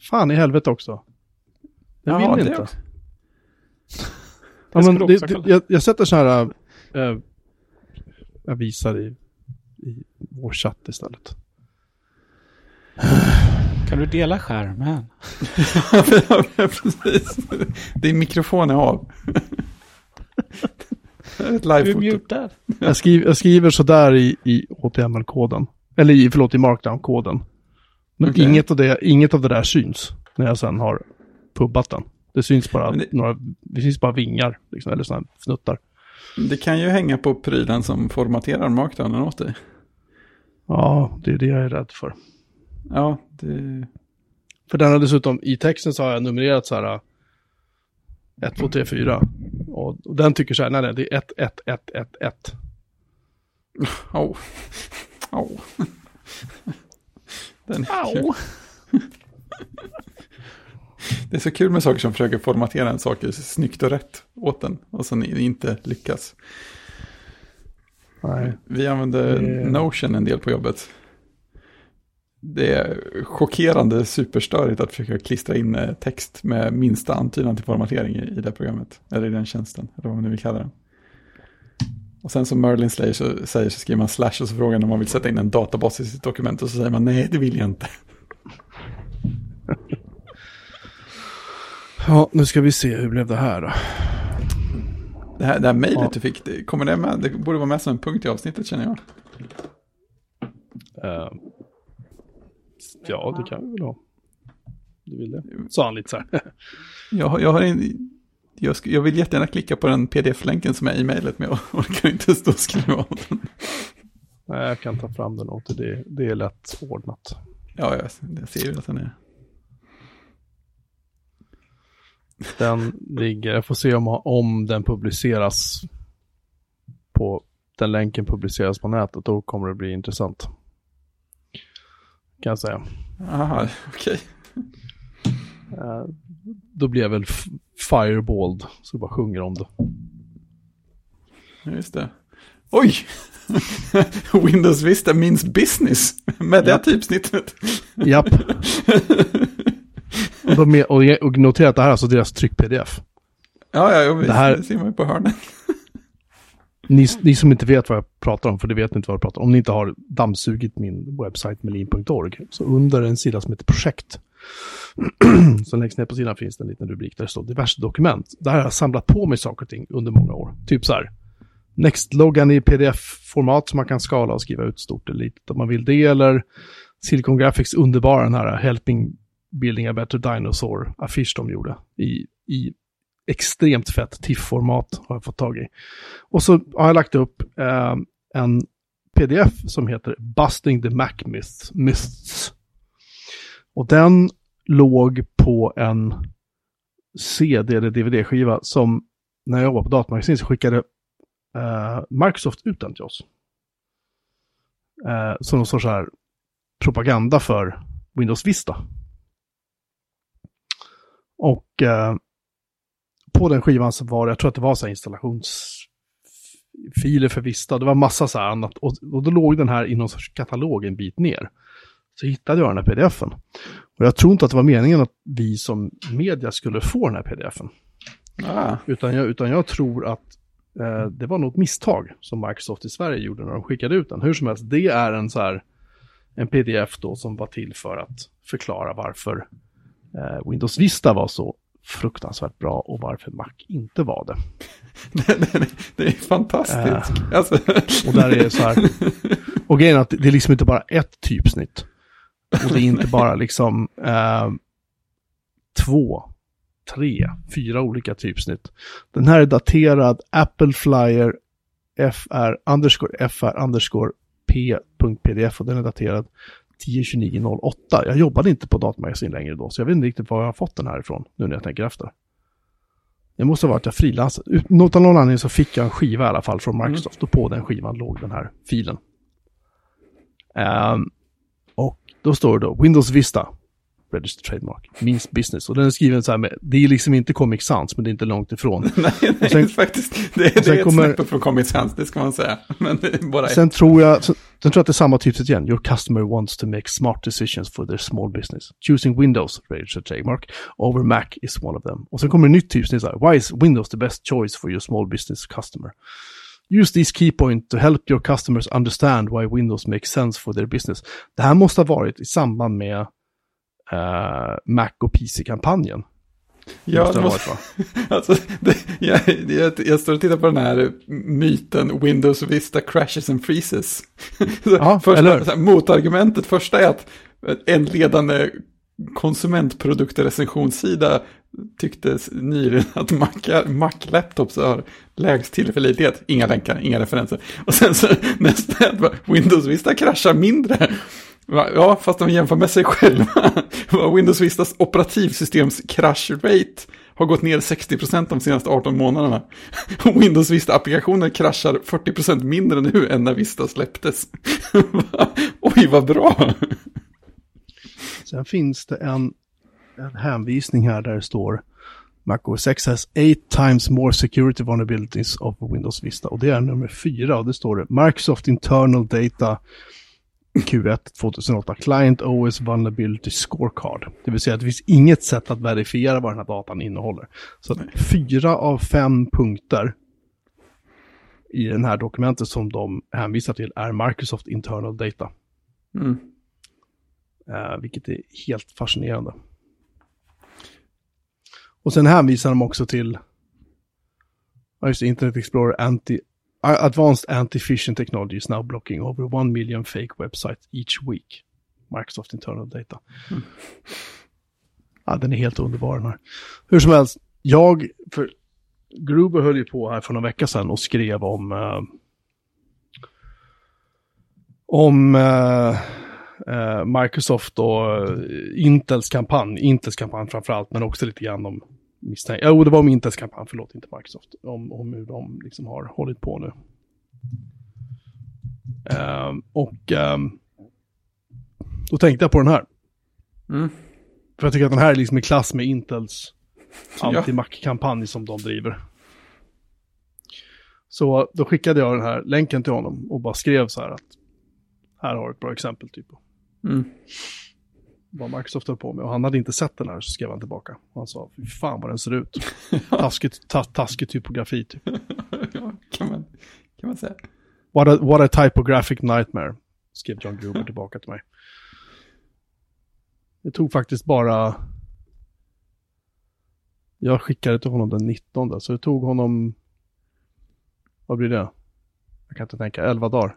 Fan i helvete också. Jag Jaha, vill det inte. också. Ja, Jag men det, det, jag, jag sätter så här, äh, jag visar i, i vår chatt istället. Kan du dela skärmen? ja, precis. Din mikrofon är av. Det är ett Du är mutad. Jag, skriver, jag skriver sådär i, i HTML-koden. Eller i, förlåt, i markdown-koden. Men Okej. inget, av det, inget av det där syns när jag sen har pubbat den. Det syns bara det- några, det syns bara vingar, liksom, eller sådana fnuttar. Det kan ju hänga på prylen som formaterar markdownen åt dig. Ja, det är det jag är rädd för. Ja, det... För den har dessutom, i texten så har jag numrerat så här 1, 2, 3, 4. Och, och den tycker så här, nej, nej, det är 1, 1, 1, 1, 1. Au. Au. Den. Det är så kul med saker som försöker formatera en sak snyggt och rätt åt den. Och sen inte lyckas. Nej. Vi använder Det- Notion en del på jobbet. Det är chockerande superstörigt att försöka klistra in eh, text med minsta antydan till formatering i, i det programmet. Eller i den tjänsten, eller vad man nu vill kalla den. Och sen som Merlin säger så, säger så skriver man slash och så frågar om man vill sätta in en databas i sitt dokument och så säger man nej det vill jag inte. Ja, nu ska vi se, hur blev det här då? Det här, det här mejlet Ja. du fick, det, kommer det med? Det borde vara med som en punkt i avsnittet känner jag. Eh, ja, det kan vi väl ha. Du vill det? Sa han lite så här. Jag, har- jag, har en, jag, jag vill jättegärna klicka på den pdf-länken som är i mejlet men jag orkar inte stå och skriva av den. Nej, jag kan ta fram den åt dig. Det, det är lätt ordnat. Ja, jag, jag ser ju att den är... Den ligger, jag får se om, om den publiceras på, den länken publiceras på nätet, då kommer det bli intressant. Kan jag säga. Aha, okej. Eh, då blir jag väl fireballed, så jag bara sjunger om det. Just det. Oj! Windows Vista means business med det Ja. typsnittet. Japp. och, de är, och, och notera att det här är alltså deras tryck-pdf. Ja, ja, jo, visst, Det här- det ser man ju på hörnen. Ni, ni som inte vet vad jag pratar om, för det vet ni inte vad jag pratar om, om ni inte har dammsugit min webbsajt melin.org, så under en sida som heter projekt, så längst ner på sidan finns det en liten rubrik där det står diverse dokument. Där har jag samlat på mig saker och ting under många år. Typ så här, Next-loggan i pdf-format som man kan skala och skriva ut stort eller litet om man vill det, eller Silicon Graphics underbara den här Helping Building a Better Dinosaur-affisch de gjorde i, i extremt fett TIFF-format har jag fått tag i. Och så har jag lagt upp eh, en pdf som heter Busting the Mac Myths. Myths. Och den låg på en CD eller DVD-skiva som när jag jobbade på datamagasin så skickade eh, Microsoft ut den till oss. Eh, som någon sorts här propaganda för Windows Vista. Och eh, på den skivan så var det, jag tror att det var så här installationsfiler för Vista. Det var massa så här annat. Och, och då låg den här i någon sorts katalog en bit ner. Så hittade jag den här pdfen. Och jag tror inte att det var meningen att vi som media skulle få den här pdfen. Ah, Utan jag, utan jag tror att eh, det var något misstag som Microsoft i Sverige gjorde när de skickade ut den. Hur som helst, det är en så här en pdf då som var till för att förklara varför eh, Windows Vista var så fruktansvärt bra och varför Mac inte var det. det, är fantastiskt. Alltså, Och där är det så här, och grejen är att det är liksom inte bara ett typsnitt. Och det är inte bara liksom eh, två, tre, fyra olika typsnitt. Den här är daterad Apple Flyer FR underscore FR underscore P.pdf och den är daterad 10.29.08. Jag jobbade inte på datamagasin längre då, så jag vet inte riktigt var jag har fått den här ifrån, nu när jag tänker efter. Det måste ha varit jag frilansade. Utan någon anledning så fick jag en skiva i alla fall från Microsoft mm. och på den skivan låg den här filen. Um, då står det då Windows Vista, Registered Trademark, means business. Och den är skriven så här med, det är liksom inte Comic Sans, men det är inte långt ifrån. nej, nej sen- faktiskt. Det, det är ett kommer- snäpp från Comic Sans, det ska man säga. Men det är bara ett. Sen tror jag, sen, Sen tror jag att det är samma tipset igen. Your customer wants to make smart decisions for their small business. Choosing Windows, registered trademark, over Mac is one of them. Och sen kommer ett nytt tips. Det är så här, Why is Windows the best choice for your small business customer? Use these key points to help your customers understand why Windows makes sense for their business. Det här måste ha varit i samband med uh, Mac och PC-kampanjen. Ja, det måste, alltså, det, jag, jag, jag, står och tittar på den här myten Windows Vista crashes and freezes. Ja, första, eller? motargumentet första är att en ledande konsumentproduktrecensionssida tyckte nyligen att Mac-laptops har lägst tillförlitlighet. Inga länkar, inga referenser. Och sen så nästa Windows Vista kraschar mindre. Ja, fast de jämför med sig själva. Windows Vistas operativsystems crash rate har gått ner 60% de senaste 18 månaderna. Windows Vista-applikationer kraschar 40% mindre nu än när Vista släpptes. Oj, vad bra! Sen finns det en, en hänvisning här där det står Mac OS X has eight times more security vulnerabilities of Windows Vista. Och det är nummer fyra och det står det Microsoft internal data Q1 2008 Client OS Vulnerability Scorecard. Det vill säga att det finns inget sätt att verifiera vad den här datan innehåller. Så fyra av fem punkter i den här dokumentet som de hänvisar till är Microsoft Internal Data. Mm. Uh, vilket är helt fascinerande. Och sen hänvisar de också till ja, just Internet Explorer Anti Advanced anti-phishing technology is now blocking over one million fake websites each week. Microsoft internal data. Mm. Ja, den är helt underbar den här. Hur som helst, jag, för Gruber höll ju på här för några vecka sedan och skrev om uh, om uh, uh, Microsoft och Intels kampanj, Intels kampanj framförallt, men också lite grann om misstänker, jo det var om Intels kampanj, förlåt inte Microsoft, om, om hur de liksom har hållit på nu. Um, och um, då tänkte jag på den här. Mm. För jag tycker att den här är liksom i klass med Intels anti-Mac-kampanj som de driver. Så då skickade jag den här länken till honom och bara skrev så här att här har du ett bra exempel typ. Mm vad Microsoft höll på med. Och han hade inte sett den här så skrev han tillbaka. Och han sa, fy fan vad den ser ut. Taskig, ta, taskig typografi typ. ja, kan man, kan man säga. What a, what a typographic nightmare, skrev John Gruber tillbaka till mig. Det tog faktiskt bara... Jag skickade till honom den 19, så det tog honom... Vad blir det? Jag kan inte tänka, 11 dagar.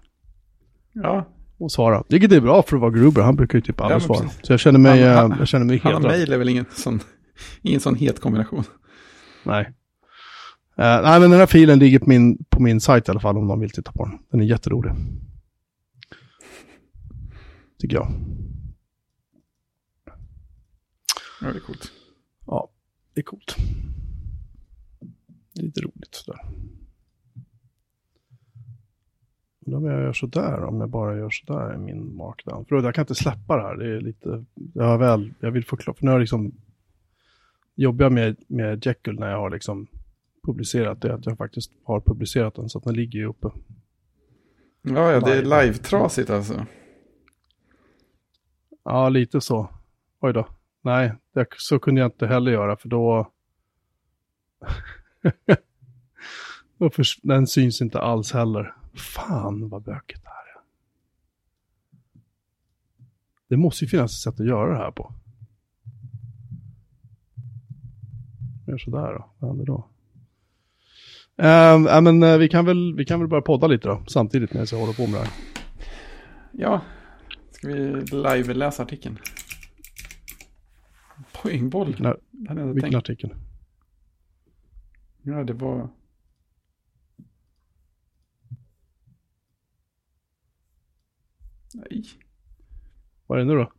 Ja, och svara. Vilket är bra för att vara Gruber, han brukar ju typ aldrig ja, svara. Så jag känner mig, han, eh, jag känner mig helt Han mejl är väl ingen sån, ingen sån het kombination. Nej. Uh, nej, men den här filen ligger på min, på min sajt i alla fall om de vill titta på den. Den är jätterolig. Tycker jag. Ja, det är coolt. Ja, det är coolt. Det är lite roligt sådär. Undrar om jag gör sådär, om jag bara gör sådär i min markdown. För jag kan inte släppa det här, det är lite, jag har väl, jag vill förklara, för nu har jag liksom, jobbar med, med Jekyll när jag har liksom publicerat det, att jag faktiskt har publicerat den, så att den ligger ju uppe. Ja, ja, det är live-trasigt alltså. Ja, lite så. Oj då. Nej, det, så kunde jag inte heller göra, för då... den syns inte alls heller. Fan vad bökigt det här är. Det måste ju finnas ett sätt att göra det här på. Gör sådär då, vad händer då? Uh, äh, men uh, vi, kan väl, vi kan väl börja podda lite då, samtidigt när jag håller på med det här. Ja, ska vi live-läsa artikeln? Poängboll. Vilken, vilken artikel? Ja, det var... Nej. Vad är det nu då?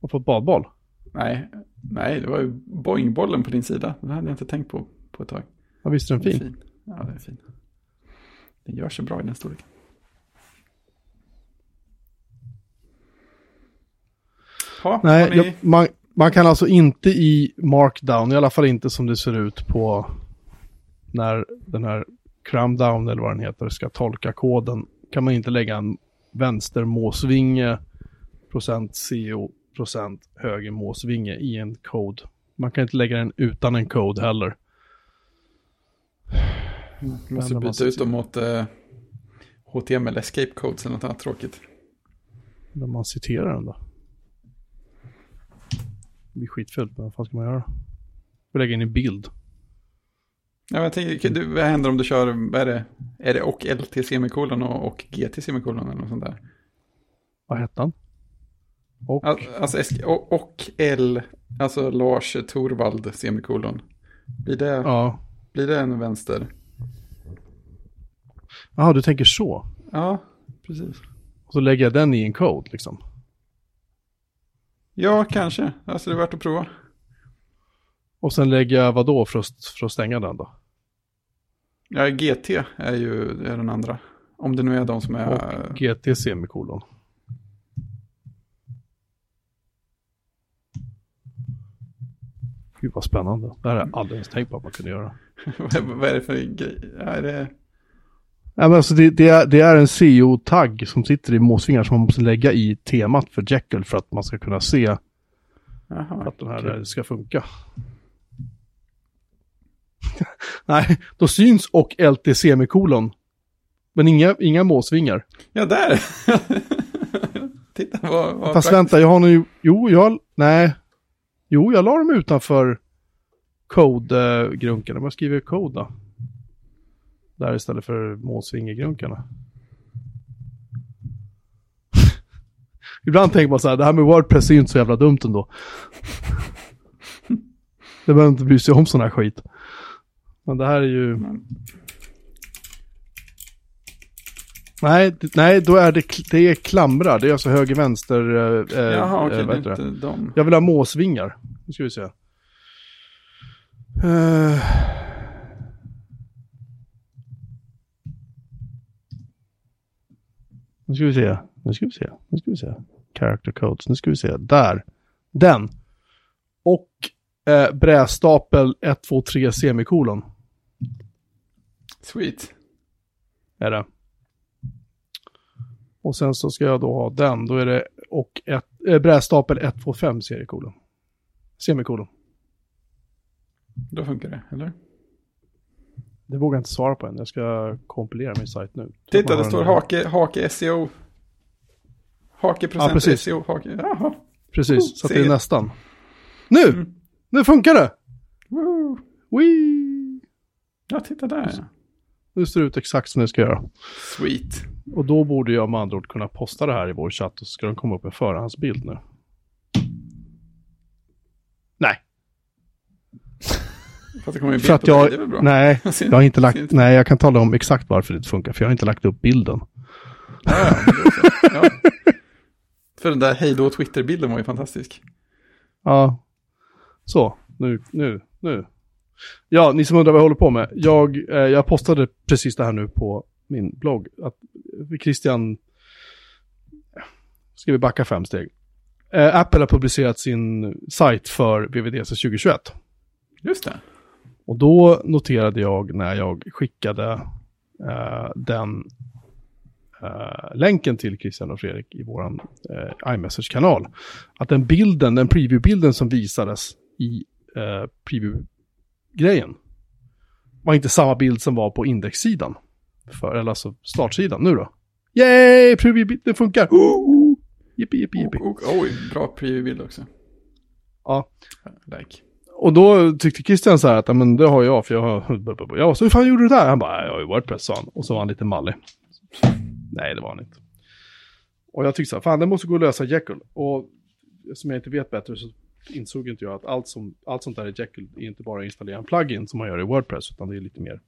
Har fått badboll? Nej, nej, det var ju boingbollen på din sida. Den hade jag inte tänkt på på ett tag. Ja, visst är den fin? fin. Ja, den är fin. Den gör sig bra i den storleken. Ha, nej, ni... jag, man, man kan alltså inte i markdown, i alla fall inte som det ser ut på när den här Cramdown eller vad den heter ska tolka koden kan man inte lägga en vänster måsvinge procent CO procent höger måsvinge i en code. Man kan inte lägga den utan en code heller. Måste man byta ser ut dem mot eh, HTML escape codes eller något annat tråkigt. När man citerar den då. Det blir skitfult, men vad fan ska man göra? Vi lägga in en bild. Ja, men tänker, du, vad händer om du kör, vad är det? Är det och LT semikolon och, och GT semikolon eller något sånt där? Vad hette han? Och? Al- Alltså, och, och L, alltså Lars Torvald semikolon. Blir det, Ja. blir det en vänster? Jaha, du tänker så. Ja, precis. Och så lägger jag den i en code liksom. Ja, kanske. Alltså det är värt att prova. Och sen lägger jag vad då för att, för att stänga den då? Ja, GT är ju är den andra. Om det nu är de som är... Och GT semikolon. Gud vad spännande. Det här har jag aldrig ens tänkt på att man kunde göra. vad, är det för grej? Är det... Ja, men alltså det, det, är, det är en CO-tagg som sitter i måsvingar som man måste lägga i temat för Jekyll för att man ska kunna se Jaha, att den här okej. ska funka. Nej, då syns och LT semikolon. Men inga, inga måsvingar. Ja, där! Titta vad... vad Fast vänta, jag har nu... Jo, jag... Nej. Jo, jag la dem utanför code-grunkarna. Vad skriver code då? Där istället för måsvingergrunkarna. Ibland tänker man så här, det här med Wordpress är ju inte så jävla dumt ändå. det behöver inte bry sig om sån här skit. Men det här är ju... Nej, nej då är det, det är klamrar. Det är alltså höger-vänster... Eh, eh, Jaha, okej, eh, vad det är inte de. Jag vill ha måsvingar. Nu ska vi se. Eh. Nu ska vi se. Nu ska vi se. Nu ska vi se. Character codes. Nu ska vi se. Där. Den. Och eh, brädstapel 1, 2, 3 semikolon. Sweet. Är det. Och sen så ska jag då ha den. Då är det och ett, eh, brädstapel 1, 2, 5 seriekolon. Semikolon. Då funkar det, eller? Det vågar jag inte svara på än. Jag ska kompilera min sajt nu. Titta, det står hake, hake SEO. Hake procent precis. SEO. Hake. Jaha. Precis, så att det är nästan. Nu! Mm. Nu funkar det! Woo. Wee! Ja, titta där. Nu ser det ut exakt som det ska göra. Sweet. Och då borde jag med andra ord kunna posta det här i vår chatt och så ska den komma upp en förhandsbild nu. Nej, Fast det kommer för bild att på dig, jag... det är bra? Nej, jag har inte lagt... Nej, jag kan tala om exakt varför det inte funkar. För jag har inte lagt upp bilden. Ja, ja. För den där hej då Twitter-bilden var ju fantastisk. Ja. Så, nu, nu, nu. Ja, ni som undrar vad jag håller på med. Jag, eh, jag postade precis det här nu på min blogg. Att Christian, ska vi backa fem steg. Eh, Apple har publicerat sin sajt för VVDC 2021. Just det. Och då noterade jag när jag skickade eh, den eh, länken till Christian och Fredrik i våran eh, iMessage-kanal. Att den bilden, den preview-bilden som visades i eh, preview-grejen var inte samma bild som var på indexsidan. För, eller alltså startsidan nu då. Yay! Preview-bilden funkar! Oh, Jippi, jippi, jippi. Och, och, oj, bra preview-bild också. Ja. Like. Och då tyckte Christian så här att, "Ja, men det har jag, för jag har... Jag så hur fan gjorde du det där? Han bara, jag har ju Wordpress, sa han. Och så var han lite mallig. Nej, det var han inte. Och jag tyckte så här, fan det måste gå att lösa Jekyll. Och som jag inte vet bättre så insåg inte jag att allt, som, allt sånt där i Jekyll är inte bara att installera en plugin som man gör i Wordpress, utan det är lite mer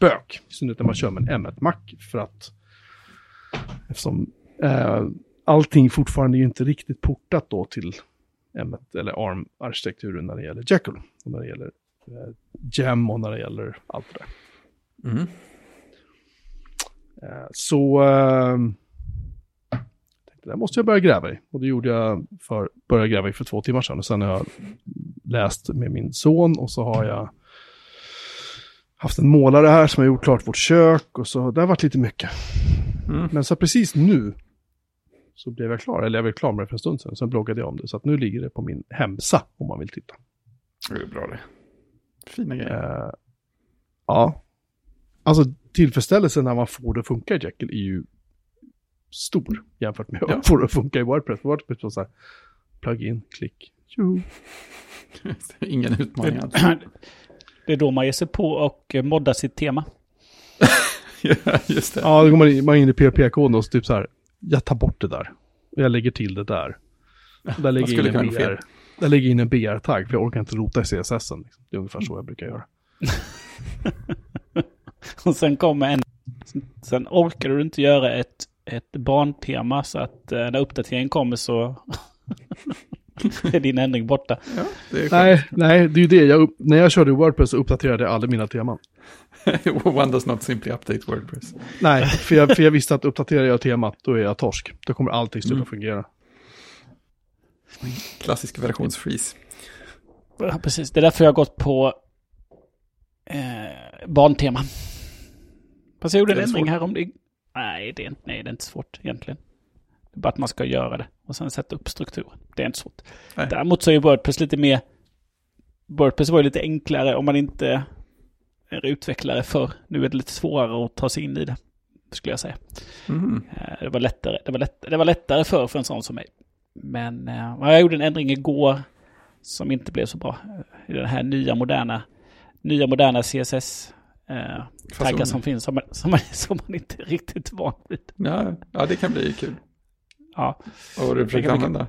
bök. I synnerhet när man kör med en M1-Mac. För att eftersom eh, allting fortfarande är inte riktigt portat då till M1 eller ARM-arkitekturen när det gäller Jekyll. Och när det gäller eh, Gem och när det gäller allt det där. Mm. Eh, så eh, det här måste jag börja gräva i. Och det gjorde jag för, började gräva i för två timmar sedan. Och sen har jag läst med min son och så har jag haft en målare här som har gjort klart vårt kök. Och så det har varit lite mycket. Mm. Men så precis nu så blev jag klar, eller jag blev klar med det för en stund sedan. Sen bloggade jag om det. Så att nu ligger det på min hemsa om man vill titta. Det är bra det. Fina grejer. Eh, ja. Alltså tillfredsställelsen när man får det att funka i Jekyll är ju stor jämfört med Ja. det att funka i Wordpress. Wordpress var så här, plug-in, klick, tjo. Ingen utmaning alls. Det är då man ger sig på och moddar sitt tema. ja, just det. Ja, då går man in, man in i PHP-koden och så typ så här, jag tar bort det där. Jag lägger till det där. Och där lägger jag skulle in en. BR. Där lägger jag in en BR-tagg, för jag orkar inte rota i CSS. liksom. Det är ungefär så jag brukar göra. Och sen kommer en... Sen orkar du inte göra ett, ett barntema så att eh, när uppdateringen kommer så är din ändring borta. Ja, det. Nej, nej, det är ju det. Jag, när jag körde Wordpress så uppdaterade jag aldrig mina teman. One does not simply update Wordpress. Nej, för jag, för jag visste att uppdaterar jag temat, då är jag torsk. Då kommer allting sluta Mm. fungera. Klassisk versionsfreeze. Ja, precis. Det är därför jag har gått på eh, barntema. Fast jag gjorde en Är det ändring svårt? Nej det, är inte, nej, det är inte svårt egentligen. Det är bara att man ska göra det och sen sätta upp strukturen. Det är inte svårt. Nej. Däremot så är Wordpress lite mer... Wordpress var ju lite enklare om man inte är utvecklare för. Nu är det lite svårare att ta sig in i det, skulle jag säga. Mm. Eh, Det var lättare, det var lätt, det var lättare för, för en sån som mig. Men eh, jag gjorde en ändring igår som inte blev så bra. Eh, I den här nya moderna, nya moderna CSS eh, taggar som finns som man, som, man, som man inte är riktigt van vid. Ja, ja, det kan bli kul. Ja. Det du bli använda?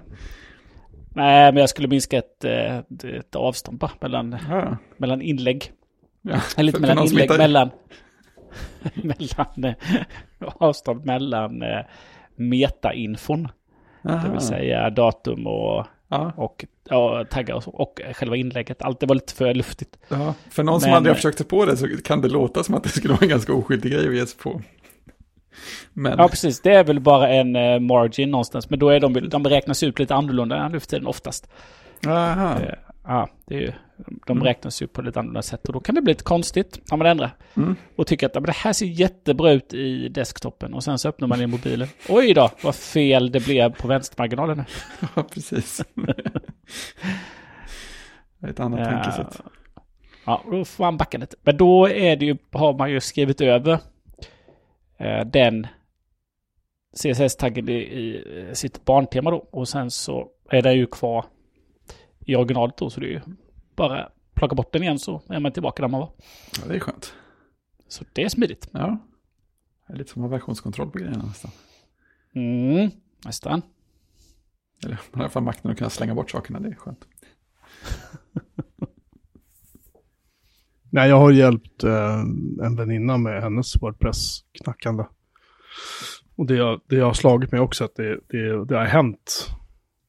Nej, men jag skulle minska ett, eh, ett, ett avstånd bara mellan, Ja, mellan inlägg. ja. Eller inte för mellan inlägg, inte- mellan, mellan eh, avstånd mellan eh, metainfon. Det Aha. vill säga datum och Ja, och ja, taggar och så. Och själva inlägget. Allt det var lite för luftigt. ja. För någon som Men- aldrig har försökt sig på det så kan det låta som att det skulle vara en ganska oskyldig grej att ge sig på. Men, Ja, precis. Det är väl bara en eh, margin någonstans. Men då är de, de beräknas ut lite annorlunda nu för tiden oftast. aha. Ja, det är ju, de Mm. räknas ut på lite annorlunda sätt. Och då kan det bli lite konstigt om man ändrar. Mm. Och tycker att men det här ser jättebra ut i desktopen. Och sen så öppnar man i mobilen. Oj då, vad fel det blev på vänstermarginalen. Ja, precis. Ett annat Ja. tänkesätt. Ja, då får man backa lite. Men då är det ju, har man ju skrivit över eh, den CSS-taggen i, i sitt barntema då. Och sen så är det ju kvar i originalet då. Så det är ju bara plocka bort den igen så är man tillbaka där man var. Ja, det är skönt. Så det är smidigt. Ja. Det är lite som att ha versionskontroll på grejerna nästan. Mm, nästan. Eller man har i alla fall makten att kunna slänga bort sakerna, det är skönt. Nej, jag har hjälpt eh, en väninna med hennes Wordpress-knackande. Och det, det har slagit mig också att det, det, det har hänt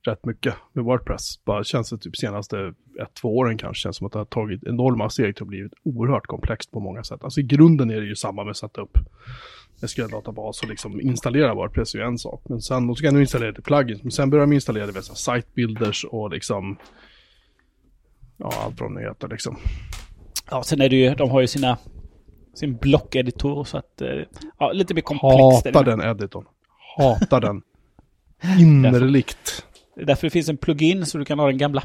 rätt mycket med Wordpress. Bara känns det typ senaste ett, två åren kanske känns som att det har tagit enorma steg till att blivit oerhört komplext på många sätt. Alltså i grunden är det ju samma med att sätta upp SQL-databas och liksom installera Wordpress är ju en sak. Men sen, och så kan du installera lite plugins, men sen börjar de installera diverse site builders och liksom, ja allt vad de heter liksom. Ja, sen är det ju, de har ju sina, sin blockeditor så att, eh, ja, lite mer komplext. det Hatar den editorn. Hatar den. Innerligt. Det är därför det finns en plugin så du kan ha den gamla.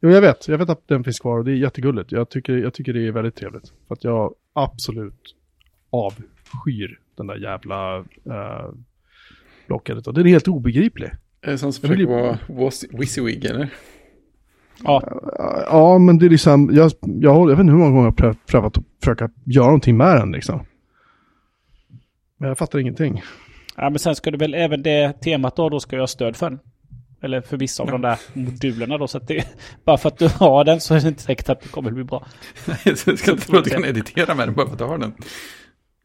Jo, jag vet. Jag vet att den finns kvar och det är jättegulligt. Jag tycker, jag tycker det är väldigt trevligt. För att jag absolut avskyr den där jävla uh, blockeditorn. Den är helt obegriplig. Är det som som försöker vara WYSIWYG eller? Ja, ja, men det är liksom, jag, jag, jag vet inte hur många gånger jag har prö- prövat att försöka göra någonting med den liksom. Men jag fattar ingenting. Ja, men sen ska du väl även det temat då, då ska jag ha stöd för den. Eller för vissa av de där modulerna då. Så att det, bara för att du har den så är det inte säkert att det kommer bli bra. Nej, så du ska inte tro att du kan editera med den bara för att du har den.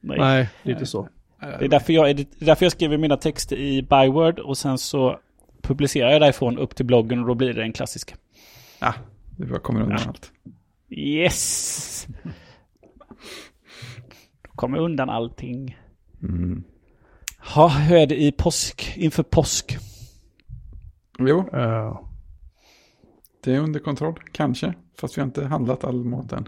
Nej. Nej, lite så. Det är därför jag, det är därför jag skriver mina texter i Byword och sen så publicerar jag därifrån upp till bloggen och då blir det en klassisk. Ja, du bara kommer undan Ja. allt. Yes! Då kommer undan allting. Mm. Ja, hur är det i påsk? Inför påsk? Jo, Uh, det är under kontroll, kanske. Fast vi har inte handlat all mat än.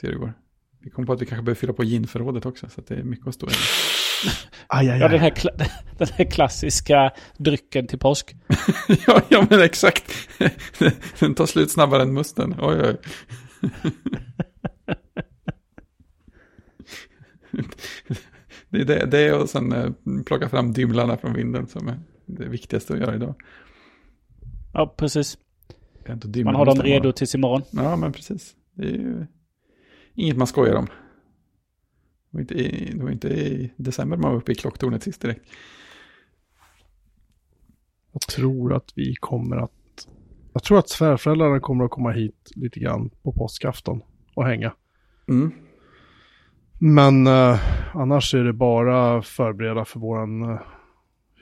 Ser hur det går. Vi kom på att vi kanske behöver fylla på ginförrådet också, så att det är mycket att stå i. Aj, aj, Ja, den här, den här klassiska drycken till påsk. ja, ja, men exakt. Den tar slut snabbare än musten. Oj, oj. Det är det, det och sen eh, plocka fram dymlarna från vinden som är det viktigaste att göra idag. Ja, precis. Man har dem redo bara. tills imorgon. Ja, men precis. Det är ju inget man skojar om. Det var inte i, det var inte i december man var uppe i klocktornet sist direkt. Jag tror att vi kommer att... Jag tror att svärföräldrarna kommer att komma hit lite grann på påskafton och hänga. Mm. Men eh, annars är det bara förbereda för våran eh,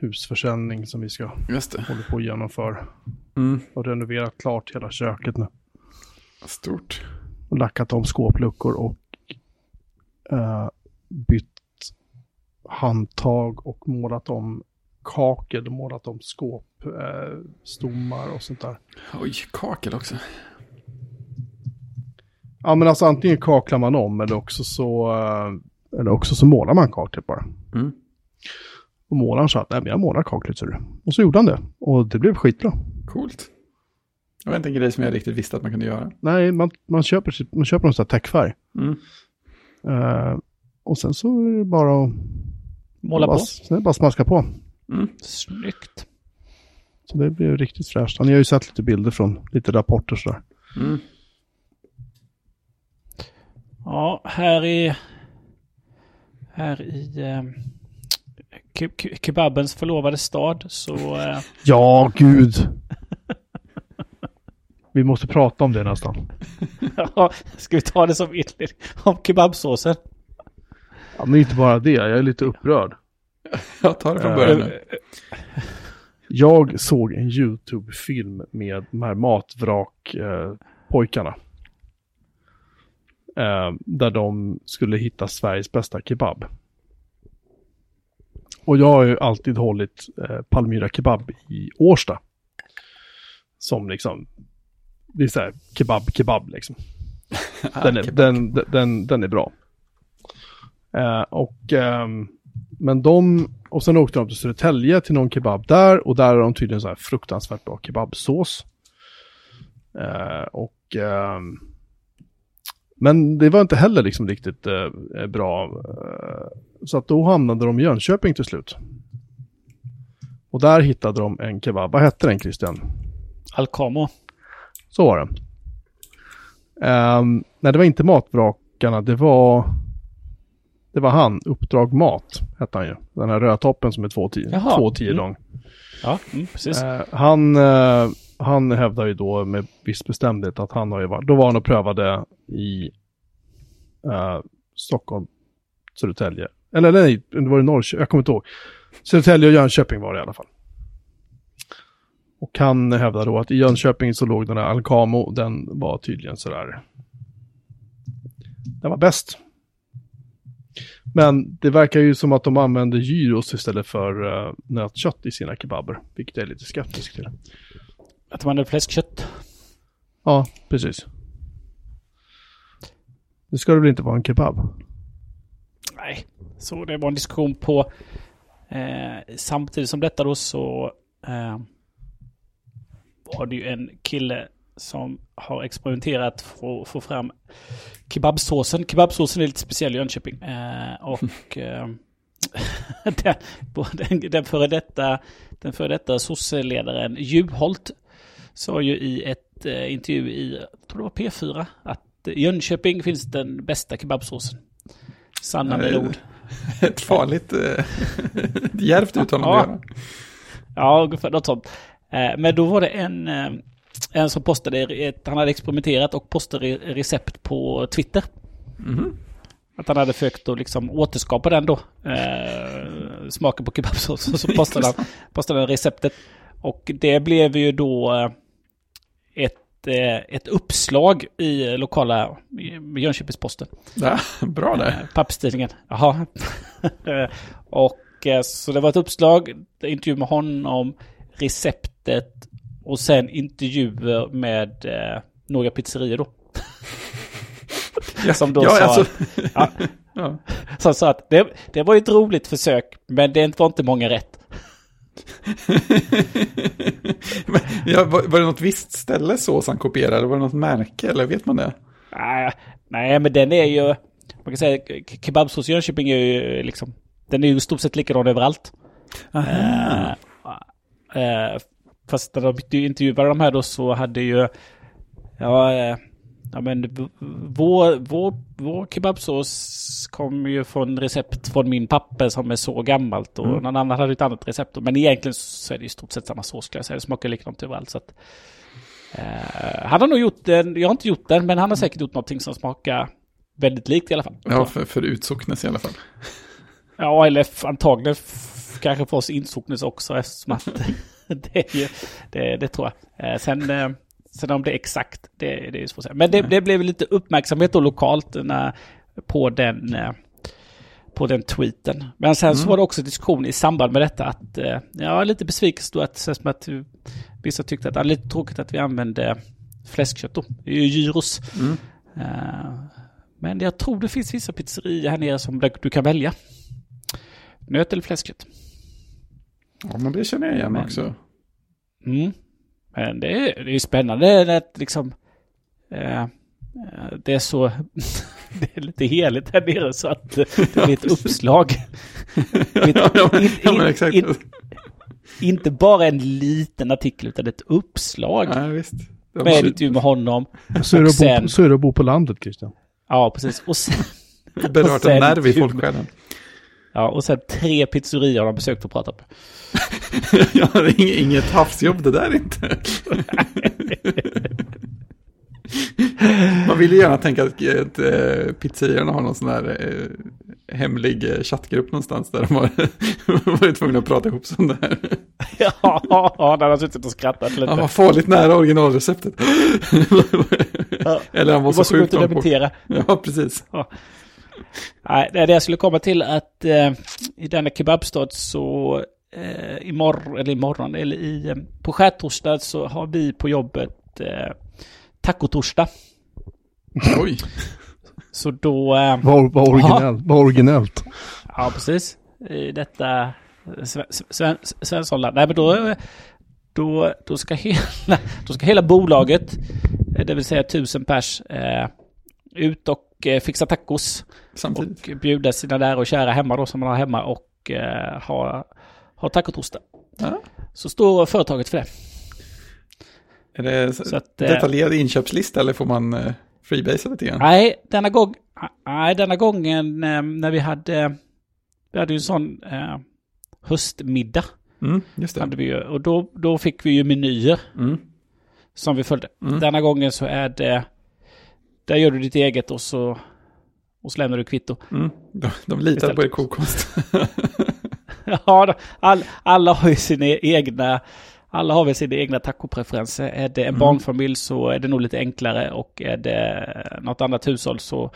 husförsäljning som vi ska Just det. hålla på att genomföra. Mm. Och renoverat klart hela köket nu. Stort. Och lackat om skåpluckor och eh, bytt handtag och målat om kakel, målat om skåpstommar eh, och sånt där. Oj, kakel också. Ja men alltså antingen kaklar man om eller också så, eh, eller också så målar man kaklet bara. Mm. Och målaren sa att nej men jag målar kaklet ser du. Och så gjorde han det. Och det blev skitbra. Coolt. Det var inte en grej som jag riktigt visste att man kunde göra. Nej, man, man köper, man köper någon sån här täckfärg. Mm. Eh, och sen så är det bara att Måla bara, på. Sen är det bara att smaska på. Mm. Snyggt. Så det blir riktigt fräscht. Ni har ju sett lite bilder från lite rapporter sådär. Mm. Ja, här i... Här i... Eh, ke- ke- kebabens förlovade stad så... Eh, Ja, gud. Vi måste prata om det nästan. ja, ska vi ta det som inledning? Om kebabsåsen. Ja, men inte bara det, jag är lite upprörd. Jag tar det från början nu. Jag såg en YouTube-film med de här matvrak-pojkarna. Eh, där de skulle hitta Sveriges bästa kebab. Och jag har ju alltid hållit eh, Palmyra kebab i Årsta. Som liksom, det är så här kebab, kebab liksom. Den är, den, den, den är bra. Eh, och, ehm, men de, och sen åkte de till Södertälje till någon kebab där och där har de tydligen så här fruktansvärt bra kebabsås. Eh, och, ehm, men det var inte heller liksom riktigt eh, bra. Eh, så att då hamnade de i Jönköping till slut. Och där hittade de en kebab. Vad hette den Christian? Alcamo. Så var det. Um, nej, det var inte matvrakarna. Det var... Det var han, Uppdrag Mat, hette han ju. Den här rödtoppen som är två tio, två tio Mm. lång. Ja, mm, precis. Eh, han, eh, han hävdar ju då med viss bestämdhet att han har ju varit, då var han och prövade i eh, Stockholm, Södertälje. Eller nej, det var i Norrköping, jag kommer inte ihåg. Södertälje och Jönköping var det i alla fall. Och han hävdar då att i Jönköping så låg den här Alcamo, den var tydligen sådär. Den var bäst. Men det verkar ju som att de använder gyros istället för uh, nötkött i sina kebaber. Vilket jag är lite skeptisk till. Att man hade fläskkött. Ja, precis. Det ska det väl inte vara en kebab? Nej, så det var en diskussion på... Eh, samtidigt som detta då så eh, var det ju en kille som har experimenterat för att få fram kebabsåsen. Kebabsåsen är lite speciell i Jönköping. Eh, och eh, den, den, den före detta, den före detta sosseledaren Juholt sa ju i ett eh, intervju i, jag tror det var P4, att i Jönköping finns den bästa kebabsåsen. Sanna med ord. Ett farligt, eh, ett djärvt uttalande Ja. att göra. Ja, ungefär något sånt. Eh, Men då var det en, eh, en som postade, han hade experimenterat och postade re- recept på Twitter. Mhm. Att han hade försökt att liksom återskapa den då. Eh, smaken på kebabsås. Så postade han, postade han receptet. Och det blev ju då eh, ett, eh, ett uppslag i lokala Jönköpings-Posten. Ja, bra där. Eh, Pappstidningen. Jaha. Och så det var ett uppslag, intervju med honom, receptet och sen intervjuer med några pizzerior då. Som då ja, sa, alltså, ja, ja. som sa att det, det var ju ett roligt försök, men det var inte många rätt. Ja, var, var det något visst ställe sås han kopierade? Var det något märke? Eller vet man det? Nej, nej, men den är ju... Man kan säga kebabsås Jönköping är ju liksom... Den är ju stort sett likadan överallt. Aha. Eh, eh, fast när de intervjuade de här då så hade ju... Ja, eh, ja men vår, vår, vår kebabsås kom ju från recept från min pappa som är så gammalt och Mm. någon annan hade ett annat recept. Men egentligen så är det i stort sett samma sås skulle jag säga. Det smakar likadant överallt. Så att, eh, han har nog gjort den, jag har inte gjort den, men han har säkert gjort någonting som smakar väldigt likt i alla fall. Ja, för, för utsocknes i alla fall. Ja, eller antagligen kanske för oss insocknes också eftersom att det, ju, det, det tror jag. Eh, sen, eh, sen om det är exakt, det, det är svårt att säga. Men det, det blev lite uppmärksamhet då lokalt när, på den eh, på den tweeten. Men sen så var det också diskussion i samband med detta att eh, jag är lite besviken då att, så som att eh, vissa tyckte att det är lite tråkigt att vi använde fläskkött då. Det är ju gyros. Mm. Eh, men jag tror det finns vissa pizzerior här nere som du du kan välja. Nöt eller fläskkött. Ja, men det känner jag igen Men- också. Mm. Men det är, det är spänande att liksom... Eh, eh, det är så... det är lite heligt här nere så att det blir ett uppslag. In- in- in- Inte bara en liten artikel utan ett uppslag. ja, visst. Med intervju med honom. Så är, Och att bo, sen- så är det att bo på landet, Christian. Ja, precis. Och sen, Berört sen- en nerv i folksjälen. Ja, och sen tre pizzerior har de besökt och pratat med. ja, det är inget, inget havsjobb det där inte. Man vill ju gärna tänka att, äh, pizzerierna har någon sån här eh, hemlig eh, chattgrupp någonstans där de har varit tvungna att prata ihop sig om det här. Ja, ja, han har suttit och skrattat lite. Han var farligt nära originalreceptet. Ja. Eller han var så sjukt ut och långt bort. Ja, precis. Nej, det är det jag skulle komma till att eh, i denna kebabstad så eh, imorgon, eller imorgon, eller i, eh, på skärtorsdag så har vi på jobbet eh, tacotorsdag. Oj. Så då, eh, Vad vad originellt. Vad originellt. ja precis, i detta eh, Sven- Sven- Svenssonland. Nej men då, då, då, ska hela, då ska hela bolaget, eh, det vill säga tusen pers, eh, ut och eh, fixa tacos. Samtidigt. och bjuda sina nära och kära hemma då som man har hemma och eh, ha, ha tacotorsdag. Ja. Så står företaget för det. Är det Så att, eh, detaljerad inköpslista eller får man eh, freebasea lite grann? Nej, denna gång, nej, denna gången eh, när vi hade, vi hade ju en sån eh, höstmiddag. Mm, just det. Hade vi ju, och då, då fick vi ju menyer Mm. som vi följde. Mm. Denna gången så är det, där gör du ditt eget och så, och så lämnar du kvitto. Mm. De, de litar Istället. på er kokonst. Ja, all, alla har ju sina egna, alla har väl sina egna tacopreferenser. Är det en Mm. barnfamilj så är det nog lite enklare och är det något annat hushåll så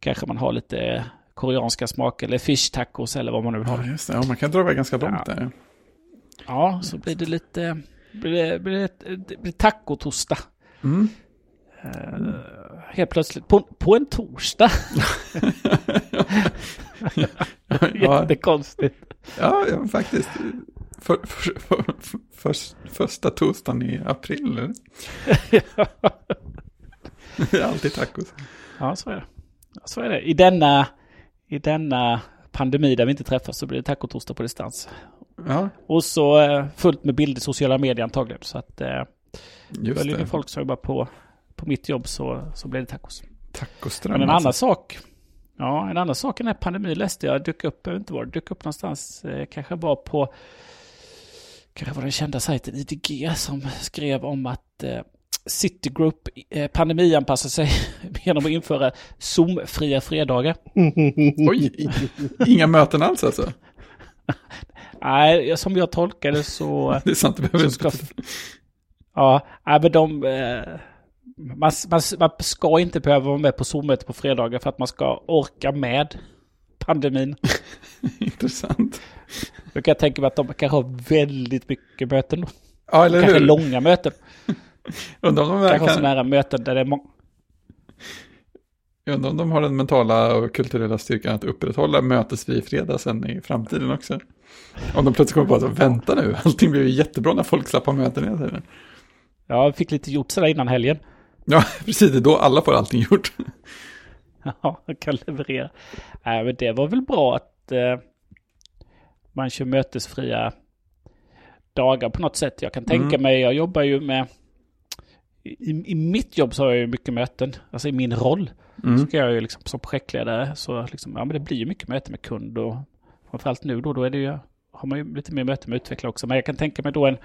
kanske man har lite koreanska smaker eller fish tacos eller vad man nu vill ha. ja, just det. Ja, man kan dra iväg ganska långt Ja. där. Ja, så blir det lite, blir det, blir det, blir tacotorsdag. Mm. Eh, helt plötsligt, på, på en torsdag. Jättekonstigt. ja, ja, faktiskt. För, för, för, för, första torsdagen i april. eller? Det är alltid tacos. Ja, så är det. Så är det. I denna, I denna pandemi där vi inte träffas så blir det tacotorsdag på distans. Ja, Och så eh, fullt med bilder i sociala medier antagligen. Så att eh, just följer ni det. folk som jobbar på, på mitt jobb så, så blir det tacos. Tacoström. Men en alltså. annan sak. Ja, en annan sak i den här pandemin läste jag dök upp, jag vet inte var det dök upp någonstans. Eh, kanske var på, kanske var den kända sajten IDG som skrev om att eh, Citigroup eh, pandemianpassar sig genom att införa Zoom-fria fredagar. Oj, inga möten alls alltså. Nej, som jag tolkar det så... Det är sant, det behöver ska, inte. ja, men de... Eh, man, man, man ska inte behöva vara med på Zoom-möte på fredagar för att man ska orka med pandemin. Intressant. Då kan jag tänka mig att de kanske har väldigt mycket möten. då. Ja, eller Kanske hur? långa möten. Undrar om de Kanske har verkligen... sådana här möten där det är många... Jag undrar om de har den mentala och kulturella styrkan att upprätthålla mötesfri fredag sen i framtiden också. Om de plötsligt kommer på att vänta nu, allting blev ju jättebra när folk slapp ha möten hela tiden. Ja, jag fick lite gjort sådär innan helgen. Ja, precis, det är då alla får allting gjort. Ja, kan leverera. Nej, men det var väl bra att eh, man kör mötesfria dagar på något sätt. Jag kan tänka Mm. mig, jag jobbar ju med... I, I mitt jobb så har jag ju mycket möten. Alltså i min roll. Mm. Så ska jag ju liksom som projektledare så liksom, ja men det blir ju mycket möte med kund och framförallt nu då, då är det ju, har man ju lite mer möte med utvecklare också. Men jag kan tänka mig då en,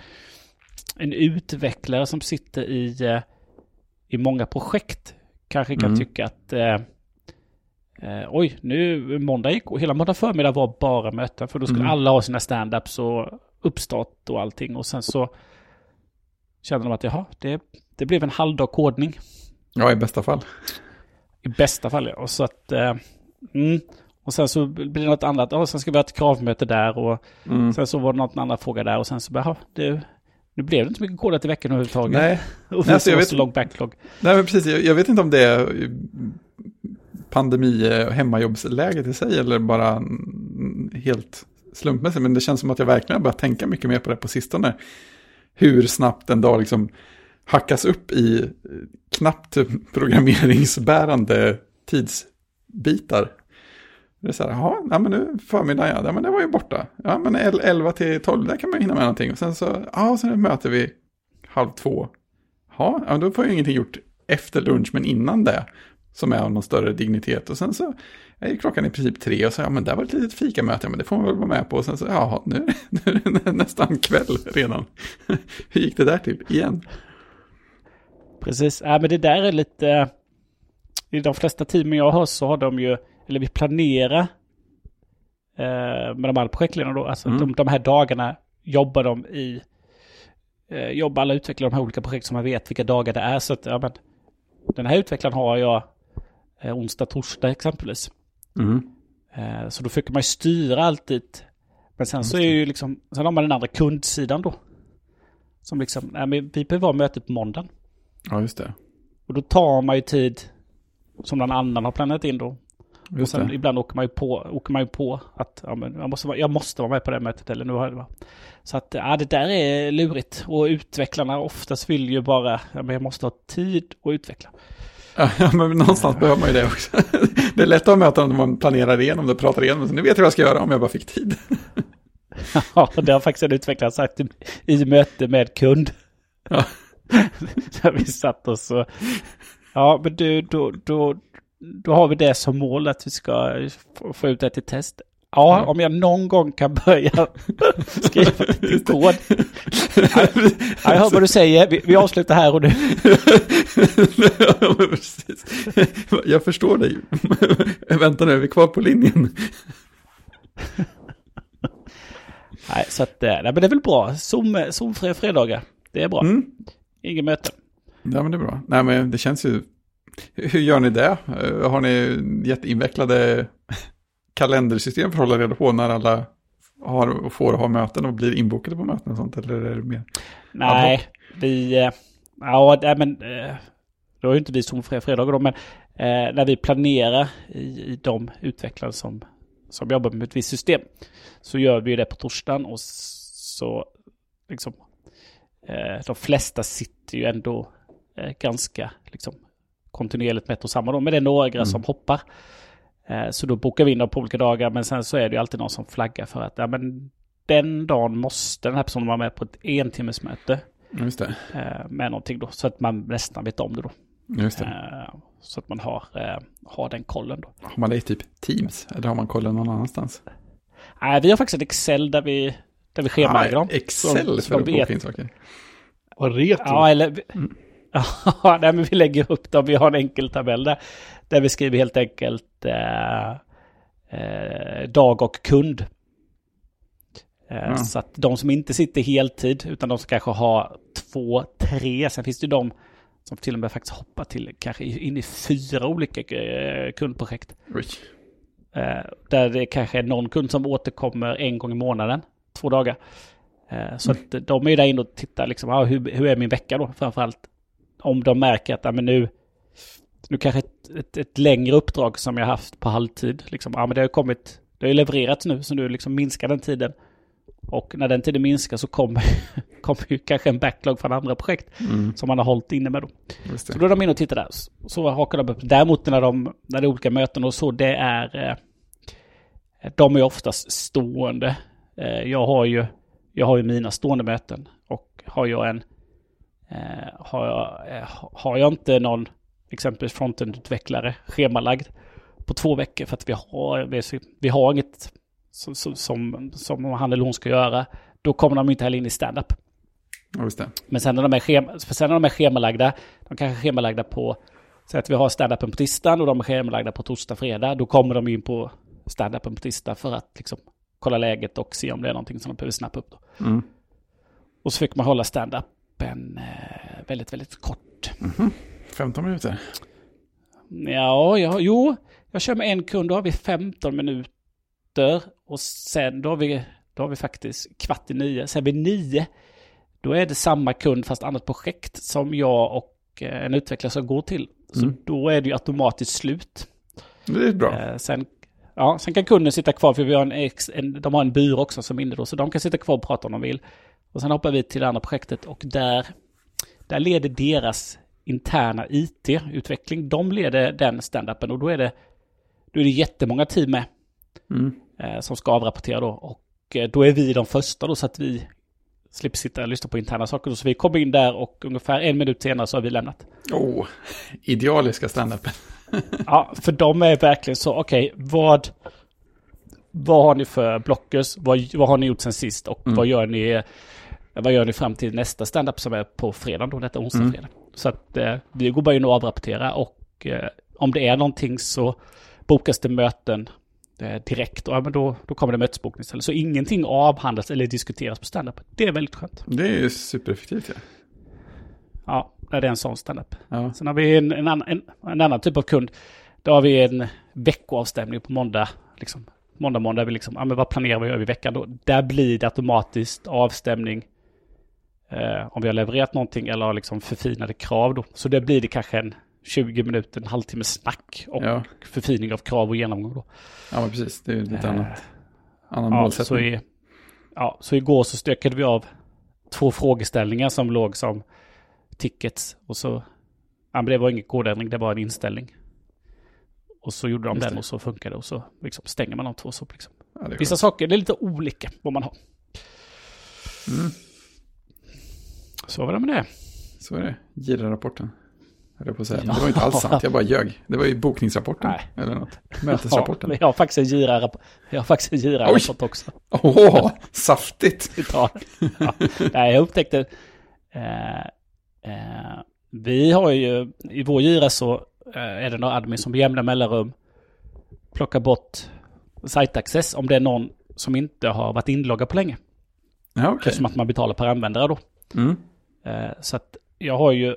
en utvecklare som sitter i, eh, i många projekt kanske kan Mm. tycka att eh, eh, oj, nu måndag gick och hela måndag förmiddag var bara möten för då skulle Mm. alla ha sina stand-ups och uppstart och allting och sen så känner de att jaha, det, det blev en halvdag kodning. Ja, i bästa fall. I bästa fall ja. Och så att... Eh, mm. Och sen så blir det något annat. Ja, sen ska vi ha ett kravmöte där och Mm. sen så var det något annan fråga där och sen så bara, det, nu blev det inte så mycket kodat i veckan överhuvudtaget. Nej, och Nej, alltså, så jag vet- så lång backlog. Nej, men precis. Jag, jag vet inte om det är pandemi och hemmajobbsläget i sig eller bara helt slumpmässigt. Men det känns som att jag verkligen har börjat tänka mycket mer på det på sistone. Hur snabbt en dag liksom hackas upp i eh, knappt programmeringsbärande tidsbitar. Det är så här, jaha, ja, men nu förmiddag, ja, ja, men det var ju borta. Ja, men 11 till 12, där kan man ju hinna med någonting. Och sen så, ja, sen möter vi halv två. Ja, ja, då får jag ingenting gjort efter lunch, men innan det. Som är av någon större dignitet. Och sen så är klockan i princip tre och så, ja men där var ett litet fikamöte, ja, men det får man väl vara med på. Och sen så, ja, nu, nu är det nästan kväll redan. Hur gick det där till? Igen? Precis. Ja, men det där är lite... Eh, I de flesta teamen jag har så har de ju, eller vi planerar eh, med de andra projektledarna då, alltså Mm. de, de här dagarna jobbar de i, eh, jobbar alla utvecklare de här olika projekt som man vet vilka dagar det är. Så att, ja men, den här utvecklaren har jag eh, onsdag, torsdag exempelvis. Mm. Eh, så då försöker man ju styra alltid. Men sen så är ju liksom, sen har man den andra kundsidan då. Som liksom, nej men vi behöver ha möte på måndagen. Ja, just det. Och då tar man ju tid som någon annan har planerat in då. Och sen ibland åker man ju på, åker man ju på att ja, men jag, måste, vara- jag måste vara med på det mötet. Eller nu har det. Så att ja, det där är lurigt. Och utvecklarna oftast vill ju bara, ja, men jag måste ha tid att utveckla. Ja, men någonstans behöver man ju det också. Det är lätt att möten om man planerar igenom det, pratar igenom det. Så nu vet jag vad jag ska göra om jag bara fick tid. Ja, det har faktiskt en utvecklare sagt i, i möte med kund. Ja. Där vi satt oss och... Ja, men du, då, då, då har vi det som mål att vi ska få, ut det till test. Ja, Ja. om jag någon gång kan börja skriva lite kod. Ja, jag hör vad du säger. Vi, vi avslutar här och nu. Ja. Jag förstår dig. Vänta nu, är vi kvar på linjen? Nej, så att, eh, nej, men det är väl bra. Zoom, Zoomfria fredagar. Det är bra. Mm. Ingen möte. Ja, men det är bra. Nej, men det känns ju... Hur gör ni det? Eh, Har ni jätteinvecklade kalendersystem för att hålla reda på när alla har får ha möten och blir inbokade på möten och sånt? Eller är det mer? Nej, vi... eh, Ja, nej, men... eh, Då är ju inte vi Zoomfria fredagar då, men eh, när vi planerar i, i de utvecklare som, som jobbar med ett visst system så gör vi det på torsdagen och så liksom eh, de flesta sitter ju ändå eh, ganska liksom kontinuerligt med ett och samma då, men det är några Mm. som hoppar. Eh, så då bokar vi in dem på olika dagar, men sen så är det ju alltid någon som flaggar för att ja, men den dagen måste den här personen vara med på ett entimmesmöte Ja, Just det. eh, med någonting då, så att man nästan vet om det då. Just det. Eh, så att man har, har den kollen då. Har man det i typ Teams? Eller har man kollen någon annanstans? Nej, vi har faktiskt ett Excel där vi, där vi schemalägger dem. Ah, Excel Så- så för att de boka in saker. Vad retro. Ja, eller... Mm. Ja, nej, men vi lägger upp dem. Vi har en enkel tabell där. Där vi skriver helt enkelt eh, eh, dag och kund. Eh, Ja. Så att de som inte sitter heltid, utan de som kanske har två, tre. Sen finns det ju de som till och med faktiskt hoppar till kanske in i fyra olika eh, kundprojekt. Oj. Eh, där det kanske är någon kund som återkommer en gång i månaden, två dagar. Eh, så att de är ju där inne och tittar liksom, ah, hur, hur är min vecka då framförallt. Om de märker att ah, men nu, nu kanske ett, ett, ett längre uppdrag som jag haft på halvtid. Liksom, ja, men det har kommit, det har ju levererats nu, så nu liksom minskar den tiden. Och när den tiden minskar så kommer, kommer ju kanske en backlog från andra projekt Mm. som man har hållit inne med. Just Så då är de inne och tittar där. Så hakar de upp. Däremot när, de, när det är olika möten och så, det är... Eh, de är oftast stående. Eh, jag, har ju, jag har ju mina stående möten. Och har jag en... Eh, har, jag, eh, har jag inte någon exempelvis frontend-utvecklare schemalagd på två veckor för att vi har, vi, vi har inget som, som, som, han eller hon ska göra, då kommer de inte heller in i stand-up. Ja. Men sen när de är, schema, sen när de är schemalagda, de kanske är schemalagda på, så att vi har stand-upen på tisdagen och de är schemalagda på torsdag, fredag, då kommer de in på stand-upen på tisdag för att liksom kolla läget och se om det är någonting som de behöver snappa upp. Då. Mm. Och så fick man hålla stand-upen eh, väldigt, väldigt kort. 15 minuter. Ja, ja, jo, jag kör med en kund, då har vi 15 minuter och sen då har vi, då har vi faktiskt kvart i nio, sen vid nio, då är det samma kund fast annat projekt som jag och eh, en utvecklare ska gå till. Så Mm. då är det ju automatiskt slut. Det är bra. Eh, sen, ja, sen kan kunden sitta kvar, för vi har en, ex, en, de har en byrå också som är inne då, så de kan sitta kvar och prata om de vill. Och sen hoppar vi till det andra projektet och där, där leder deras interna IT-utveckling, de leder den standupen och då är det, då är det jättemånga team med Mm. eh, som ska avrapportera då. Och eh, då är vi de första då så att vi slipper sitta och lyssna på interna saker. Då. Så vi kommer in där och ungefär en minut senare så har vi lämnat. Oh, idealiska standupen. Ja, för de är verkligen så, okej, vad, vad har ni för blockers? Vad, vad har ni gjort sen sist? Och Mm. vad gör ni vad gör ni fram till nästa standup som är på fredag då, detta onsdag, Mm. fredag. Så att eh, vi går bara in och avrapporterar och eh, om det är någonting så bokas det möten eh, direkt och ja, men då, då kommer det mötesbokning istället. Så ingenting avhandlas eller diskuteras på standup. Det är väldigt skönt. Det är ju supereffektivt. Ja. Ja, när det är en sån standup. Ja. Sen har vi en, en, annan, en, en annan typ av kund. Då har vi en veckoavstämning på måndag. Liksom, måndag, måndag. Vi liksom, ja, men vad planerar vi att göra i veckan då? Där blir det automatiskt avstämning. Eh, om vi har levererat någonting eller har liksom förfinade krav då. Så det blir det kanske en 20 minuter, en halvtimme snack och Ja. förfining av krav och genomgång då. ja, precis. Det är ju lite Eh, annat. Annan Ja, så, målsättning. i, ja, så igår så stökade vi av två frågeställningar som låg som tickets. Och så, ja men det var ingen kodändring, det var en inställning. Och så gjorde de Just den det. och så funkade det och så liksom stänger man de två så liksom. Ja, Vissa saker, det är lite olika vad man har. Mm. Så var det med det. Så är det. Gira-rapporten. Jag på att säga. Ja. Det var inte alls sant. Jag bara ljög. Det var ju bokningsrapporten. Nej. Eller något. Ja, Mötesrapporten. men jag har faktiskt en gira gira-rapport också. Åh, saftigt. Ja. Ja. Nej, jag upptäckte... Eh, eh, vi har ju... I vår gira så eh, är det några admin som med jämna mellanrum plockar bort site access om det är någon som inte har varit inloggad på länge. Ja, okej. Eftersom att man betalar per användare då. Mm. Eh, så att jag har ju...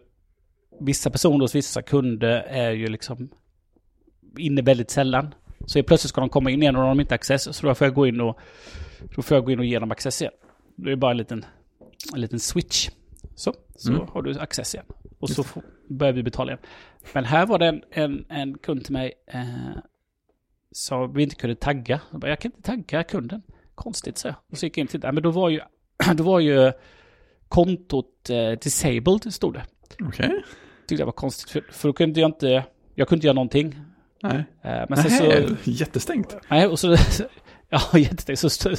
Vissa personer hos vissa kunder är ju liksom inne väldigt sällan. Så plötsligt ska de komma in igen och de har inte access. Så då får jag gå in och, då får jag gå in och ge dem access igen. Det är bara en liten, en liten switch. Så, så Mm. har du access igen. Och Just så får, börjar vi betala igen. Men här var det en, en, en kund till mig eh, som vi inte kunde tagga. Jag, bara, jag kan inte tagga kunden. Konstigt, så jag. Och så gick jag in och tittade. Men då var ju, då var ju kontot eh, disabled, stod det. Okej. Tyckte jag var konstigt. För, för då kunde jag inte, jag kunde inte göra någonting. Nej. Eh, men sen så... Nej, jättestängt. Nej, och så... Ja, jättestängt. Så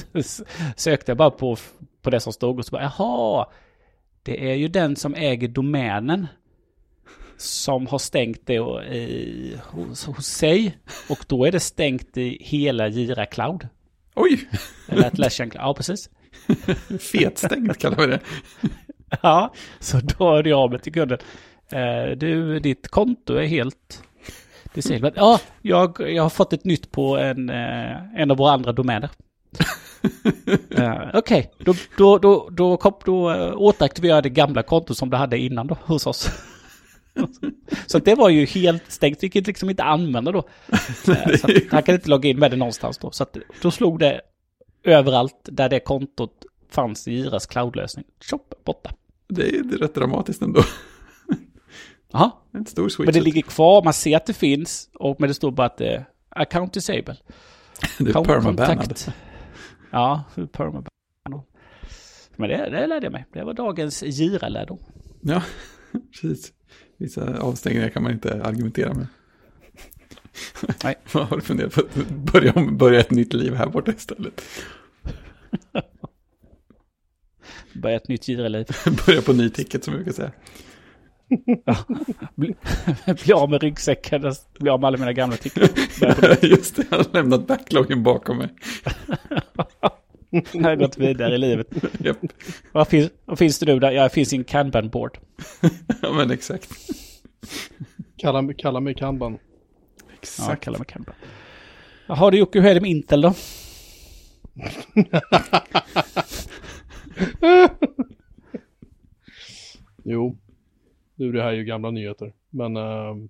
sökte jag bara på, på det som stod och så bara, jaha. Det är ju den som äger domänen. Som har stängt det i, hos, hos sig. Och då är det stängt i hela Jira Cloud. Oj, Eller Atlassian Cloud. Ja, precis. fetstängt kallar vi det. Ja, så då hörde jag av mig till kunden. Eh, du, ditt konto är helt disabled. Ja, jag, jag har fått ett nytt på en, eh, en av våra andra domäner. uh, Okej, då, då, då, då, kom, då uh, återaktiverade jag det gamla kontot som du hade innan då hos oss. så det var ju helt stängt, vilket liksom inte använda då. Att han kan inte logga in med det någonstans då. Så att, då slog det överallt där det kontot fanns i Jiras cloudlösning. Tjopp, borta. Det är det är rätt dramatiskt ändå. Jaha, En stor switch. Men det ligger kvar, man ser att det finns, och, men det står bara att det är account disable. det är permabannad. Ja, permabannad. Men det, det lärde jag mig. Det var dagens gira-lärdom. Ja, precis. Vissa avstängningar kan man inte argumentera med. Nej. Vad har du funderat på? att Börja, om- börja ett nytt liv här borta istället. Börja ett nytt gira-liv. Börja på ny ticket som vi brukar säga. Bli, bli av med ryggsäcken, bli av med alla mina gamla tickor. Just det, jag har lämnat backloggen bakom mig. Jag har gått vidare i livet. Japp. Vad finns, vad finns det nu där? Ja, det finns en kanban board. Ja, men exakt. Kalla, kalla mig kanban. Ja, Exakt. kallar mig kanban. Jaha du Jocke, hur är det med Intel då? Jo, nu är det här ju gamla nyheter. Men ehm,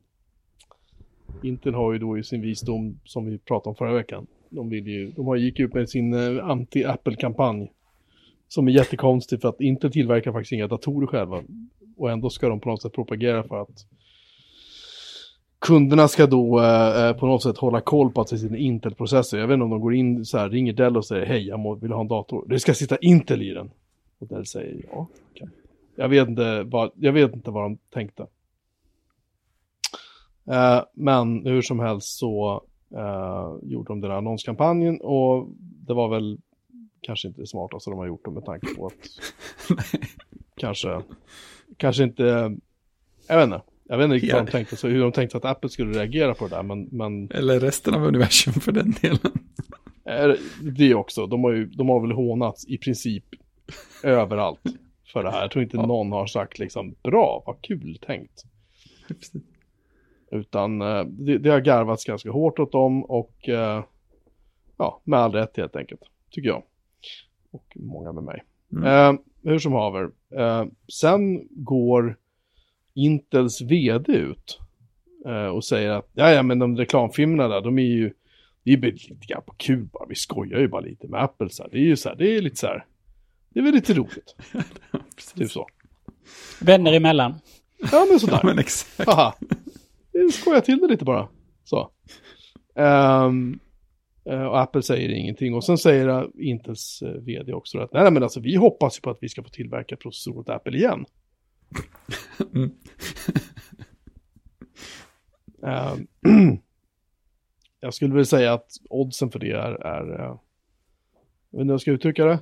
Intel har ju då i sin visdom, som vi pratade om förra veckan, de, vill ju, de har gick ut med sin eh, anti-Apple-kampanj. Som är jättekonstig för att Intel tillverkar faktiskt inga datorer själva. Och ändå ska de på något sätt propagera för att kunderna ska då eh, eh, på något sätt hålla koll på att det sitter en Intel-processor. Jag vet inte om de går in så här, ringer Dell och säger hej, jag må, vill ha en dator. Det ska sitta Intel i den. Och Dell säger ja, okej. Jag vet inte vad, jag vet inte vad de tänkte. Eh, men hur som helst så eh, gjorde de den här annonskampanjen och det var väl kanske inte det smartaste de har gjort med tanke på att kanske, kanske inte, jag vet inte. Jag vet inte riktigt vad de tänkte, så hur de tänkte att Apple skulle reagera på det där, men, men Eller resten av universum för den delen. är det också, de har ju, de har väl hånats i princip överallt för det här. Jag tror inte Ja. någon har sagt liksom bra, vad kul tänkt. Precis. Utan eh, det, det har garvats ganska hårt åt dem och eh, ja, med all rätt helt enkelt, tycker jag. Och många med mig. Mm. Eh, hur som haver. Eh, sen går Intels vd ut eh, och säger att ja, ja, men de reklamfilmerna där, de är ju, det är lite grann på kul bara, vi skojar ju bara lite med Apple så här. Det är ju så här, det är lite så här, det är väl lite roligt, typ så. Vänner emellan. Ja, men sådär. Ja, men exakt. Haha. Vi skojar till det lite bara. Så. Eh, och Apple säger ingenting. Och sen säger uh, Intels vd också att nej, nej, men alltså vi hoppas ju på att vi ska få tillverka processorer åt Apple igen. Mm. Ehm, jag skulle väl säga att oddsen för det är, är eh, jag vet inte hur jag ska uttrycka det,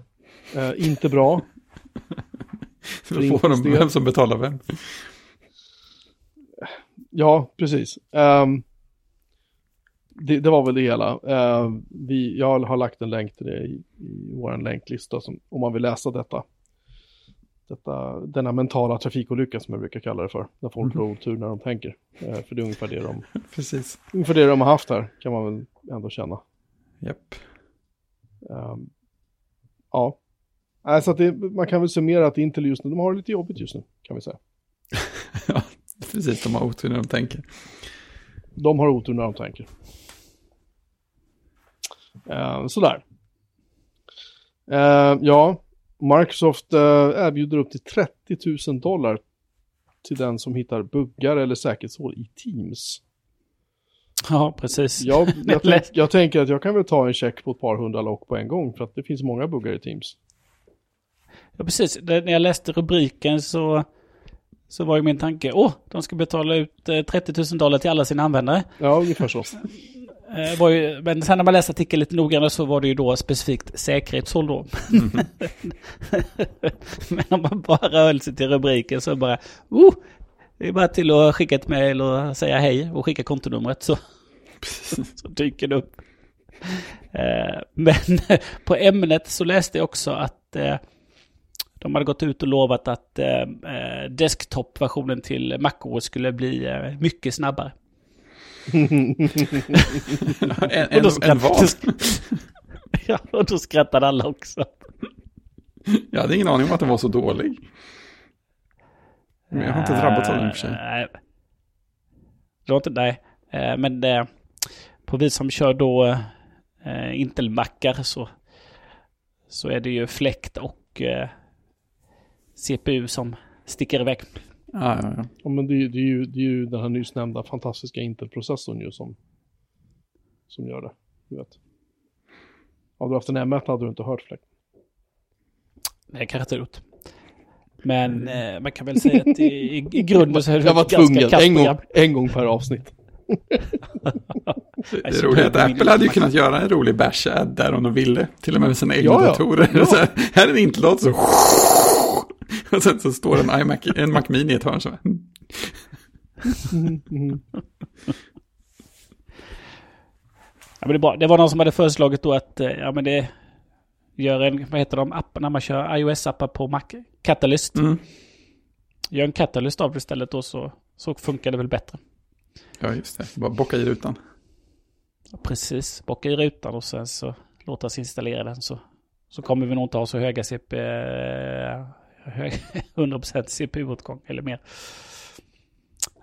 Eh, inte bra. Så får de vem som betalar vem. Ja, precis. Ehm, det, det var väl det hela. Ehm, vi, jag har lagt en länk till det i, i vår länklista som, om man vill läsa detta. Detta. Denna mentala trafikolycka som jag brukar kalla det för. När folk har otur när de tänker. Eh, för det är ungefär det, de, Precis. ungefär det de har haft här, kan man väl ändå känna. Japp. Ehm, ja. Nej, så att det, man kan väl summera att Intel just nu, de har det lite jobbigt just nu, kan vi säga. ja, precis. De har otur när de tänker. De har otur när de tänker. Eh, sådär. Eh, ja, Microsoft eh, erbjuder upp till 30 000 dollar till den som hittar buggar eller säkerhetshål i Teams. Ja, precis. Jag, jag, tänk, jag tänker att jag kan väl ta en check på ett par hundra lock på en gång för att det finns många buggar i Teams. Ja, precis. Det, när jag läste rubriken så, så var ju min tanke, åh, de ska betala ut eh, 30 000 dollar till alla sina användare. Ja, ungefär så. Eh, var ju, men sen när man läste artikeln lite noggrannare så var det ju då specifikt säkerhetshåll då. men om man bara höll sig till rubriken så bara, oh, det är bara till att skicka ett mejl och säga hej och skicka kontonumret så, så dyker det upp. Eh, men på ämnet så läste jag också att eh, de hade gått ut och lovat att desktopversionen desktop-versionen till MacOS skulle bli mycket snabbare. En, Och en, då en skratt- vad? ja, och då skrattade alla också. Jag hade ingen aning om att den var så dålig. Men jag har inte drabbats av den i och för sig. Nej. Var inte, nej. Eh, Men eh, på vi som kör då eh, Intel-mackar så, så är det ju fläkt och eh, CPU som sticker iväg. Ja, ja, ja. Ja, men det, är- det, är ju, det är ju den här nyss nämnda fantastiska Intel-processorn ju som, som gör det. Du vet. Hade du haft en M1 hade du inte hört fläkt. Nej, kanske inte gjort. Men eh, man kan väl säga att i, i, i grunden så är det Jag var tvungen, en gång, en gång per avsnitt. Det är roligt att Apple hade ju kunnat göra en rolig bash-ad där om de ville. Till och med med sina egna Ja, datorer. Ja. Här, är en Intel-dator så... Och sen så står en iMac, en Mac Mini i ett hörn så. Ja, men det, bra. det var någon som hade föreslagit då att eh, ja, men det gör en, vad heter de, app när man kör iOS-appar på Mac? Catalyst. Mm. Gör en Catalyst av det istället då så, så funkar det väl bättre. Ja, just det. Bara bocka i rutan. Precis, bocka i rutan och sen så låta oss installera den så, så kommer vi nog inte ha så höga CP, 100% CPU-åtgång eller mer.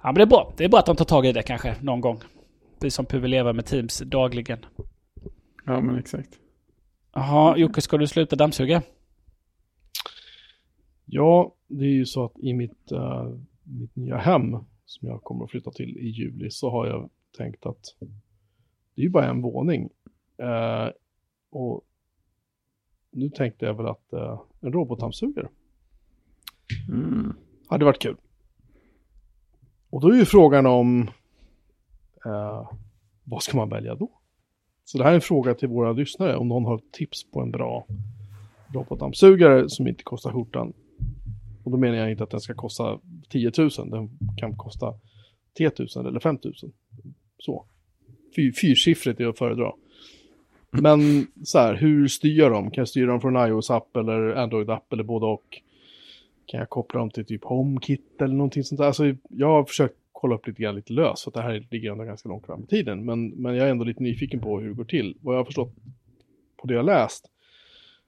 Ja men det är bra, det är bra att de tar tag i det kanske någon gång. Vi som behöver leva med Teams dagligen. Ja, men exakt. Jaha, Jocke ska du sluta dammsuga? Ja, det är ju så att i mitt, eh, mitt nya hem som jag kommer att flytta till i juli så har jag tänkt att det är ju bara en våning. Eh, och nu tänkte jag väl att eh, en robotdammsugare Mm. hade varit kul. Och då är ju frågan om uh, vad ska man välja då? Så det här är en fråga till våra lyssnare om någon har tips på en bra robotdammsugare som inte kostar skjortan. Och då menar jag inte att den ska kosta 10 000, den kan kosta 3 000 eller 5 000. Så. Fy, fyrsiffrigt är att föredra. Men så här, hur styr jag dem? Kan jag styra dem från iOS-app eller Android-app eller både och? Kan jag koppla dem till typ HomeKit eller någonting sånt där? Alltså, jag har försökt kolla upp lite grann lite lös, för det här ligger ändå ganska långt fram i tiden. Men, men jag är ändå lite nyfiken på hur det går till. Vad jag har förstått på det jag läst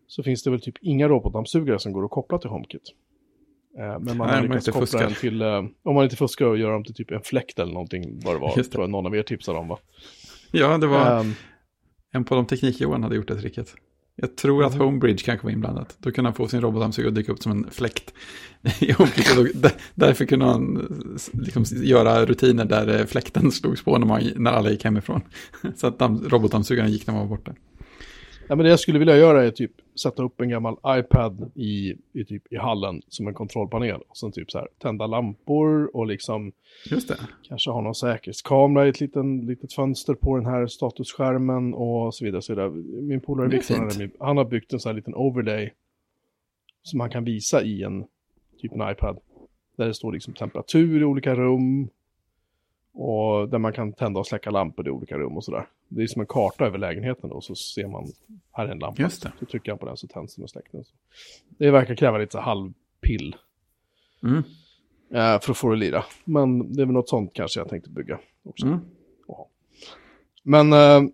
så finns det väl typ inga robotdammsugare som går att koppla till HomeKit. Eh, men man har lyckats koppla fuskar. den till, eh, om man inte fuskar och gör dem till typ en fläkt eller någonting, vad det var, Just det. tror jag någon av er tipsade om va? Ja, det var Ehm, en på de teknik-Johan hade gjort det tricket. Jag tror att Mhm. Homebridge kanske var inblandat. Då kunde han få sin robotdammsugare att dyka upp som en fläkt Därför kunde han liksom göra rutiner där eh, fläkten slogs på när, man, när alla gick hemifrån. Så att damm- robotdammsugaren gick när man var borta. Ja, men det jag skulle vilja göra är typ sätta upp en gammal iPad i, i, typ, i hallen som en kontrollpanel. Och sen typ så här tända lampor och liksom kanske ha någon säkerhetskamera i ett liten, litet fönster på den här statusskärmen och så vidare. Så vidare. Min polare har- han har byggt en sån här liten overlay som man kan visa i en typ en iPad. Där det står liksom temperatur i olika rum och där man kan tända och släcka lampor i olika rum och sådär. Det är som en karta över lägenheten då, så ser man, här är en lampa. Just det. Så trycker han på den så tänds den och släcks den. Det verkar kräva lite så halvpill Mm. eh, för att få det att lira. Men det är väl något sånt kanske jag tänkte bygga också. Mm. Men eh,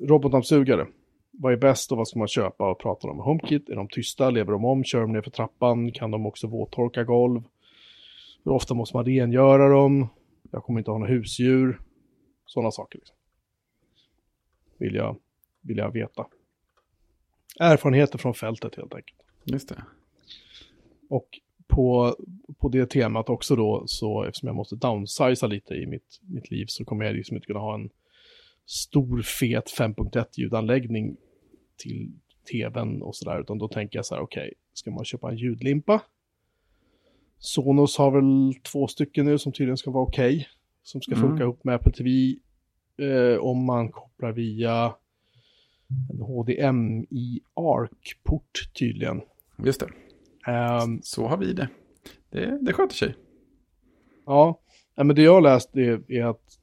robotdammsugare. Vad är bäst och vad ska man köpa och prata om? HomeKit, är de tysta? Lever de om? Kör de ner för trappan? Kan de också våttorka golv? Hur ofta måste man rengöra dem? Jag kommer inte ha några husdjur. Sådana saker. Liksom. Vill, jag, vill jag veta. Erfarenheter från fältet helt enkelt. Just det. Och på, på det temat också då, så eftersom jag måste downsiza lite i mitt, mitt liv så kommer jag liksom inte kunna ha en stor fet 5.1 ljudanläggning till tvn och sådär, utan då tänker jag så här, okej, ska man köpa en ljudlimpa? Sonos har väl två stycken nu som tydligen ska vara okej, som ska Mm. funka ihop med Apple TV eh, om man kopplar via en HDMI ARC-port tydligen. Just det. Ehm, Så har vi det. Det, det sköter sig. Ja, men det jag har läst är, är att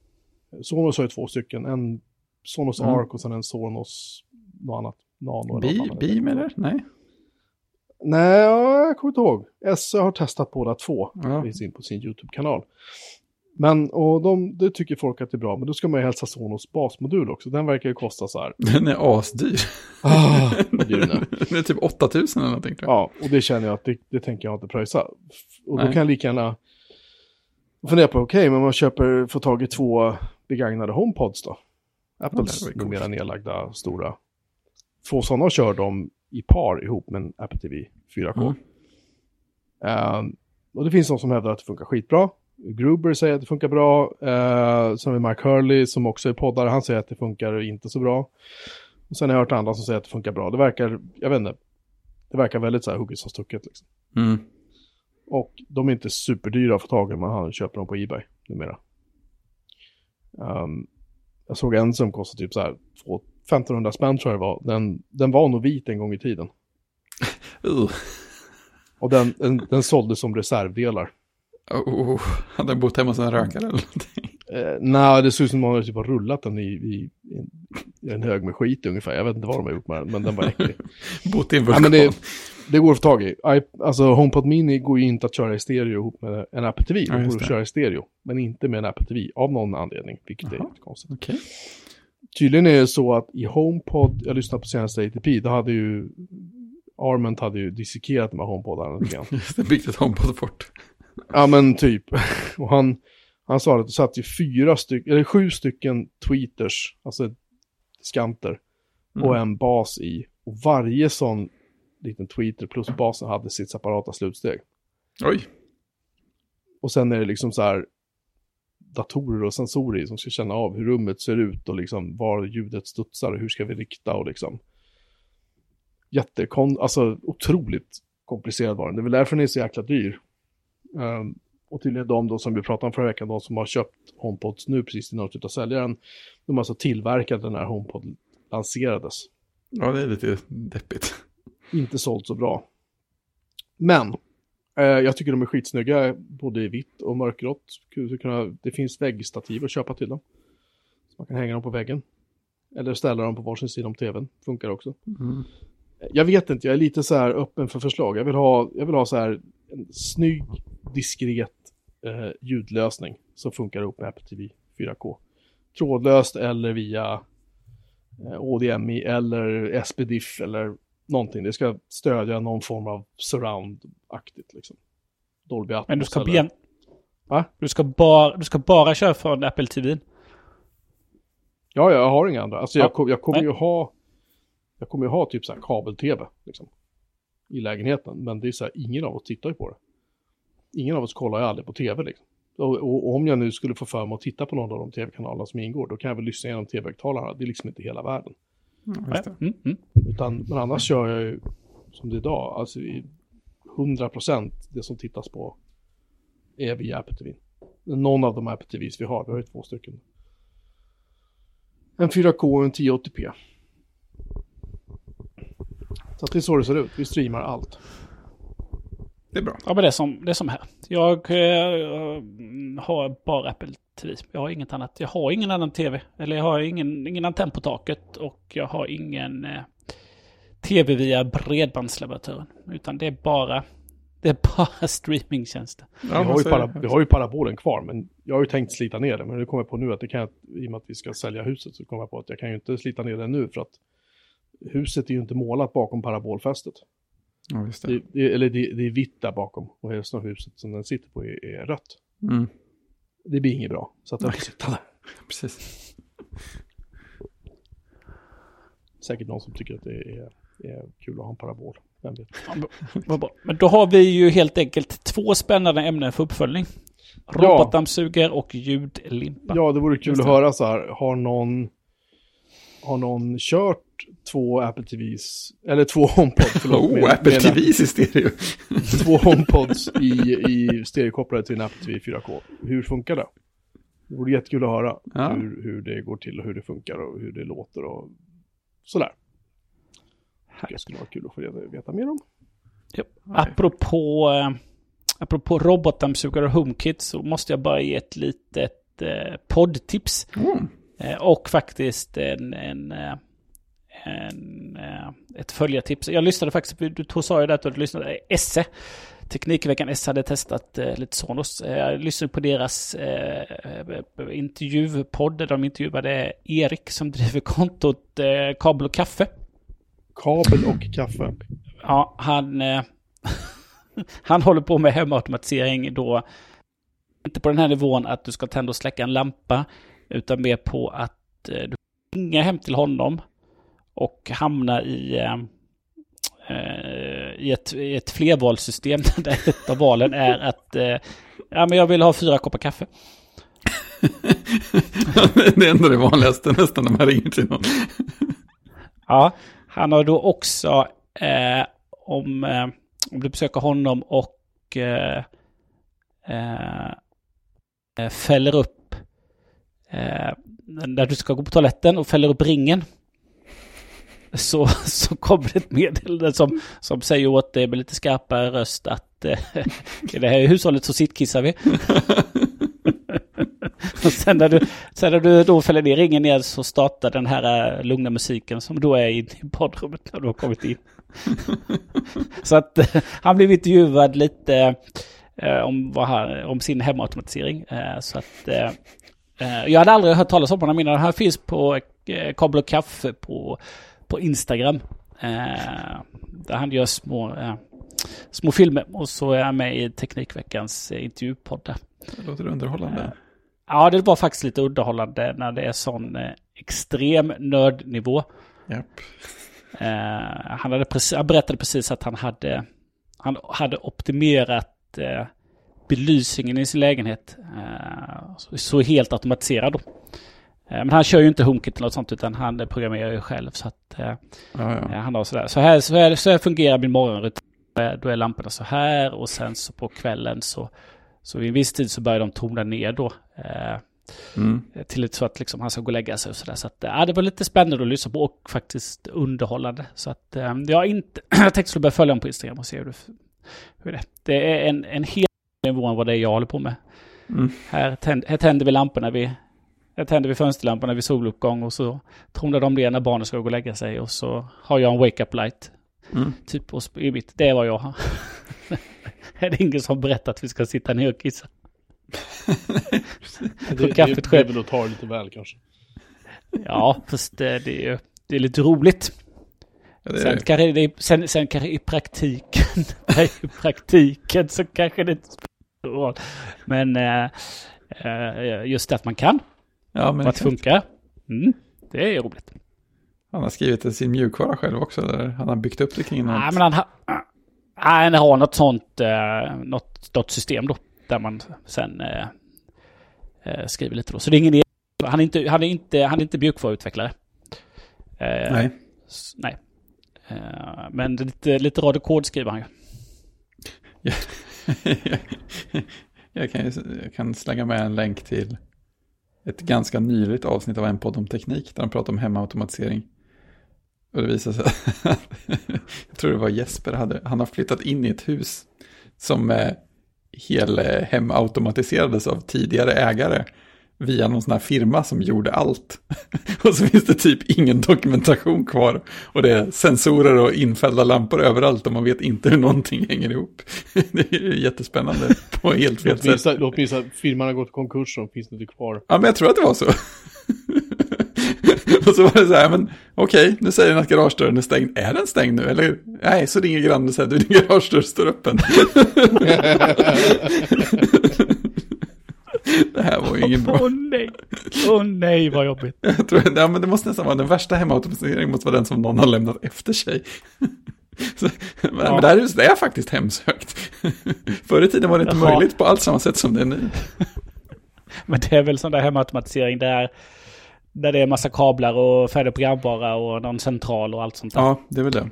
Sonos har ju två stycken. En Sonos Mm. Arc och sen en Sonos något annat. Nano beam eller? Nej. Nej, ja, jag kommer inte ihåg. SE har testat båda två. Ja. Det finns in på sin YouTube-kanal. Men, och de, det tycker folk att det är bra. Men då ska man ju hälsa Sonos basmodul också. Den verkar ju kosta så här. Den är asdyr. Ah, den är. Den är typ 8000 eller någonting. Ja, och det känner jag att det, det tänker jag inte pröjsa. Och då Nej. kan jag lika gärna fundera på, okej, men man köper, får tag i två begagnade HomePods då. Apples numera nedlagda stora. Två sådana och kör dem i par ihop med en Apple TV 4K. Mm. Ehm, och det finns de som hävdar att det funkar skitbra. Gruber säger att det funkar bra. Uh, sen vi Mark Hurley som också är poddare. Han säger att det funkar inte så bra. Och sen har jag hört andra som säger att det funkar bra. Det verkar, jag vet inte, det verkar väldigt så här hugget som stucket. Liksom. Mm. Och de är inte superdyra att få tag i, man köper dem på Ebay numera. Um, jag såg en som kostade typ så här 1500 spänn tror jag det var. Den, den var nog vit en gång i tiden. Uh. Och den, den, den såldes som reservdelar. Oh, hade den bott hemma hos en rökare eller någonting? Eh, Nej, det såg ut som att man typ har rullat den i, i, i, en hög med skit ungefär. Jag vet inte vad de har gjort med den, men den var äcklig. Bott i en ja, vulkan. men det, det går att få tag i. I, alltså HomePod Mini går ju inte att köra i stereo ihop med en Apple TV. Ja, Det går att köra i stereo, men inte med en Apple TV av någon anledning, vilket är Jaha. lite konstigt. Okej. Tydligen är det så att i HomePod, jag lyssnade på senaste ATP, då hade ju Arment hade ju dissekerat de här HomePodarna lite grann. Byggt ett HomePod-fort. Ja men typ. Och han, han sa att det satt ju fyra stycken, eller sju stycken tweeters, alltså skanter, och en bas i. Och varje sån liten tweeter plus basen hade sitt separata slutsteg. Oj. Och sen är det liksom så här datorer och sensorer som ska känna av hur rummet ser ut och liksom var ljudet studsar och hur ska vi rikta och liksom. Jättekon, alltså otroligt komplicerad var den. Det är väl därför den är så jäkla dyr. Ehm, och tydligen de då som vi pratade om förra veckan, de som har köpt HomePods nu precis innan de slutar sälja den, de har alltså tillverkat den här HomePod lanserades. Ja, det är lite deppigt. Inte sålt så bra. Men, jag tycker de är skitsnygga, både i vitt och mörkgrått. Det finns väggstativ att köpa till dem. Så man kan hänga dem på väggen. Eller ställa dem på varsin sida om tvn, funkar också. Mm. Jag vet inte, jag är lite så här öppen för förslag. Jag vill ha, jag vill ha så här en snygg, diskret eh, ljudlösning som funkar ihop med Apple TV 4K. Trådlöst eller via eh, HDMI eller SPDIF eller någonting. Det ska stödja någon form av surround-aktigt liksom. Dolby Atmos Men du ska, eller-. Va? du ska, bara, du ska bara köra från Apple TV. Ja, jag har inga andra. Alltså jag, Ja. jag kommer ju ha, jag kommer ju ha typ så här kabel-tv liksom, i lägenheten. Men det är så här, ingen av oss tittar ju på det. Ingen av oss kollar ju aldrig på tv liksom. Och, och, och om jag nu skulle få för mig att titta på någon av de tv-kanalerna som ingår, då kan jag väl lyssna genom tv-högtalarna. Det är liksom inte hela världen. Ja, just det. Mm, mm. Utan, men annars kör jag ju som det är idag, alltså i 100% det som tittas på är via Apple TV. Någon av de Apple TVs vi har, vi har ju två stycken. En 4K och en 1080p. Så att det är så det ser ut, vi streamar allt. Det är bra. Ja, men det är som, det är som här. Jag eh, har bara Apple TV. Jag har inget annat. Jag har ingen annan TV. Eller jag har ingen, ingen antenn på taket. Och jag har ingen eh, TV via bredbandslaboratören. Utan det är bara, det är bara streamingtjänster. Ja, vi, har ju para, det. vi har ju parabolen kvar, men jag har ju tänkt slita ner den. Men nu kommer jag på nu att det kan jag, i och med att vi ska sälja huset, så kommer jag på att jag kan ju inte slita ner den nu för att huset är ju inte målat bakom parabolfästet. Ja, det. Det, det, eller det, det är vitt där bakom och resten av huset som den sitter på är, är rött. Mm. Det blir inget bra, så att den får sitta där. Precis. Säkert någon som tycker att det är, är kul att ha en parabol. Vem vet? Men- då har vi ju helt enkelt två spännande ämnen för uppföljning. Robotdammsugare och ljudlimpa. Ja, det vore kul att höra så här. Har någon, har någon kört två Apple TVs, eller två HomePod, förlåt. Oh, med- Apple med- TVs i stereo. Två HomePods i, i stereokopplade till en Apple TV 4K. Hur funkar det? Det vore jättekul att höra Ja. hur, hur det går till och hur det funkar och hur det låter och sådär. Det skulle vara kul att få reda- veta mer om. Ja. Apropå, eh, apropå robotdammsugare och HomeKit så måste jag bara ge ett litet eh, poddtips. Mm. Eh, och faktiskt en, en, eh, en, eh, ett följartips. Jag lyssnade faktiskt, du sa ju det att du eh, Esse. Teknikveckan S hade testat eh, lite Sonos. Jag lyssnade på deras eh, intervjupodd där de intervjuade Erik som driver kontot eh, Kabel och Kaffe. Kabel och kaffe. Ja, han, eh, han håller på med hemautomatisering då. Inte på den här nivån att du ska tända och släcka en lampa. Utan mer på att eh, du ringer hem till honom. Och hamna i, eh, eh, i, ett, i ett flervalssystem där ett av valen är att eh, ja, men jag vill ha fyra koppar kaffe. det är ändå det vanligaste nästan när man ringer till någon. Ja, han har då också, eh, om, eh, om du besöker honom och eh, fäller upp, Eh, när du ska gå på toaletten och fäller upp ringen, så, så kommer det ett meddelande som, som säger åt dig med lite skarpare röst att eh, i det här hushållet så sittkissar vi. Och sen när, du, sen när du då fäller ner ringen igen så startar den här eh, lugna musiken som då är inne i badrummet när du har kommit in. så att eh, han blev intervjuad lite eh, om, vad han, om sin hemautomatisering. Eh, så att jag hade aldrig hört talas om honom innan. Han finns på äh, Kabel och Kaffe på, på Instagram. där han gör små, små filmer. Och så är han med i Teknikveckans intervjupodd. Det låter underhållande. Ja, det var faktiskt lite underhållande när det är sån eh, extrem nördnivå. Yep. Eh, han, hade precis, han berättade precis att han hade, han hade optimerat eh, belysningen i sin lägenhet. Eh, så, helt automatiserad då. Eh, men han kör ju inte HomeKit eller något sånt utan han programmerar ju själv. Så att eh, ja, ja. han har sådär. Så här, så, här, så här fungerar min morgonrutin. Då är lamporna så här och sen så på kvällen så så vid en viss tid så börjar de tona ner då. Mm. Till så att liksom han ska gå och lägga sig och sådär. Så att eh, det var lite spännande att lyssna på och faktiskt underhållande. Så att jag inte, jag tänkte skulle börja följa honom på Instagram och se hur det, hur det är. Det är en, en helt nivå än vad det är jag håller på med. Mm. Här, tänd, här tänder vi lamporna vid, här tänder vi fönsterlamporna vid soluppgång och så tronar de det när barnen ska gå och lägga sig och så har jag en wake-up light. Mm. Typ och i mitt, det är vad jag har. är det ingen som berättat att vi ska sitta ner och kissa. det, kaffet det, det är väl att ta lite väl kanske. Ja, fast det, det, är, det är lite roligt. Ja, sen, kanske det, sen, sen kanske i praktiken, i praktiken så kanske det inte roll. Men äh, just det att man kan. Ja, men att det funkar. Mm, det är roligt. Han har skrivit sin mjukvara själv också, eller han har byggt upp det kring något. Nej, men han, Nej, han har något sånt, eh, något, något system då. Där man sen eh, eh skriver lite då. Så det är ingen han är inte, han är inte, han är inte mjukvaruutvecklare. Eh, nej. Nej. Eh, men lite, lite rad och kod skriver han ju. jag, kan, jag kan slänga med en länk till ett ganska nyligt avsnitt av en podd om teknik där de pratar om hemautomatisering. Och det visade sig att, jag tror det var Jesper, hade, han har flyttat in i ett hus som eh, hel eh, hemautomatiserades av tidigare ägare via någon sån här firma som gjorde allt. och så finns det typ ingen dokumentation kvar. Och det är sensorer och infällda lampor överallt och man vet inte hur någonting hänger ihop. det är jättespännande på helt fel sätt. Låt visa att firman har gått i konkurs och finns inte kvar. Ja, men jag tror att det var så. och så var det så här, men okej, okay, nu säger den att garagedörren är stängd. Är den stängd nu? Eller nej, så ringer grannen och säger att din garagedörr står öppen. det här var ju ingen bra. Åh oh, nej, åh oh, nej vad jobbigt. Jag tror, ja, men det måste nästan vara den värsta hemautomatiseringen måste vara den som någon har lämnat efter sig. Så, men, ja. men det här huset är faktiskt hemsökt. Förr i tiden var det inte Jaha. möjligt på allt samma sätt som det är nu. men det är väl sån där hemautomatisering där där det är massa kablar och färdig programvara och någon central och allt sånt där. Ja, det är väl det.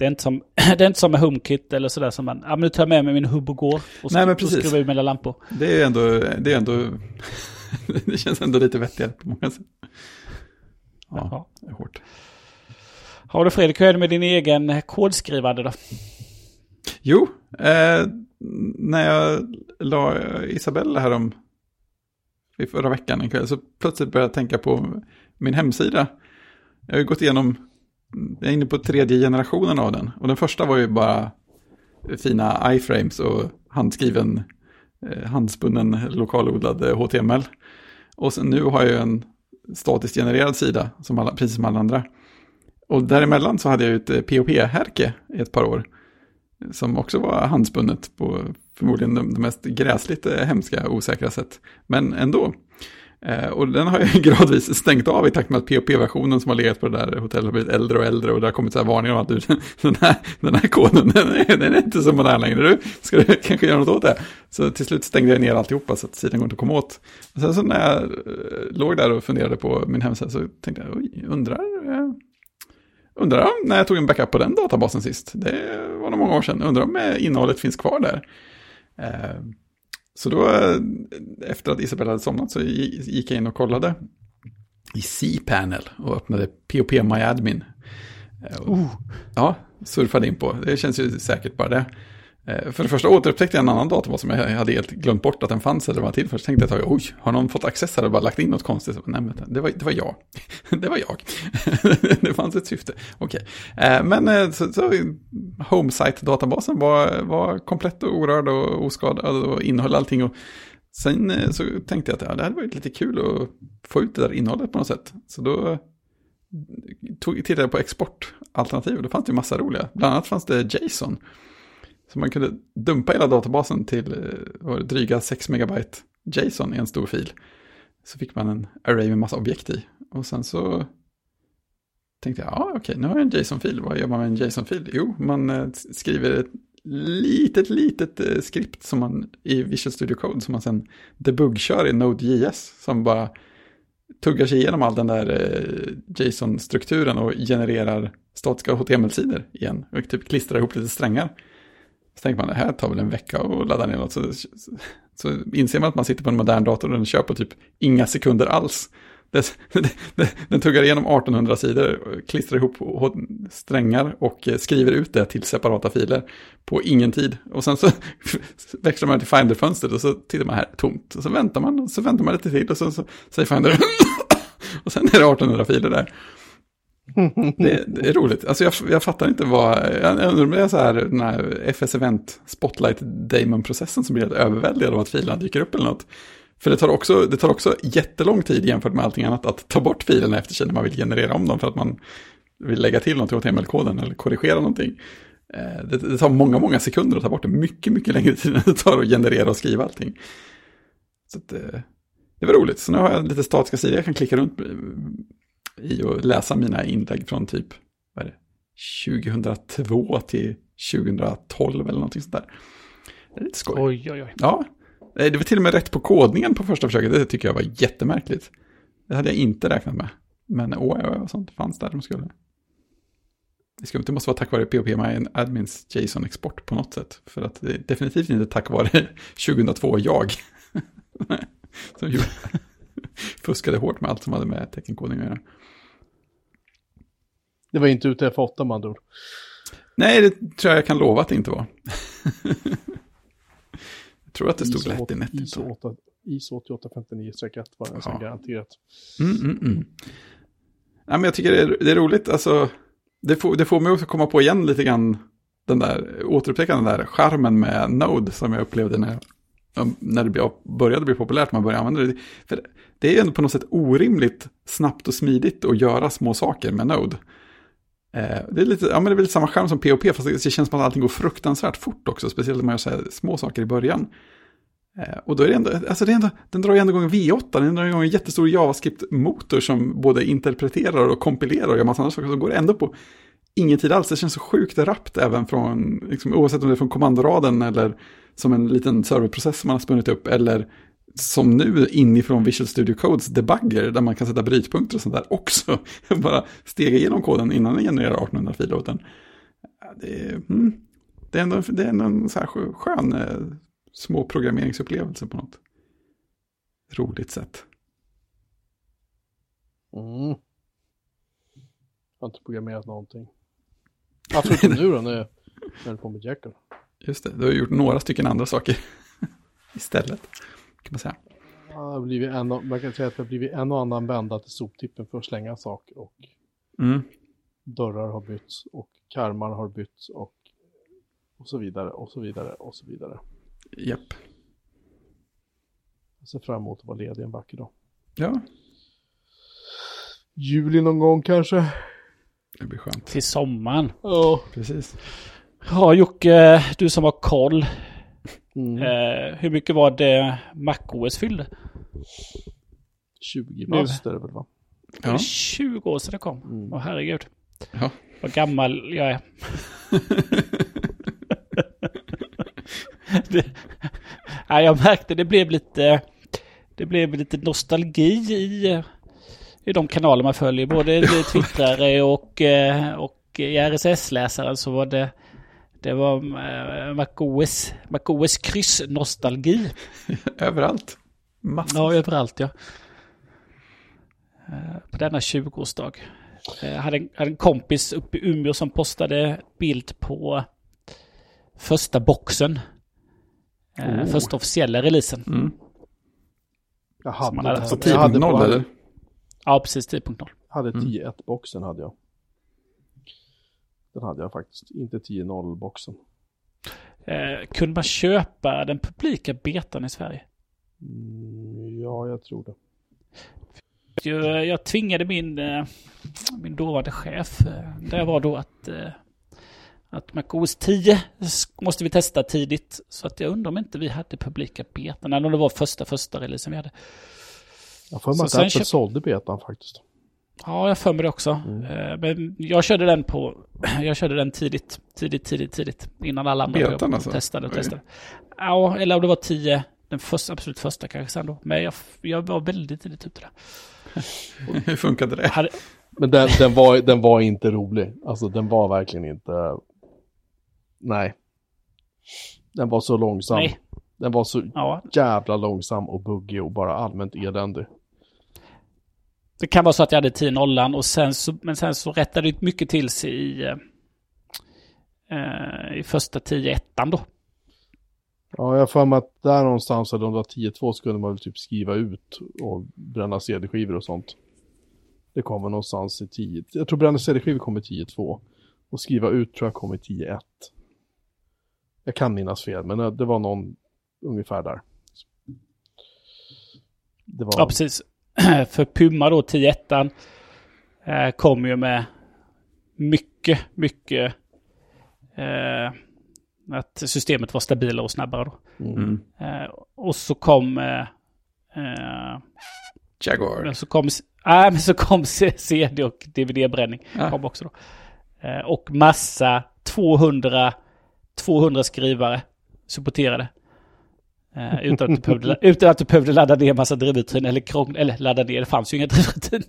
Det är inte som, det är inte som med HomeKit eller sådär som man, ja men nu tar jag med mig min hubb och går och, Nej, men precis. och skruvar ur mina lampor. Det är ändå, det är ändå, det känns ändå lite vettigare på många sätt. Ja, Jaha. det är hårt. Har du Fredrik, hur är det med din egen kodskrivande då? Jo, eh, när jag la Isabella här om i förra veckan en kväll, så plötsligt började jag tänka på min hemsida. Jag har ju gått igenom, jag är inne på tredje generationen av den. Och den första var ju bara fina iframes och handskriven, eh, handspunnen lokalodlad eh, HTML. Och sen nu har jag en statiskt genererad sida, som alla, precis som alla andra. Och däremellan så hade jag ett eh, POP-härke i ett par år. Som också var handspunnet på förmodligen det mest gräsligt hemska, osäkra sätt. Men ändå. Eh, och den har jag gradvis stängt av i takt med att POP-versionen som har legat på det där hotellet har blivit äldre och äldre och det har kommit så här varningar om att du, den, här, den här koden den är, den är inte så modern längre. Du, ska du kanske göra något åt det? Så till slut stängde jag ner alltihopa så att sidan går inte att komma åt. Och sen så när jag eh, låg där och funderade på min hemsida så tänkte jag, oj, undrar, eh, undrar när jag tog en backup på den databasen sist. Det var nog många år sedan. Undrar om eh, innehållet finns kvar där. Eh, Eh, så då, eh, efter att Isabella hade somnat så gick jag in och kollade i cPanel och öppnade POP MyAdmin. Uh. Ja, surfade in på. Det känns ju säkert bara det. Eh, för det första återupptäckte jag en annan databas som jag hade helt glömt bort att den fanns eller var till. Först tänkte jag att oj, har någon fått access här och bara lagt in något konstigt? Nej, men det var, det var jag. det var jag. det fanns ett syfte. Okej. Okay. Men eh, så, så Homesite-databasen var, var komplett och orörd och oskadad och innehöll allting. Och sen så tänkte jag att ja, det hade varit lite kul att få ut det där innehållet på något sätt. Så då tog, tittade jag på exportalternativ och då fanns det ju massa roliga. Bland annat fanns det JSON. Så man kunde dumpa hela databasen till eh, var dryga 6 megabyte JSON i en stor fil. Så fick man en array med massa objekt i. Och sen så tänkte jag, ja okej, nu har jag en JSON-fil. Vad gör man med en JSON-fil? Jo, man eh, skriver ett litet, litet eh, skript som man i Visual Studio Code som man sen debuggkör i Node.js som bara tuggar sig igenom all den där JSON-strukturen och genererar statiska HTML-sidor igen. Och typ klistrar ihop lite strängar. Så tänker man, det här tar väl en vecka att ladda ner något. Så, så, så inser man att man sitter på en modern dator och den kör på typ inga sekunder alls. Det, det, den tuggar igenom 1800 sidor, klistrar ihop strängar och eh, skriver ut det till separata filer på ingen tid. Och sen så växlar man till Finder-fönstret och så tittar man här, tomt. Och så väntar man, och så väntar man lite till och så, så säger Finder, och sen är det 1800 filer där. Det, det, är roligt. Alltså jag, jag fattar inte vad, jag undrar om det är så här den här FS Event Spotlight Damon-processen som blir helt överväldigad av att filerna dyker upp eller något. För det tar, också, det tar också jättelång tid jämfört med allting annat att ta bort filerna efter sig när man vill generera om dem för att man vill lägga till något åt HTML-koden eller korrigera någonting. Eh, det, det, tar många, många sekunder att ta bort det. Mycket, mycket längre tid än det tar att generera och skriva allting. Så att, eh, det var roligt. Så nu har jag lite statiska sidor jag kan klicka runt i att läsa mina inlägg från typ vad är det, 2002 till 2012 eller någonting sånt där. Det är lite skoj. Oj, oj, oj. Ja, det var till och med rätt på kodningen på första försöket. Det tycker jag var jättemärkligt. Det hade jag inte räknat med. Men åh, ja, sånt fanns där de skulle. Det ska inte måste vara tack vare POP My Admins JSON-export på något sätt. För att det är definitivt inte tack vare 2002 jag. som gjorde, fuskade hårt med allt som hade med teckenkodning att göra. Det var inte ute för 8 med andra ord. Nej, det tror jag jag kan lova att det inte var. jag tror att det stod lätt i nätet. ISO, 8, ISO 8859-1 var det ja. garanterat. Mm, mm, mm. Ja, men jag tycker det är, det är roligt, alltså, det får, det får mig också komma på igen lite grann den där, återupptäcka den där charmen med Node som jag upplevde när, när det började bli populärt, man började använda det. För det är ändå på något sätt orimligt snabbt och smidigt att göra små saker med Node. Eh, det är lite, ja, men det är lite samma skärm som POP, fast det känns som att allting går fruktansvärt fort också, speciellt när man gör så här små saker i början. Eh, och då är det ändå, alltså det är ändå, den drar ju ändå igång V8, den drar igång en jättestor JavaScript-motor som både interpreterar och kompilerar och gör massa andra saker, så går det ändå på ingen tid alls. Det känns så sjukt rappt även från, liksom, oavsett om det är från kommandoraden eller som en liten serverprocess som man har spunnit upp, eller som nu inifrån Visual Studio Codes debugger där man kan sätta brytpunkter och sånt där också. Bara stega igenom koden innan den genererar 1800 filer åt den. Det är, mm, det är ändå, det är ändå en så här skön eh, små programmeringsupplevelse på något roligt sätt. Mm. Jag har inte programmerat någonting. Absolut nu då när jag är på med Jekyll. Just det, du har gjort några stycken andra saker istället kan man säga. Ja, det blivit en, man kan säga att det har blivit en och annan vända till soptippen för att slänga saker och mm. dörrar har bytts och karmar har bytts och, och så vidare och så vidare och så vidare. Japp. Jag ser fram emot att vara ledig en vacker dag. Ja. Juli någon gång kanske. Det blir skönt. Till sommaren. Ja, precis. Ja, Jocke, du som har koll. Mm. Eh, hur mycket var det MacOS fyllde? 20 Nu. bast är det väl va? Ja. 20 år sedan det kom. Mm. Åh herregud. Ja. Vad gammal jag är. det, nej, jag märkte det blev lite... Det blev lite nostalgi i, i de kanaler man följer. Både twittrare och, eh, och i RSS-läsaren så var det... Det var eh, MacOS, MacOS kryss-nostalgi. Överallt. Massor. Ja, överallt ja. Eh, På denna 20-årsdag. Jag hade en, hade en kompis uppe i Umeå som postade bild på första boxen. Eh, Oh. Första officiella releasen. Mm. Jag hade, hade Så haft. jag hade, 10.0 på- eller? Ja, precis 10.0. hade Mm. 10.1-boxen hade jag. Den hade jag faktiskt, inte 10.0-boxen. Eh, kunde man köpa den publika betan i Sverige? Mm, ja, jag tror det. Jag, jag tvingade min, eh, min dåvarande chef, eh, det var då att, eh, att MacOS 10 måste vi testa tidigt. Så att jag undrar om inte vi hade publika betan, eller om det var första, första releasen vi hade. Jag får mig att Apple köp- sålde betan faktiskt. Ja, jag för mig det också. Mm. Eh, Men jag körde den på, jag körde den tidigt, tidigt, tidigt, tidigt. Innan alla andra Betan alltså? testade och Oj. testade. Ja, eller om det var 10, den första, absolut första kanske sen då. Men jag, jag var väldigt tidigt ute där. Hur funkade det? Hade, Men den, den, var, den var inte rolig. Alltså den var verkligen inte... Nej. Den var så långsam. nej, Den var så ja, jävla långsam och buggig och bara allmänt eländig. Det kan vara så att jag hade 10 nollan och sen så, men sen så rättade det mycket till sig i, eh, i första 10 ettan då. Ja, jag har för mig att där någonstans, eller om det var 10.2, så kunde man väl typ skriva ut och bränna CD-skivor och sånt. Det kommer någonstans i 10. Jag tror bränna CD-skivor kom i 10.2. Och skriva ut tror jag kom i 10.1. Jag kan minnas fel, men det var någon ungefär där. Det var... Ja, precis. För Puma då, 10 ettan, eh, kom ju med mycket, mycket eh, att systemet var stabilare och snabbare då. Mm. Eh, och så kom eh, eh, Jaguar. Men så kom, äh, men så kom CD och DVD-bränning. Ja. Kom också då. Eh, och massa 200, 200 skrivare supporterade. Eh, utan, att du behövde, utan att du behövde ladda ner massa drivrutin eller krångel, eller ladda ner, det fanns ju inga drivrutin.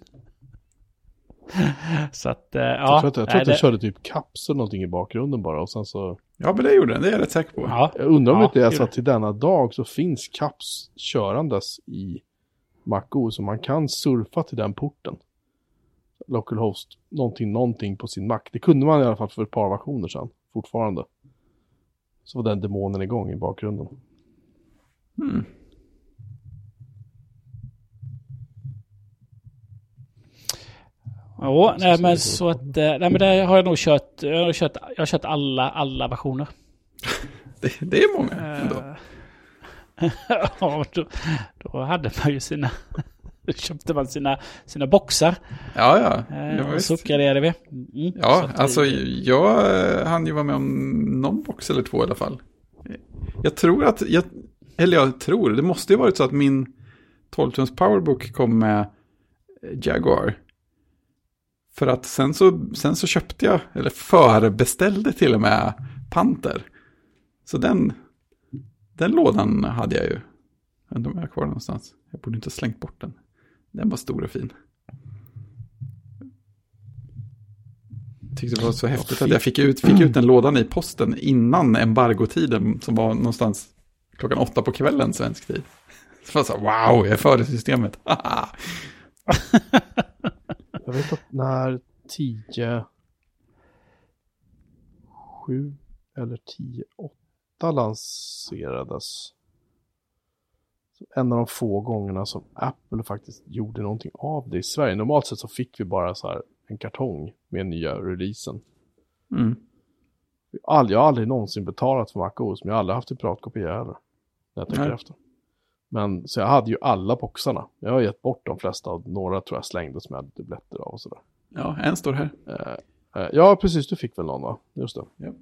så att, ja. jag tror att, jag, tror att jag det- körde typ kapsel någonting i bakgrunden bara och sen så... Ja, men det gjorde den. Det är jag rätt säker på. Ja, Jag undrar om Ja, det inte är det så gjorde att till denna dag så finns caps körandes i MacOS så man kan surfa till den porten. Localhost, någonting, någonting på sin Mac. Det kunde man i alla fall för ett par versioner sedan, fortfarande. Så var den demonen igång i bakgrunden. Mm. ja nej, men så att, eh, nej men det har jag nog kört, jag har kört, jag har kört alla, alla versioner. Det, det är många ändå. Eh, ja, då, då hade man ju sina... Då köpte man sina, sina boxar. Ja, ja. Det Eh, och så uppgraderade vi. Mm, Ja, alltså vi- jag hann ju vara med om någon box eller två i alla fall. Jag tror att, jag, eller jag tror, det måste ju varit så att min 12-tums powerbook kom med eh, Jaguar. För att sen så, sen så köpte jag, eller förbeställde till och med Panther. Så den, den lådan hade jag ju. Jag undrar om jag har kvar någonstans. Jag borde inte ha slängt bort den. Den var stor och fin. Jag tyckte det var så häftigt att jag fick ut, fick ut den lådan i posten innan embargotiden som var någonstans klockan åtta på kvällen svensk tid. Så så här, wow, jag är före systemet. Jag vet att när 10 7 eller 10 8 lanserades en av de få gångerna som Apple faktiskt gjorde någonting av det i Sverige. Normalt sett så fick vi bara så här en kartong med nya releasen. Mm. Jag har aldrig någonsin betalat för MacOS, men jag har aldrig haft en piratkopia heller. När jag tänker Nej. efter. Men så jag hade ju alla boxarna. Jag har gett bort de flesta, och några tror jag slängdes med dubbletter av och sådär. Ja, en står här. Eh, ja, precis, du fick väl någon va? Just det. Japp.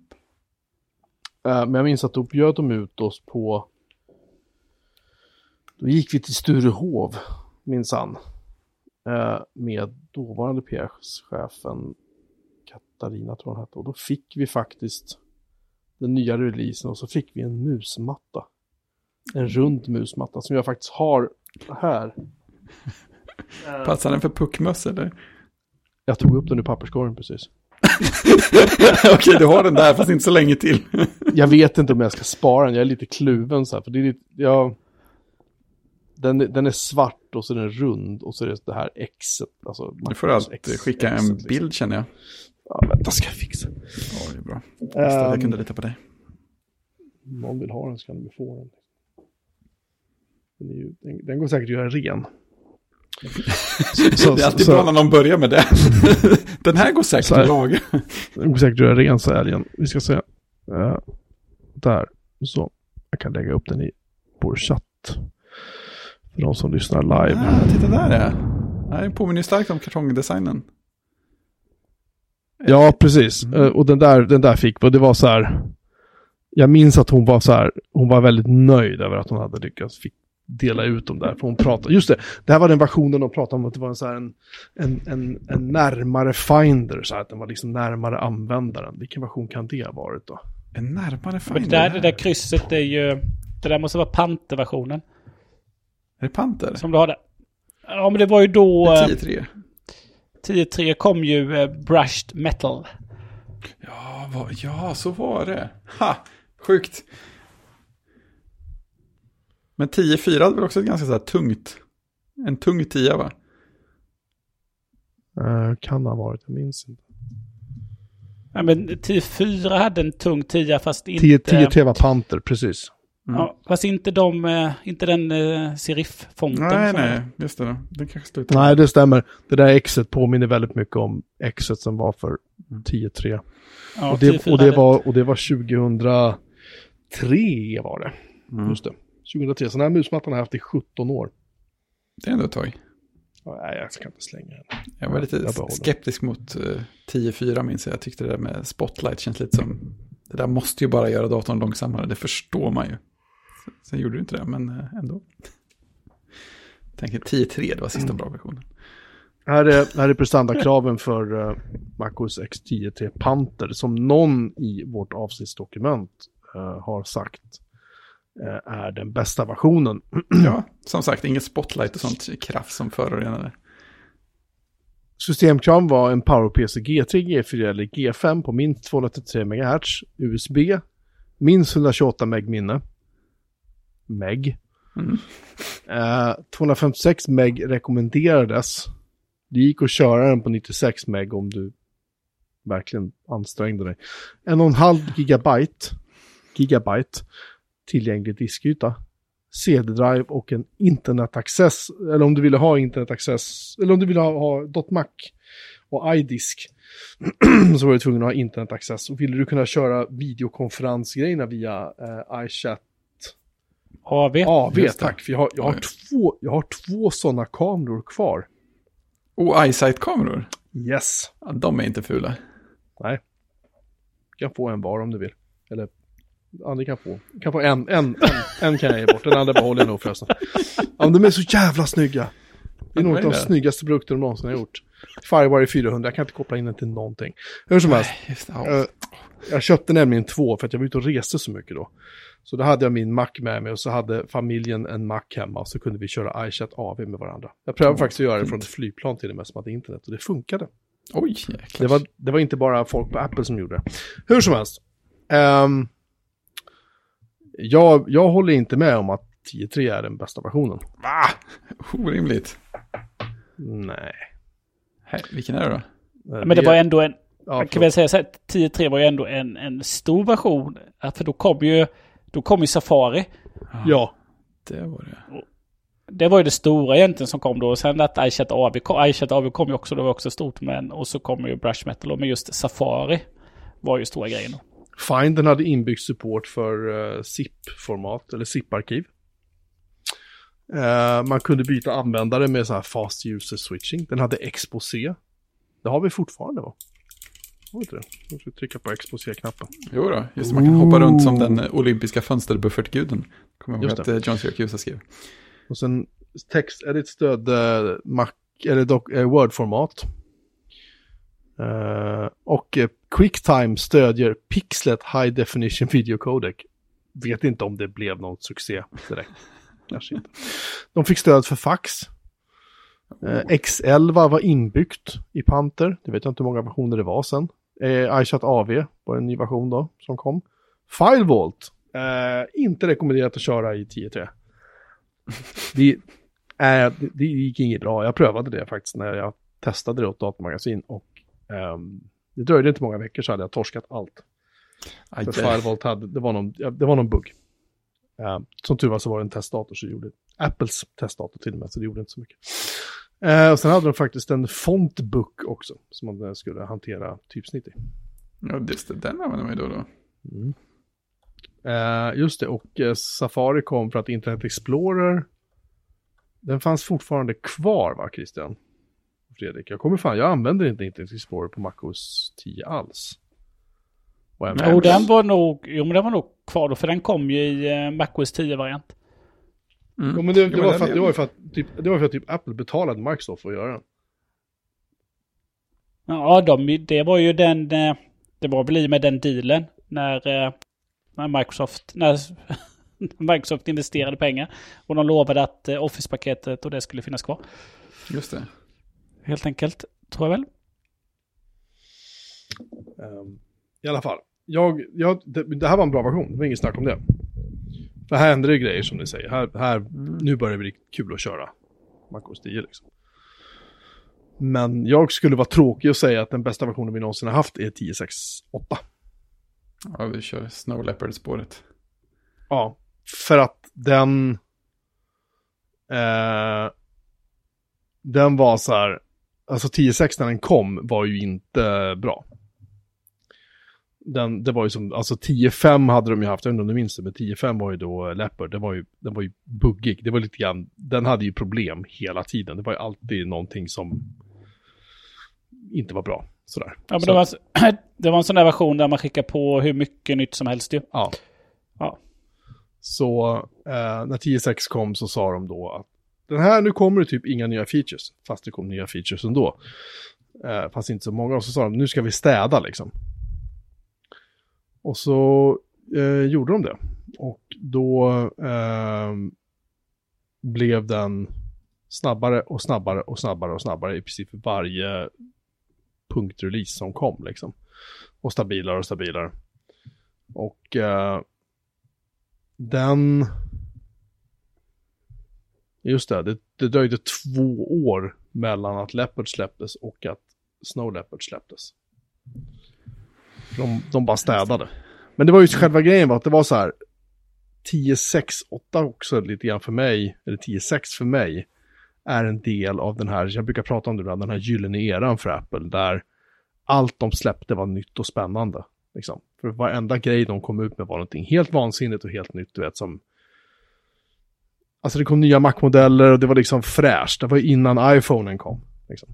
Eh, men jag minns att då bjöd de ut oss på... Då gick vi till Sturehov minsann eh, med dåvarande PR-chefen Katarina tror hon hette. Och då fick vi faktiskt den nya releasen och så fick vi en musmatta. En rund musmatta som jag faktiskt har här. Passar den för puckmöss eller? Jag tog upp den ur papperskorgen precis. Okej, du har den där fast inte så länge till. Jag vet inte om jag ska spara den, jag är lite kluven så här. För det är lite, jag, den, den är svart och så är den rund och så är det det här Xet. Alltså, Du får alltid skicka en liksom. bild känner jag. Ja, vänta ska jag fixa. Ja, det är bra. Jag Um, kunde lita på dig. om någon vill ha den så kan de få den. Den, ju, den, den går säkert att göra ren. Så- det är alltid så- bra när någon börjar med det. den här går säkert här. att laga. Den går säkert att göra ren så älgen. Vi ska se. Eh, där. Så. Jag kan lägga upp den i vår chatt. För de som lyssnar live. Ah, titta där ja. Det här påminner starkt om kartongdesignen. Ja, precis. Mm. Eh, och den där, den där fick vi. Och det var så här. Jag minns att hon var så här. Hon var väldigt nöjd över att hon hade lyckats fick dela ut dem där. För hon pratade, just det, det här var den versionen de pratade om att det var en, så här, en, en, en, en närmare finder. Så här, att den var liksom närmare användaren. Vilken version kan det ha varit då? En närmare finder. det, där, det där krysset är ju... Det där måste vara panterversionen Är det panter? som du har där. Ja, men det var ju då... eh, 10-3. 10.3 kom ju eh, Brushed Metal. Ja, vad, ja, så var det. Ha, sjukt. Men 10-4 hade väl också ett ganska så här tungt. En tung 10 va? Eh, kan ha varit, jag minns inte. Ja, men 10.4 hade en tung 10 fast 10 inte... 10 var panter, precis. Mm. Ja, fast inte de... eh, Inte den uh, serif-fonten. Nej, nej, just det. Då. Den kanske slutar. Nej, det stämmer. Det där exet påminner väldigt mycket om exet som var för Mm. 10-3. Ja, och, det, 10.4 och, det var, och det var 2003 var det. Mm. Just det. 2003. Så den här musmattan har jag haft i 17 år. Det är ändå ett tag. Nej, jag ska inte slänga den. Jag var lite Jag skeptisk mot uh, 10-4 minns jag. Jag tyckte det där med spotlight känns lite som... Det där måste ju bara göra datorn långsammare, det förstår man ju. Sen gjorde du inte det, men eh, ändå. Jag tänker 10-3, det var sista bra versionen. Här är, här är prestandakraven för uh, MacOS X 10.3 Panther som någon i vårt avsnittsdokument eh, har sagt eh, är den bästa versionen. Ja, som sagt, inget spotlight och sånt kraft som förorenade. Systemkrav var en PowerPC G3, G4 eller G5 på minst 233 MHz, USB, minst 128 meg minne, meg. Mm. Eh, 256 meg rekommenderades. Det gick att köra den på 96 meg om du verkligen ansträngde dig. En och en halv gigabyte, gigabyte tillgänglig diskyta. CD-drive och en internetaccess, eller om du ville ha internetaccess, eller om du ville ha, ha .mac och iDisk, så var du tvungen att ha internetaccess. Och ville du kunna köra videokonferensgrejerna via eh, iChat AV. AV, tack, för jag har, jag har två, jag har två sådana kameror kvar. Och iSight-kameror, Yes. ja, de är inte fula. Nej. Du kan få en var om du vill. Eller, ja, ni kan få. Kan få en, en, en, en kan jag ge bort, den andra behåller jag nog förresten. Ja, men de är så jävla snygga. Det är nog Vad är de snyggaste produkter de någonsin har gjort. Firewire 400, jag kan inte koppla in den till någonting. Hur som helst, eh, jag köpte nämligen två för att jag var ute och reste så mycket då. Så då hade jag min Mac med mig och så hade familjen en Mac hemma och så kunde vi köra iChat AV med varandra. Jag prövade Åh, faktiskt att göra det från ett flygplan till och med som hade internet och det funkade. Oj, jäklar. Det var, det var inte bara folk på Apple som gjorde det. Hur som helst. ehm, jag, jag håller inte med om att 10.3 är den bästa versionen. Va? Orimligt. Nej. Hej, vilken är det då? Men det var ändå en... ja, Man kan väl säga så här, 10.3 var ju ändå en, en stor version. För då kom ju... Då kom ju Safari. Ja, Det var det. Det var ju det stora egentligen som kom då. Och sen att iChat AV kom, iChat AV kom ju också, det var också stort. Men, och så kommer ju Brush Metal. Med just Safari var ju stora grejen. då. Findern hade inbyggd support för uh, ZIP-format, eller ZIP-arkiv. Eh, man kunde byta användare med så här fast user switching. Den hade exposé. Det har vi fortfarande va? Har vi inte det? Nu ska trycka på exposé-knappen. Jo då, just det, man kan hoppa runt som den eh, olympiska fönsterbuffertguden. Kommer jag ihåg att det. eh, John Syracuse skrev. Och sen TextEdit stödde Mac, eller dock, eh, Word-format. Eh, och eh, QuickTime stödjer Pixlet High Definition Video Codec. Vet inte om det blev någon succé direkt. Kanske inte. De fick stöd för fax. Eh, X11 var inbyggt i Panther. Det vet jag inte hur många versioner det var sen. Eh, iChat AV var en ny version då som kom. FileVault. Eh, inte rekommenderat att köra i 10.3. Det, eh, det, det gick inget bra. Jag prövade det faktiskt när jag testade det åt datamagasin och ehm, det dröjde inte många veckor så hade jag torskat allt. Aj, För. FileVault hade, det var någon, det var någon bugg. Eh, som tur var så var det en testdator så gjorde Apples testdator till och med så det gjorde inte så mycket. Eh, och sen hade de faktiskt en fontbook också som man eh, skulle hantera typsnitt i. Ja, just det. Den använder man ju då då. Eh, just det, och eh, Safari kom för att Internet Explorer, den fanns fortfarande kvar va Christian? Fredrik, jag kommer fan, jag använder inte Internet Explorer på MacOS 10 alls. Och Jo, den var nog, jo, men den var nog kvar då, för den kom ju i eh, MacOS 10-variant. Mm. Jo, men det, det, Jo, var för att, det var ju för att, typ, det var för att typ Apple betalade Microsoft för att göra den. Ja, de, det var ju den, eh, det var väl i med den dealen när, eh, när Microsoft, när Microsoft investerade pengar. Och de lovade att Office-paketet och det skulle finnas kvar. Just det. Helt enkelt, tror jag väl. Ehm, I alla fall, jag, jag, det, det här var en bra version, det var inget snack om det. För här händer det grejer som ni säger. Här, här, Nu börjar det bli kul att köra MacOS 10 liksom. Men jag skulle vara tråkig och säga att den bästa versionen vi någonsin har haft är 10.6.8. Ja, vi kör Snow Leopard-spåret. Ja, för att den... Eh, den var så här... Alltså 10.6 när den kom var ju inte bra. Den, det var ju som, alltså 10.5 hade de ju haft, jag inte om du minns det, men 10.5 var ju då Leopard, det var ju, den var ju buggig. Det var lite grann, den hade ju problem hela tiden. Det var ju alltid någonting som inte var bra. Sådär. Ja, men Så- det, var, det var en sån där version där man skickar på hur mycket nytt som helst ju. Ja. Ja. Så eh, när 10.6 kom så sa de då att den här, nu kommer det typ inga nya features. Fast det kom nya features ändå. Eh, fast inte så många. Och så sa de, nu ska vi städa liksom. Och så eh, gjorde de det. Och då eh, blev den snabbare och snabbare och snabbare och snabbare i princip varje punktrelease som kom liksom. Och stabilare och stabilare. Och eh, den... Just det, det, det dröjde två år mellan att Leopard släpptes och att Snow Leopard släpptes. De, de bara städade. Men det var ju själva grejen var att det var så här 10, 6, 8 också lite grann för mig, eller 10, 6 för mig, är en del av den här, jag brukar prata om det ibland, den här gyllene eran för Apple, där allt de släppte var nytt och spännande. Liksom. För varenda grej de kom ut med var någonting helt vansinnigt och helt nytt, du vet, som... Alltså det kom nya Mac-modeller och det var liksom fräscht. Det var innan iPhonen kom. Liksom.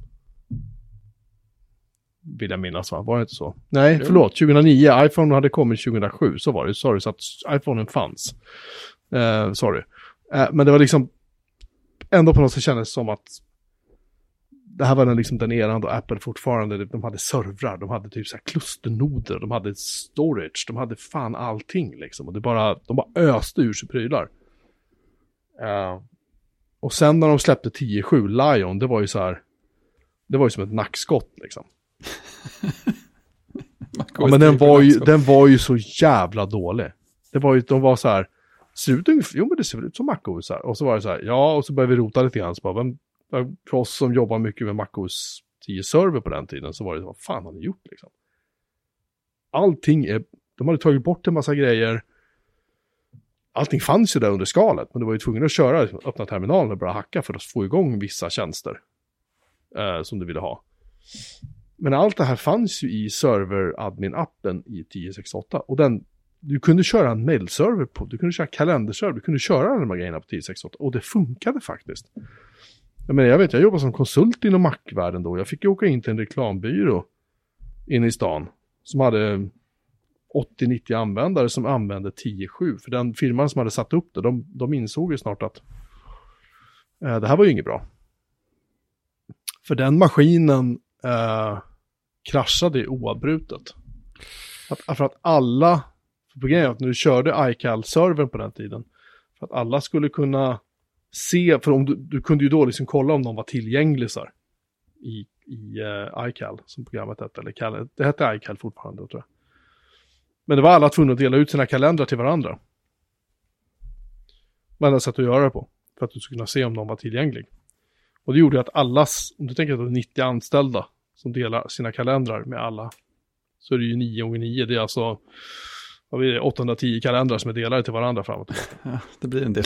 Vill jag minnas va? Var det inte så? Nej, Jo. förlåt. 2009. iPhone hade kommit 2007. Så var det. Sorry, så att iPhonen fanns. Eh, sorry. Eh, men det var liksom ändå på något sätt kändes som att det här var den, liksom den eran då Apple fortfarande, de hade servrar, de hade typ så här klusternoder, de hade storage, de hade fan allting liksom. Och det bara, de bara öste ur sig prylar. Och sen när de släppte 10.7 Lion, det var ju så här, det var ju som ett nackskott liksom. Ja, men den var, ju, den var ju så jävla dålig. Det var ju, de var så här, ser ut ungefär, jo men det ser ut som MacOS här. Och så var det så här, ja, och så började vi rota lite grann. Så bara, vem, för oss som jobbar mycket med MacOS 10-server på den tiden så var det, vad fan har ni gjort liksom? Allting är, de hade tagit bort en massa grejer. Allting fanns ju där under skalet, men du var ju tvungen att köra, öppna terminalen och börja hacka för att få igång vissa tjänster. Eh, som du ville ha. Men allt det här fanns ju i server-admin-appen i 1068. Och den, du kunde köra en mailserver på, du kunde köra kalenderserver, du kunde köra alla de här grejerna på 1068. Och det funkade faktiskt. Jag menar, jag vet, jag jobbade som konsult inom Mac-världen då. Jag fick ju åka in till en reklambyrå inne i stan. Som hade 80-90 användare som använde 10.7. För den firman som hade satt upp det, de, de insåg ju snart att Eh, det här var ju inget bra. För den maskinen eh, kraschade oavbrutet. Att, för att alla, för problemet är att när du körde iCal-servern på den tiden, för att alla skulle kunna se, för om du, du kunde ju då liksom kolla om de var tillgängliga så här, i, i uh, iCal, som programmet hette, eller Cal, det hette iCal fortfarande tror jag. Men det var alla tvungna att dela ut sina kalendrar till varandra. Det enda sätt att göra det på, för att du skulle kunna se om de var tillgängliga. Och det gjorde att allas, om du tänker att det är 90 anställda som delar sina kalendrar med alla, så är det ju 9 gånger 9, det är alltså vad blir det, 810 kalendrar som är delade till varandra framåt. Ja, det blir en del.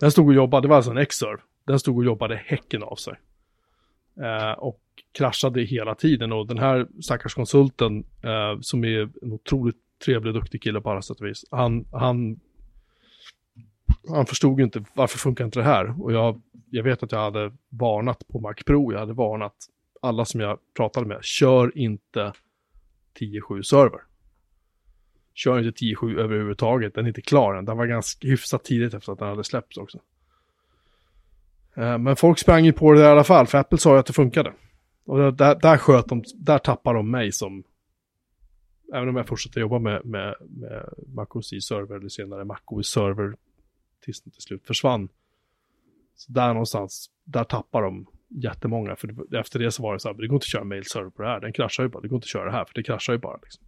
Den stod och jobbade, det var alltså en X-serve. Den stod och jobbade häcken av sig. Eh, och kraschade hela tiden och den här stackars konsulten eh, som är en otroligt trevlig och duktig kille på alla sätt och vis. Han, han, han förstod ju inte varför funkar inte det här och jag, jag vet att jag hade varnat på Mac Pro, jag hade varnat alla som jag pratade med, kör inte 10.7 server. Kör inte 10.7 överhuvudtaget, den är inte klar än. Den var ganska hyfsat tidigt efter att den hade släppts också. Eh, men folk sprang ju på det där i alla fall, för Apple sa ju att det funkade. Och där, där, där sköt de, där tappade de mig som, även om jag fortsatte jobba med, med, med MacOS server eller senare MacOS server tills den till slut försvann. Så där någonstans, där tappar de jättemånga, för det, efter det så var det så här, det går inte att köra mail server på det här, den kraschar ju bara, det går inte att köra det här, för det kraschar ju bara liksom.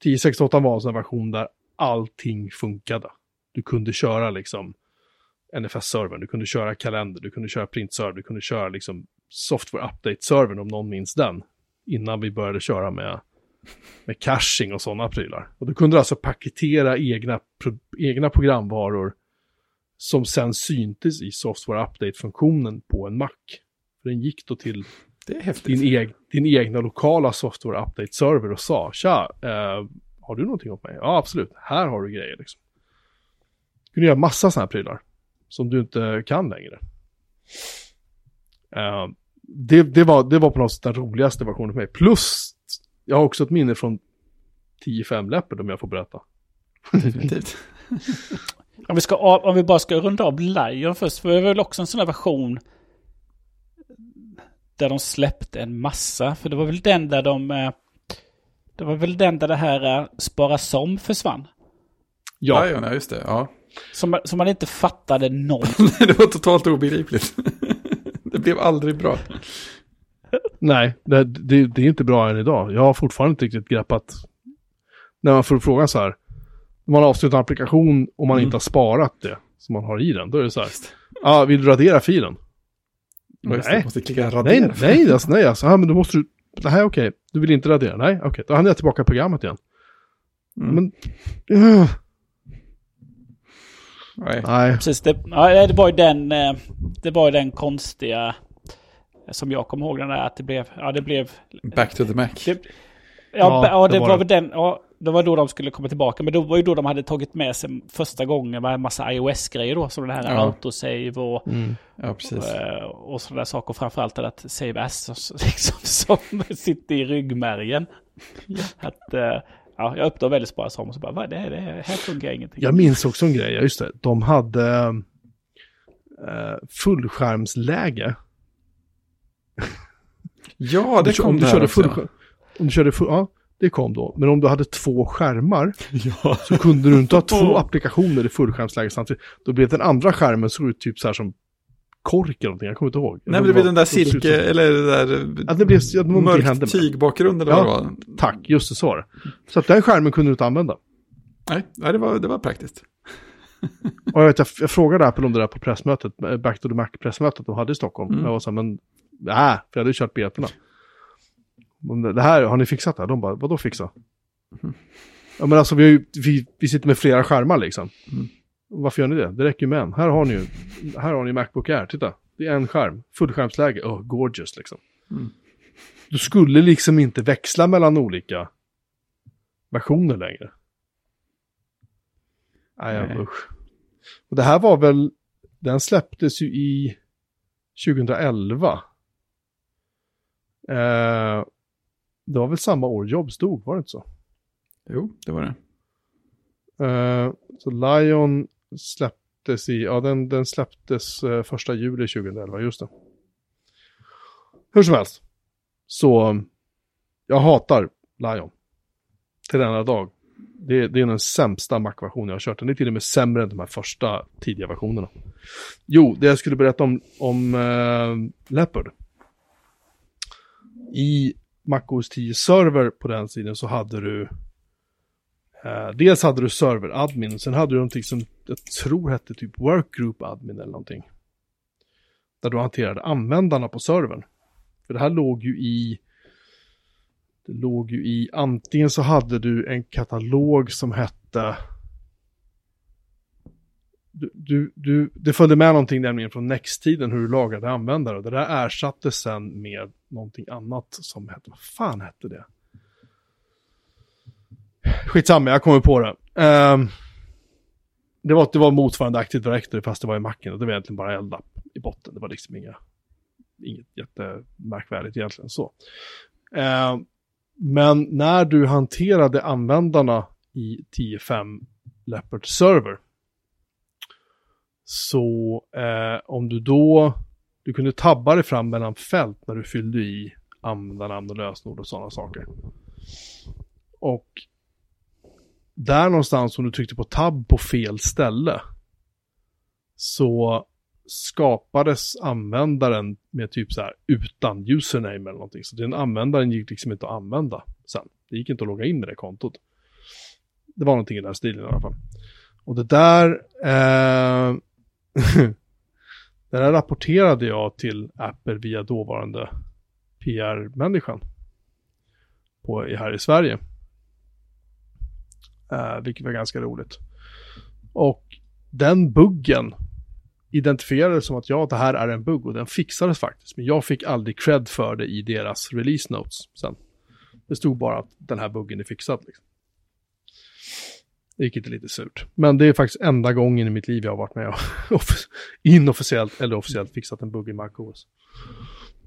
1068 var en sån version där allting funkade. Du kunde köra liksom NFS-servern, du kunde köra kalender, du kunde köra print-server, du kunde köra liksom software update-servern om någon minns den. Innan vi började köra med, med caching och sådana prylar. Och du kunde alltså paketera egna, pro, egna programvaror som sen syntes i software update-funktionen på en Mac. För den gick då till din, eg, din egna lokala software update-server och sa tja, eh, har du någonting åt mig? Ja, absolut. Här har du grejer liksom. Du kunde göra massa sådana här prylar som du inte kan längre. Eh, det, det, var, det var på något sätt den roligaste versionen för mig. Plus, jag har också ett minne från 10-5 Leopard om jag får berätta. Definitivt. Om vi, ska, av- om vi bara ska runda av Lion först, för det var väl också en sån här version där de släppte en massa. För det var väl den där de... eh, Det var väl den där det här eh, spara som försvann. Ja, Ja, ja, just det. Ja. Som, som man inte fattade någon. det var totalt obegripligt. det blev aldrig bra. Nej, det, det, det är inte bra än idag. Jag har fortfarande inte riktigt greppat. När man får frågan så här, när man avslutar en applikation och man Mm. inte har sparat det som man har i den, då är det så här, ja, ah, vill du radera filen? Just det. Nej. Måste klicka radera. Nej, nej, alltså, nej, alltså, ja, men då måste du, det här är okej, du vill inte radera, nej, okej, då hamnar jag tillbaka i programmet igen. Mm. Men, uh, Nej. nej, Precis, det, ja, det var ju den, eh, det var ju den konstiga, som jag kommer ihåg den där, att det blev, ja det blev, Back to the Mac. det, ja, Ja, ja, det det var var det. väl den, ja, det var då de skulle komma tillbaka, men det var ju då de hade tagit med sig första gången med en massa iOS-grejer då, som den här Ja. autosave och mm. Ja, precis. Eh, och sådana saker. Framförallt det att Save As liksom, som sitter i ryggmärgen. att, eh, ja, jag öppnade väldigt spara som och så bara, vad det, är- det är- här fungerar ingenting. Jag minns också en grej, ja, just det. De hade eh, fullskärmsläge. Ja, det du, kom om du körde också. full, Om du körde full, ja, det kom då. Men om du hade två skärmar Ja. så kunde du inte ha två applikationer i fullskärmsläge samtidigt. Då blev den andra skärmen såg ut typ så här som kork eller någonting, jag kommer inte ihåg. Nej, men det blir den där silke, eller det där Ja, det blev, ja, mörkt tygbakgrund eller Ja. vad det var. Tack, just det, så var det. Så att den skärmen kunde du inte använda. Nej, nej det, var, det var praktiskt. Och jag, vet, jag, jag frågade Apple om det där på pressmötet, eh, Back to the Mac-pressmötet de hade i Stockholm. Mm. Jag var så här, men nej, för jag hade ju kört. Men det- här, har ni fixat det? här? De bara, vadå fixa? Mm. Ja men alltså vi, ju, vi, vi sitter med flera skärmar liksom. Mm. Varför gör ni det? Det räcker ju med en. Här har ni ju, här har ni Macbook Air, titta. Det är en skärm, fullskärmsläge, oh, gorgeous liksom. Mm. Du skulle liksom inte växla mellan olika versioner längre. Nej, Nej. usch. Och det här var väl, den släpptes ju i 2011. Eh, det var väl samma år Jobs dog, var det inte så? Jo, det var det. Eh, så Lion släpp, släpptes i, ja den, den släpptes eh, första juli 2011, just det. Hur som helst. Så jag hatar Lion. Till denna dag. Det, det är den sämsta Mac-versionen jag har kört. Den är till och med sämre än de här första tidiga versionerna. Jo, det jag skulle berätta om, om uh, Leopard. I MacOS 10 server på den sidan så hade du eh, dels hade du server-admin, sen hade du någonting som jag tror hette typ workgroup admin eller någonting. Där du hanterade användarna på servern. För det här låg ju i det låg ju i, antingen så hade du en katalog som hette du, du, du, det följde med någonting nämligen från Next-tiden hur du lagade användare. Det där ersattes sen med någonting annat som hette, vad fan hette det? Skitsamma, jag kommer på det. Um, det, var, det var motsvarande Active Directory fast det var i macken och det var egentligen bara eldapp i botten. Det var liksom inga, inget jättemärkvärdigt egentligen så. Um, men när du hanterade användarna i 10.5 Leopard Server så eh, om du då, du kunde tabba dig fram mellan fält när du fyllde i användarnamn och lösenord och sådana saker. Och där någonstans om du tryckte på tab på fel ställe så skapades användaren med typ så här utan username eller någonting. Så den användaren gick liksom inte att använda sen. Det gick inte att logga in med det kontot. Det var någonting i den stilen i alla fall. Och det där, eh, det här rapporterade jag till Apple via dåvarande PR-människan på, här i Sverige. Eh, vilket var ganska roligt. Och den buggen identifierades som att ja, det här är en bugg och den fixades faktiskt. Men jag fick aldrig cred för det i deras release notes sen. Det stod bara att den här buggen är fixad. Liksom. Det gick lite surt. Men det är faktiskt enda gången i mitt liv jag har varit med och inofficiellt eller officiellt fixat en bugg i MacOS.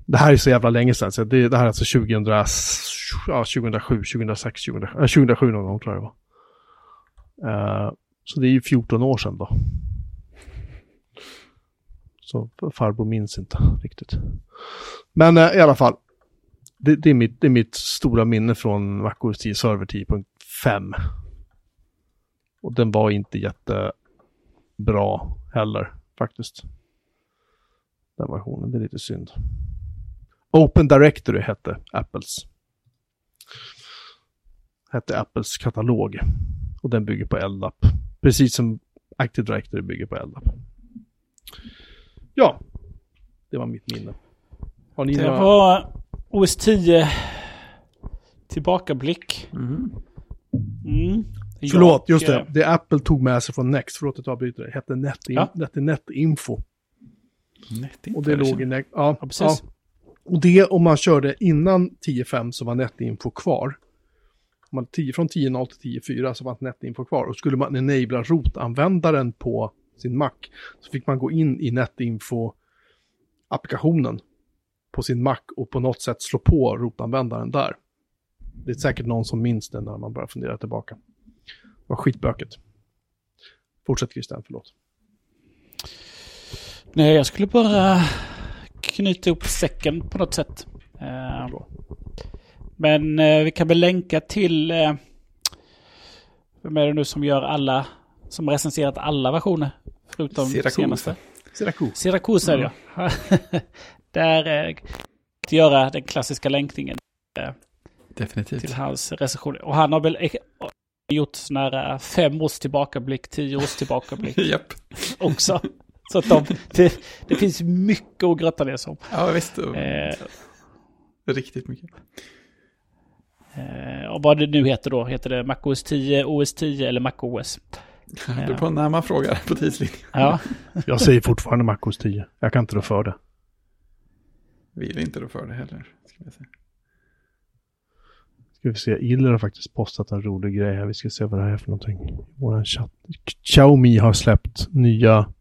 Det här är så jävla länge sedan, så det, det här är alltså 2000, ja, 2007, 2006, 2007, 2007 någon gång tror jag det var. Uh, så det är ju 14 år sedan då. Så farbror minns inte riktigt. Men uh, i alla fall, det, det, är mitt, det är mitt stora minne från MacOS 10 Server 10.5. Och den var inte jättebra heller faktiskt. Den versionen, det är lite synd. Open Directory hette Apples. Hette Apples katalog. Och den bygger på LDAP. Precis som Active Directory bygger på LDAP. Ja, det var mitt minne. Har ni det några... var OS 10 tillbakablick. Mm. Mm. Förlåt, just det. Det Apple tog med sig från Next, förlåt att jag avbryter det, hette Netin, ja. Netinfo. Netinfo? Och det låg i... Ja, ja, precis. Ja. Och det om man körde innan 10.5 så var Netinfo kvar. Om man 10, från 10.0 till 10.4 så var Netinfo kvar. Och skulle man enabla rotanvändaren på sin Mac så fick man gå in i Netinfo-applikationen på sin Mac och på något sätt slå på rotanvändaren där. Det är säkert någon som minns det när man börjar fundera tillbaka. Var skitböket. Fortsätt Christian, förlåt. Nej, jag skulle bara knyta ihop säcken på något sätt. Eh, men eh, vi kan väl länka till... Eh, vem är det nu som gör alla... Som recenserat alla versioner? Förutom Syracuse. senaste. Syracuse. Syracuse är det ja. Där eh, göra den klassiska länkningen. Definitivt. Till hans recension. Och han har väl gjort sådana här fem års tillbakablick, tio års tillbakablick. Japp. Också. Så att de, det, det, finns mycket att grotta ner som. Ja, visst. Eh, Riktigt mycket. Eh, och vad det nu heter då, heter det MacOS 10, OS 10 eller MacOS? Det beror på när man frågar på tidslinjen. Ja. jag säger fortfarande MacOS 10. Jag kan inte rå för det. Vill inte rå för det heller. Ska vi, se. Ska vi se, Iller har faktiskt postat en rolig grej här. Vi ska se vad det här är för någonting. Vår chatt. Xiaomi har släppt nya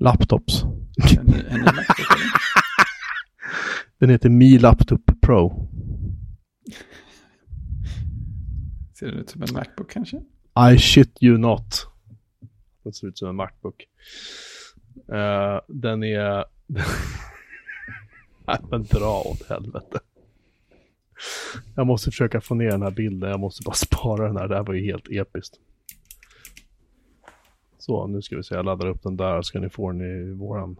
laptops. En, en laptop, Den heter Mi Laptop Pro. Ser den ut som en Macbook kanske? I shit you not. Den ser ut som en Macbook. Uh, den är... Nej men dra åt helvete. Jag måste försöka få ner den här bilden, jag måste bara spara den här, det här var ju helt episkt. Så, nu ska vi se, jag laddar upp den där, ska ni få den i våran...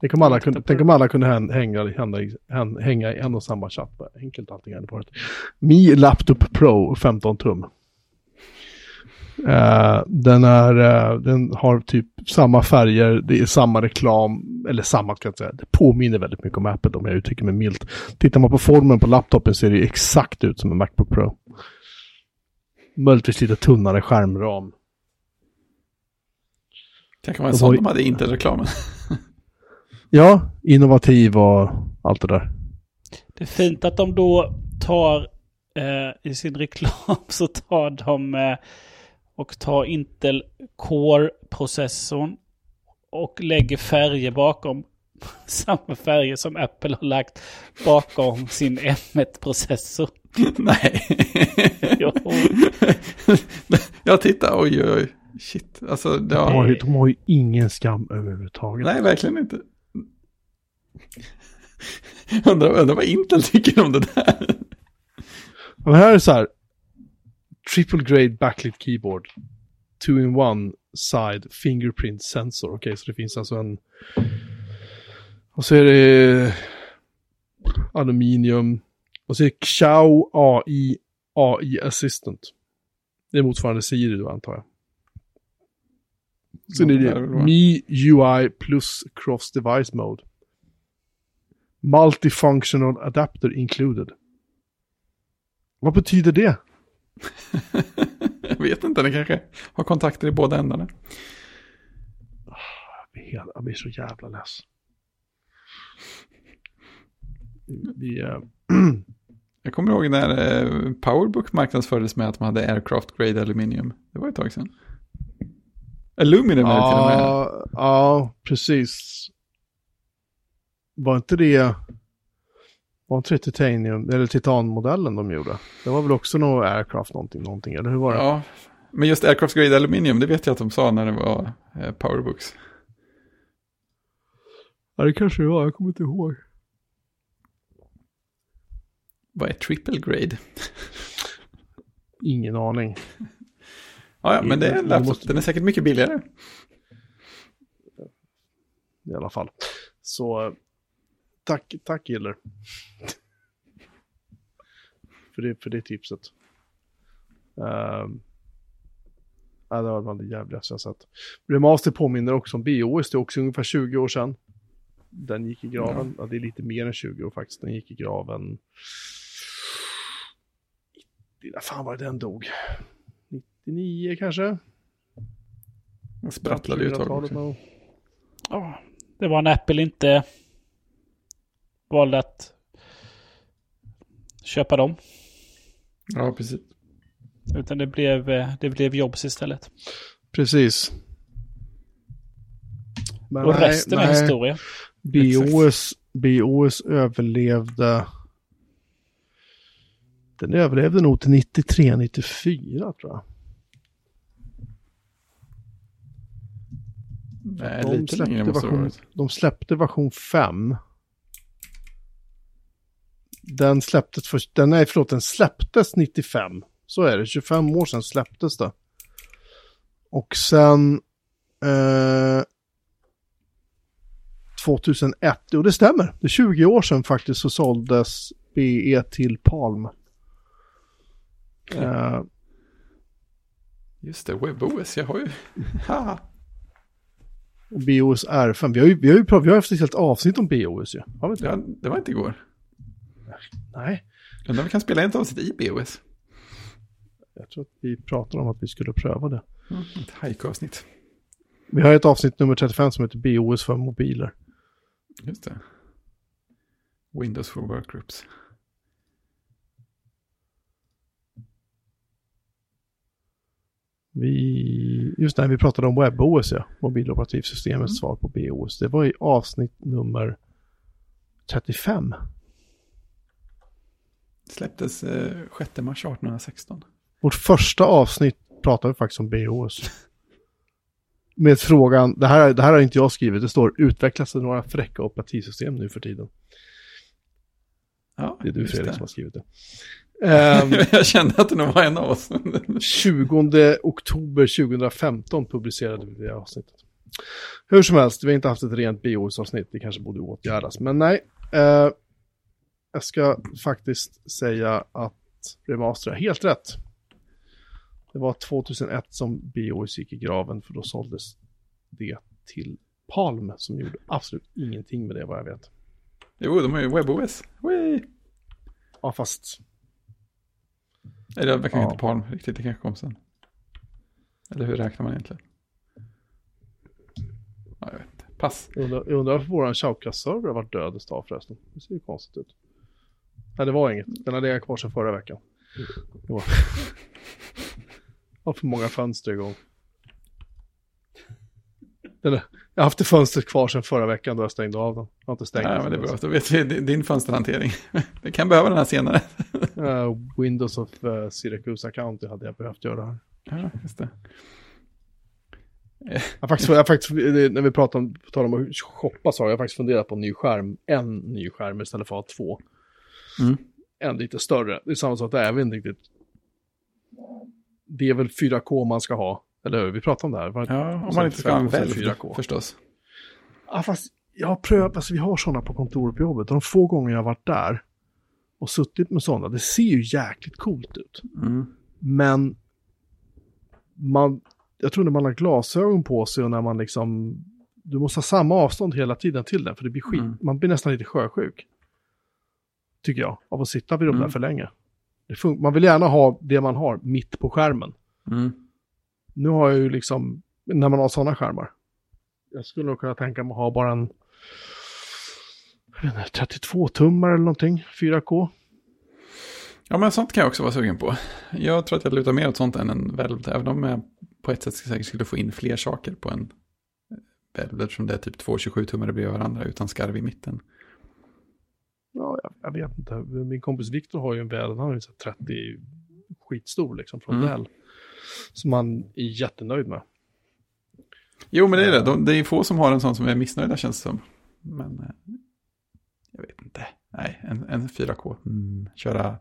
Tänk om alla kunde, tänk om alla kunde hänga, hänga, hänga i en och samma chatt. Enkelt allting hade varit. Mi Laptop Pro 15 tum. Uh, den, är, uh, den har typ samma färger, det är samma reklam, eller samma ska jag säga. Det påminner väldigt mycket om Apple om jag uttrycker mig milt. Tittar man på formen på laptopen ser det exakt ut som en Macbook Pro. Möjligtvis lite tunnare skärmram. Tänk om en sån de hade inte reklamen. ja, innovativ och allt det där. Det är fint att de då tar eh, i sin reklam så tar de eh, och tar Intel Core-processorn och lägger färger bakom. Samma färger som Apple har lagt bakom sin M1-processor. Nej. jo. Jag tittar, oj oj oj. Shit, alltså det de, har ju, de har ju ingen skam överhuvudtaget. Nej, verkligen inte. undrar, undrar vad Intel tycker om det där. Och här är så här, triple grade backlit keyboard. Two in one side fingerprint sensor. Okej, okay, så det finns alltså en... Och så är det aluminium. Och så är det Xiao AI, AI Assistant. Det är motsvarande Siri då antar jag. Sen är det Mi UI plus Cross Device Mode. Multifunctional Adapter Included. Vad betyder det? jag vet inte, den kanske har kontakter i båda ändarna. Jag blir så jävla less. Vi, uh... jag kommer ihåg när uh, Powerbook marknadsfördes med att man hade aircraft grade aluminium. Det var ett tag sedan. Aluminum är det till och med. Ja, precis. Var inte det... Var inte det titanium, eller titanmodellen de gjorde? Det var väl också något aircraft någonting, någonting, eller hur var det? Ja, men just aircraft grade aluminium, det vet jag att de sa när det var eh, powerbooks. Ja, det kanske det var, jag kommer inte ihåg. Vad är triple grade? Ingen aning. Ja, ja men det är en laptop. Måste... Den är säkert mycket billigare. I alla fall. Så tack, tack Giller. för, det, för det tipset. Um, ja, det var bland det jävligaste jag sett. Remaster påminner också om BOS, det är också ungefär 20 år sedan. Den gick i graven, ja. ja. det är lite mer än 20 år faktiskt, den gick i graven. När fan var det den dog? 99 kanske? Den sprattlade ju ett tag också. Ja, det var när Apple inte valde att köpa dem. Ja, precis. Utan det blev, det blev Jobs istället. Precis. Men Och nej, resten nej. är historia. BOS, BOS överlevde den överlevde nog till 93, 94 tror jag. Nej, de, lite släppte version, de släppte version 5. Den släpptes först, den, nej förlåt, den släpptes 95. Så är det, 25 år sedan släpptes det. Och sen eh, 2001, jo det stämmer, det är 20 år sedan faktiskt så såldes BE till Palm. Uh, Just det, WebOS, jag har ju... BOS R5. Vi har ju, vi har ju vi har haft ett helt avsnitt om BOS ju. Har vi inte? Ja, det var inte igår. Nej. Undrar om vi kan spela ett avsnitt i BOS. Jag tror att vi pratade om att vi skulle pröva det. Mm, ett hajk-avsnitt. Vi har ett avsnitt nummer 35 som heter BOS för mobiler. Just det. Windows for Workgroups. Vi, just när vi pratade om WebOS, ja, mobiloperativsystemets mm. svar på BOS. Det var i avsnitt nummer 35. Släpptes eh, 6 mars 1816. Vårt första avsnitt pratade vi faktiskt om BOS. med frågan, det här, det här har inte jag skrivit, det står utvecklas det några fräcka operativsystem nu för tiden? Ja, Det är du Fredrik det. som har skrivit det. Ehm, jag kände att det nog var en av oss. 20 oktober 2015 publicerade vi det avsnittet. Hur som helst, vi har inte haft ett rent BOS-avsnitt, det kanske borde åtgärdas. Men nej, eh, jag ska faktiskt säga att Remaster är helt rätt. Det var 2001 som BOS gick i graven, för då såldes det till Palm, som gjorde absolut ingenting med det vad jag vet. jo, de har ju WebOS. Wee! Ja, fast Nej, det verkar Ja. inte Palm riktigt, det kanske kom sen. Eller hur räknar man egentligen? Ja, jag vet inte. Pass. Jag undrar, jag undrar varför vår Shoutcast-server har varit död ett tag förresten. Det ser ju konstigt ut. Nej, det var inget. Den har legat kvar sedan förra veckan. Var... Jag har för många fönster igång. Är... Jag har haft det fönstret kvar sedan förra veckan då jag stängde av den. Jag har inte stängt den men det är bra. Då vet vi din fönsterhantering. Vi kan behöva den här senare. Eh, Windows of uh, Syracuse County hade jag behövt göra här. Ja, just det. Jag faktiskt, jag faktiskt, när vi pratar om, på tal om att shoppa så har jag faktiskt funderat på en ny skärm. En ny skärm istället för att ha två. Mm. En lite större. Det är samma sak där, jag vet inte riktigt. Det är väl 4K man ska ha, eller hur? Vi pratade om det här. Var Ja, om man inte ska välv 4K. förstås. Ja, fast jag har prövat, alltså vi har sådana på kontoret på jobbet. Och de få gånger jag har varit där och suttit med sådana, det ser ju jäkligt coolt ut. Mm. Men man, jag tror när man har glasögon på sig och när man liksom, du måste ha samma avstånd hela tiden till den, för det blir skit, Mm. man blir nästan lite sjösjuk. Tycker jag, av att sitta vid de där Mm. för länge. Man vill gärna ha det man har mitt på skärmen. Mm. Nu har jag ju liksom, när man har sådana skärmar. Jag skulle nog kunna tänka mig att ha bara en jag vet inte, 32-tummare eller någonting, 4K. Ja, men sånt kan jag också vara sugen på. Jag tror att jag lutar mer åt sånt än en välv, även om jag på ett sätt säkert skulle få in fler saker på en välv, eftersom det är typ två 27-tummare bredvid varandra utan skarv i mitten. Ja, jag, vet inte. Min kompis Viktor har ju en väl, han har ju så här 30 skitstor liksom från Mm. väl. Som han är jättenöjd med. Jo, men det är det. De, det är få som har en sån som är missnöjda känns det som. Men eh, jag vet inte. Nej, en, en 4K. Mm. Köra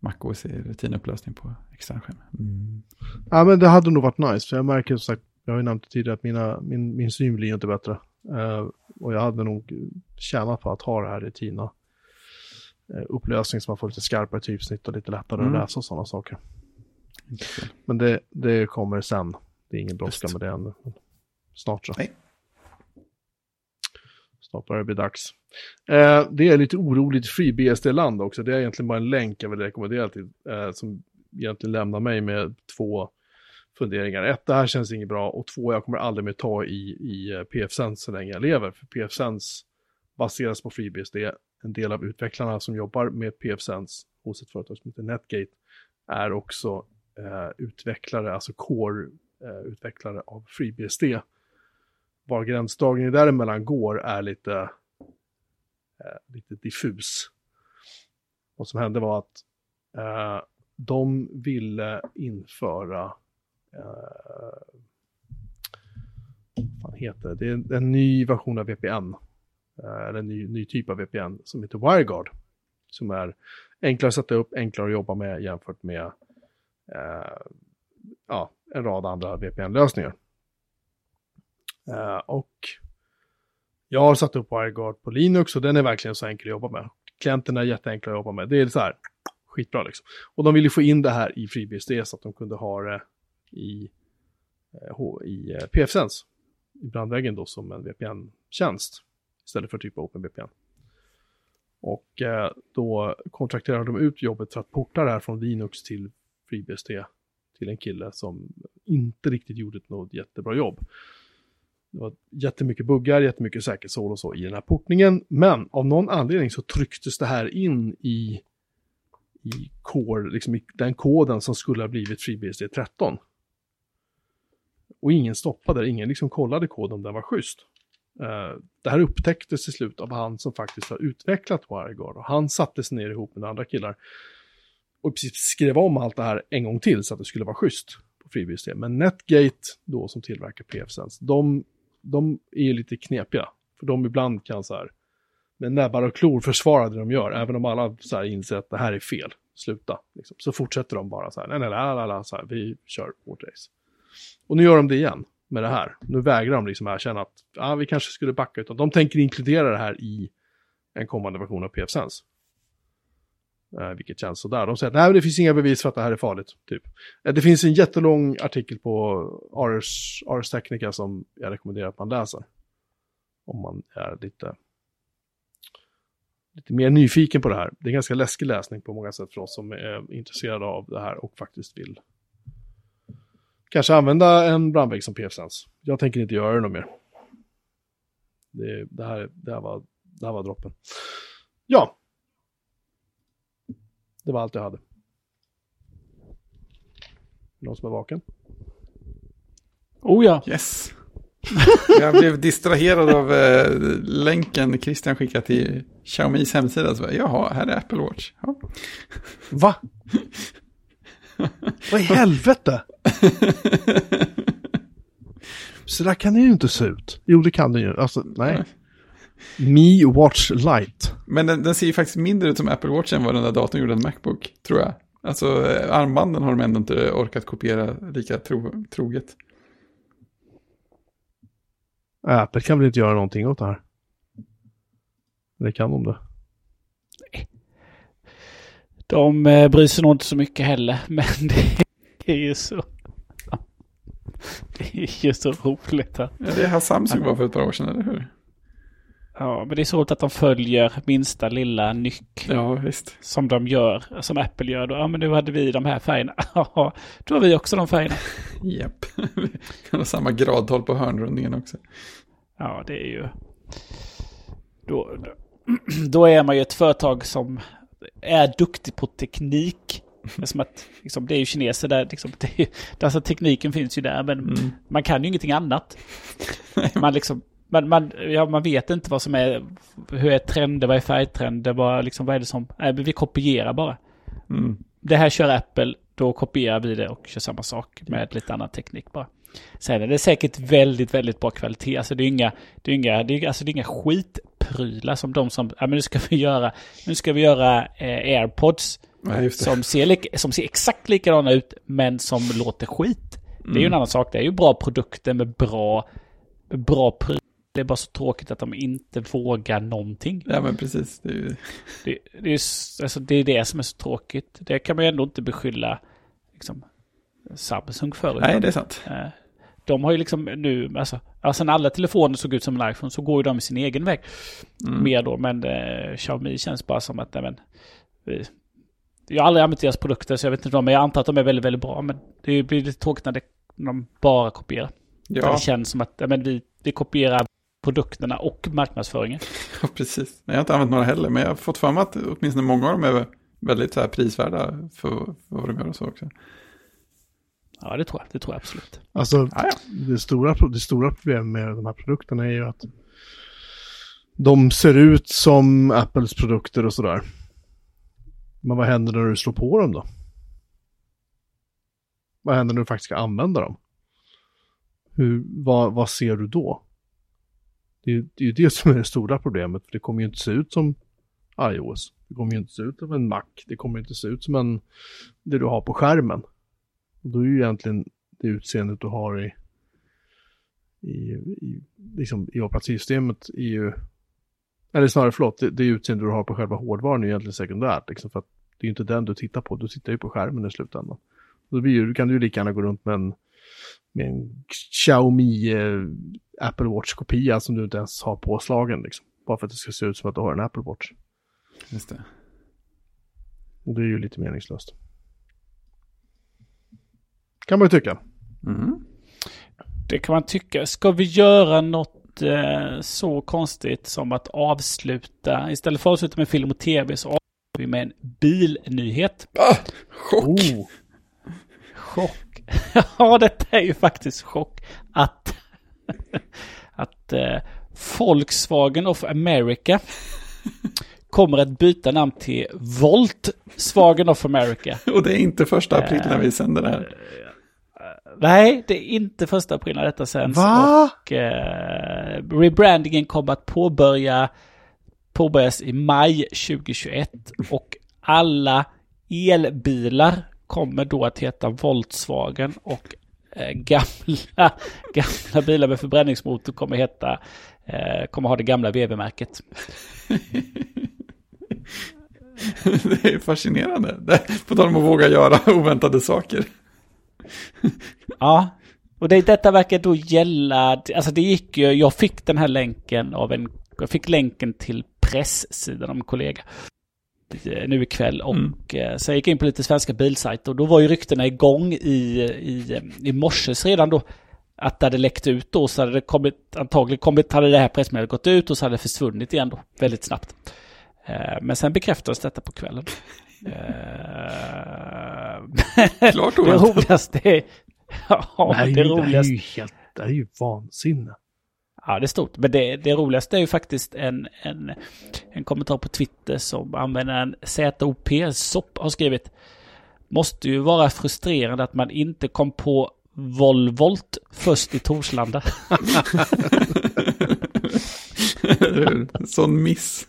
MacOS i rutinupplösning på externskärm. Mm. Ja, men det hade nog varit nice. För jag märker som sagt, jag har ju nämnt tidigare, att mina, min, min syn blir inte bättre. Eh, och jag hade nog tjänat på att ha det här i Tina. Uh, upplösning som man får lite skarpare typsnitt och lite lättare Mm. att läsa och sådana saker. Men det, det kommer sen. Det är ingen brådska med det ännu. Snart så. Nej. Snart börjar det bli dags. Eh, det är lite oroligt FreeBSD-land också. Det är egentligen bara en länk jag vill rekommendera till. Eh, som egentligen lämnar mig med två funderingar. Ett, det här känns inget bra. Och två, jag kommer aldrig mer ta i, i eh, PFSense så länge jag lever. För PFSense baseras på FreeBSD. En del av utvecklarna som jobbar med PFSense hos ett företag som heter Netgate är också eh, utvecklare, alltså core-utvecklare eh, av FreeBSD. Var gränsdragningen däremellan går är lite, eh, lite diffus. Vad som hände var att eh, de ville införa, eh, vad fan heter det, det är en ny version av VPN, Eh, eller en ny, ny typ av VPN som heter WireGuard. Som är enklare att sätta upp, enklare att jobba med jämfört med eh, ja, en rad andra VPN-lösningar. Eh, och jag har satt upp WireGuard på Linux och den är verkligen så enkel att jobba med. Klienterna är jätteenkla att jobba med. Det är så här skitbra liksom. Och de ville få in det här i FreeBSD så att de kunde ha det i, eh, i eh, PFSense. I brandväggen då som en VPN-tjänst. Istället för typ OpenVPN. Och eh, då kontrakterade de ut jobbet för att porta det här från Linux till FreeBSD till en kille som inte riktigt gjorde något jättebra jobb. Det var jättemycket buggar, jättemycket säkerhetshål och så i den här portningen. Men av någon anledning så trycktes det här in i, i core, liksom i den koden som skulle ha blivit FreeBSD 13. Och ingen stoppade det, ingen liksom kollade koden om den var schysst. Eh, det här upptäcktes till slut av han som faktiskt har utvecklat WireGuard och han satte sig ner ihop med andra killar och i skrev om allt det här en gång till så att det skulle vara schysst på på FreeBSD. Men Netgate då som tillverkar PFSense, de, de är ju lite knepiga. För de ibland kan så här med näbbar och klor försvara det de gör, även om alla så här inser att det här är fel. Sluta. Liksom. Så fortsätter de bara så här, nej, nej, nej, nej så här, vi kör vårt race. Och nu gör de det igen med det här. Nu vägrar de liksom erkänna att ah, vi kanske skulle backa, utan de tänker inkludera det här i en kommande version av PFSense. Eh, vilket känns sådär. De säger att nej, det finns inga bevis för att det här är farligt. Typ. Eh, det finns en jättelång artikel på Ars, Ars Technica som jag rekommenderar att man läser. Om man är lite, lite mer nyfiken på det här. Det är ganska läskig läsning på många sätt för oss som är intresserade av det här och faktiskt vill kanske använda en brandvägg som PFSense. Jag tänker inte göra det något mer. Det, det, här, det, här var, det här var droppen. Ja. Det var allt jag hade. Någon som är vaken? Oh ja. Yes. Jag blev distraherad av eh, länken Christian skickade till Xiaomis hemsida. Så, Jaha, här är Apple Watch. Ja. Va? Vad i helvete? Så där kan det ju inte se ut. Jo, det kan det ju. Alltså, nej. Mi Watch Lite. Men den, den ser ju faktiskt mindre ut som Apple Watch än vad den där datorn gjorde en Macbook, tror jag. Alltså eh, armbanden har de ändå inte orkat kopiera lika tro, troget. Apple kan väl inte göra någonting åt det här? Det kan de det. De eh, bryr sig nog inte så mycket heller, men det är ju så. Det är ju så roligt. Ja, det här Samsung var för ett par år sedan, eller hur? ja, men det är så roligt att de följer minsta lilla nyck Ja, visst. som de gör, som Apple gör. Då. Ja, men nu hade vi de här färgerna. Ja, då har vi också de färgerna. Japp. Vi kan ha samma gradtal på hörnrundningen också. Ja, det är ju... Då, då är man ju ett företag som är duktig på teknik. Som att, liksom, det är ju kineser där, liksom, det alltså, tekniken finns ju där, men Mm. man kan ju ingenting annat. Man, liksom, man, man, ja, man vet inte vad som är, hur är trender, vad är färgtrender, vad, liksom, vad är det som, nej, vi kopierar bara. Mm. Det här kör Apple, då kopierar vi det och kör samma sak med lite annan teknik bara. Sen är det säkert väldigt, väldigt bra kvalitet. Alltså det är inga, det är inga, det är, alltså det är inga skitprylar som de som, ja men nu ska vi göra, nu ska vi göra eh, airpods Ja, som ser, som ser exakt likadana ut men som låter skit. Det är ju en Mm. annan sak. Det är ju bra produkter med bra, med bra prylar. Det är bara så tråkigt att de inte vågar någonting. Ja, men precis. Det är ju... Det, det, är, alltså, det är det som är så tråkigt. Det kan man ju ändå inte beskylla liksom, Samsung för. Nej, det är sant. eh, De har ju liksom nu, alltså, alltså när alla telefoner såg ut som en iPhone så går ju de i sin egen väg. Mm. Mer då, men eh, Xiaomi känns bara som att, nej men, vi, jag har aldrig använt deras produkter så jag vet inte vad, men jag antar att de är väldigt, väldigt bra. Men det blir lite tråkigt när, det, när de bara kopierar. Ja, Det känns som att, ja, men vi, vi kopierar produkterna och marknadsföringen. ja, precis. Jag har inte använt några heller, men jag har fått för mig att åtminstone många av dem är väldigt så här prisvärda för, för vad de gör och så också. Ja, det tror jag. Det tror jag absolut. Alltså, Ja, ja. det stora, det stora problemet med de här produkterna är ju att de ser ut som Apples produkter och sådär. Men vad händer när du slår på dem då? Vad händer när du faktiskt ska använda dem? Hur, vad, vad ser du då? Det är, ju- det är ju det som är det stora problemet. För det kommer ju inte se ut som iOS. Det kommer ju inte se ut som en Mac. Det kommer inte se ut som en, det du har på skärmen. Då är ju egentligen det utseendet du har i, i, i, liksom, i operativsystemet är ju, eller snarare förlåt, det, det utseende du har på själva hårdvaran är ju egentligen sekundärt. Liksom, för att det är ju inte den du tittar på, du tittar ju på skärmen i slutändan. Då blir ju, kan du ju lika gärna gå runt med en, med en Xiaomi eh, Apple Watch-kopia som du inte ens har påslagen. Liksom, bara för att det ska se ut som att du har en Apple Watch. Just det. Och det är ju lite meningslöst. Kan man ju tycka. Mm. Det kan man tycka. Ska vi göra något eh, så konstigt som att avsluta, istället för att avsluta med film och tv så avslutar vi med en bilnyhet. Ah, chock! Oh, Chock. ja, detta är ju faktiskt chock. Att, att eh, Volkswagen of America kommer att byta namn till Volkswagen of America. Och det är inte första april när vi sänder det här. Nej, det är inte första april när detta sänds. Va? Och, eh, rebrandingen kommer att påbörja, påbörjas i maj 2021. Och alla elbilar kommer då att heta Volkswagen och eh, gamla, gamla bilar med förbränningsmotor kommer heta, eh, kommer ha det gamla VV-märket. det är fascinerande. På tal om att våga göra oväntade saker. Ja, och det, detta verkar då gälla, alltså det gick ju, jag fick den här länken av en, jag fick länken till presssidan av en kollega nu ikväll och Mm. eh, så jag gick in på lite svenska bilsajter och då var ju ryktena igång i, i, i morses redan då att det hade läckt ut då så hade det kommit, antagligen kommit, hade det här pressmeddelandet gått ut och så hade det försvunnit igen då, väldigt snabbt. Eh, Men sen bekräftades detta på kvällen. Eh, Klart det roligaste är... Ja, är det ju, det är roligaste... ju helt, det är ju vansinne. Ja, det är stort. Men det, det roligaste är ju faktiskt en, en, en kommentar på Twitter som användaren ZOP SOP har skrivit. Måste ju vara frustrerande att man inte kom på Volvolt först i Torslanda. Sån miss.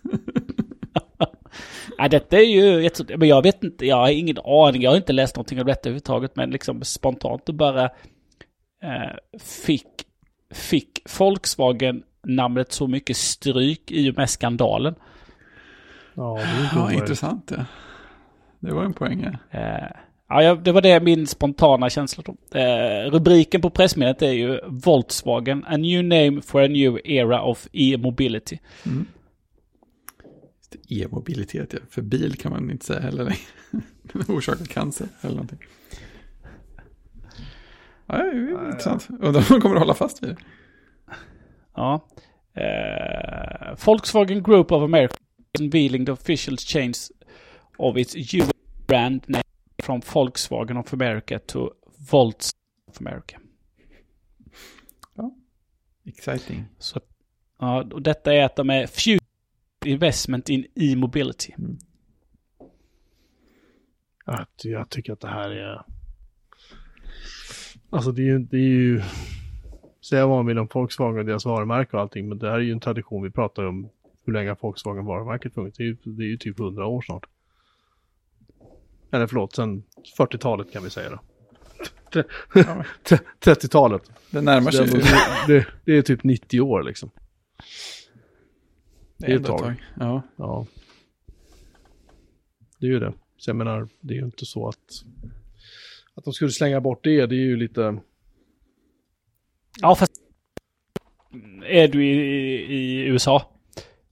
Ja, detta är ju. Men jag vet inte, jag har ingen aning. Jag har inte läst någonting om detta överhuvudtaget. Men liksom spontant och bara eh, fick, fick Volkswagen namnet så mycket stryk i och med skandalen. Ja, det Ja, intressant ja. Det var en poäng. ja. Eh, ja, det var det min spontana känsla då. Eh, rubriken på pressmeddelandet är ju Volkswagen, a new name for a new era of e-mobility. Mm. Just E-mobilitet, ja. För bil kan man inte säga heller längre. Orsakar cancer eller någonting. Ja, det är intressant. Undrar om de kommer att hålla fast vid det. Ja. Eh, Volkswagen Group of America unveiling the official change of its US brand name from Volkswagen of America to Volts of America. Exciting. Så, ja, och detta är att de är future investment in e-mobility. Jag, jag tycker att det här är... Alltså det är ju... Det är ju säga vad man vill om Volkswagen och deras varumärke och allting, men det här är ju en tradition vi pratar om hur länge har Volkswagen varumärket funnits. Det är ju, det är ju typ 100 år snart. Eller förlåt, sen 40-talet kan vi säga då. Tre- Ja, tre- 30-talet. det närmar sig det, ju. det, det är typ 90 år liksom. Det är ett tag. tag. Ja. Ja. Det är ju det. Så jag menar, det är ju inte så att... Att de skulle slänga bort det, det är ju lite... Ja, fast är du i, i USA?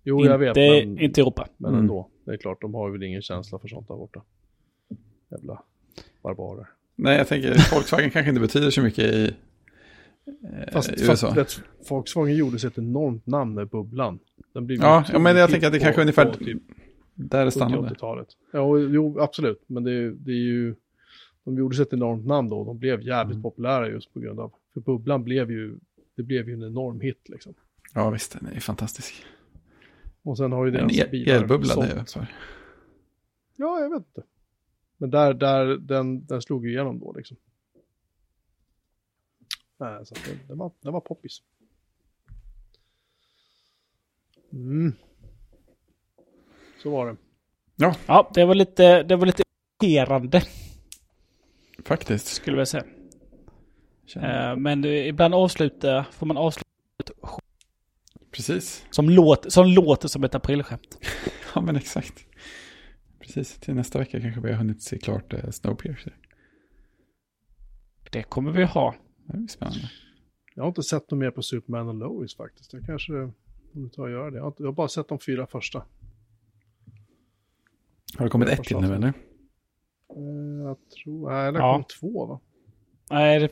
Jo, inte, jag vet, men, inte i Europa. men Mm. ändå. Det är klart, de har väl ingen känsla för sånt där borta. Jävla barbarer. Nej, jag tänker Volkswagen kanske inte betyder så mycket i, Fast, i fast USA. det, Volkswagen gjorde sig ett enormt namn med bubblan. Den blev Ja, ju ja, men jag tänker att det på- kanske är ungefär på typ där det stannade. 70-80-talet. Ja, jo, absolut. Men det, är- det är ju... De gjorde sig ett enormt namn då. De blev jävligt Mm. populära just på grund av... För Bubblan blev ju... Det blev ju en enorm hit liksom. Ja, visst, den är fantastisk. Och sen har ju En deras el- bilar elbubbla, sålt- det är så. Ja, jag vet inte. Men där, där, den, den slog ju igenom då liksom. Nej, så det, det, var, det var poppis. Mm. Så var det. Ja, det var lite, det var lite irriterande Faktiskt. skulle jag säga. Känner- Eh, men ibland avsluta, får man avsluta Precis. som, låt, som låter som ett aprilskämt. Ja, men exakt. Precis, till nästa vecka kanske vi har hunnit se klart eh, Snowpiercer. Det kommer vi ha. Det blir spännande. Jag har inte sett något mer på Superman och Lois faktiskt. Jag kanske borde ta och göra det. Jag har, inte- jag har bara sett de fyra första. Har det kommit ett till nu eller? Eh, Jag tror, nej det Ja. kom två va? Nej, det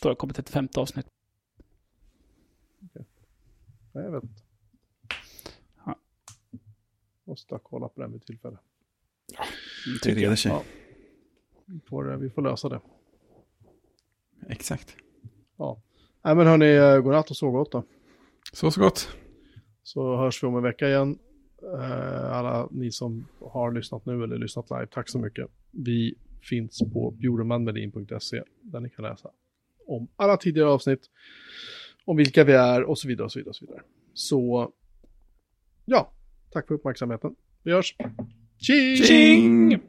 tror jag kommer till ett femte avsnitt. Nej, jag vet inte. Ja. Måste kolla på den vid tillfälle. Det reder sig. Ja. Vi får, eh, vi får lösa det. Exakt. Ja. Nej men hörni, eh, godnatt och sov gott då. Så så gott. Så hörs vi om en vecka igen. Eh, Alla ni som har lyssnat nu eller lyssnat live, tack så mycket. Vi finns på bjuremanmelin.se där ni kan läsa om alla tidigare avsnitt, om vilka vi är och så vidare och så vidare. Och så, vidare. så ja, tack för uppmärksamheten. Vi hörs. Tjing! Tjing!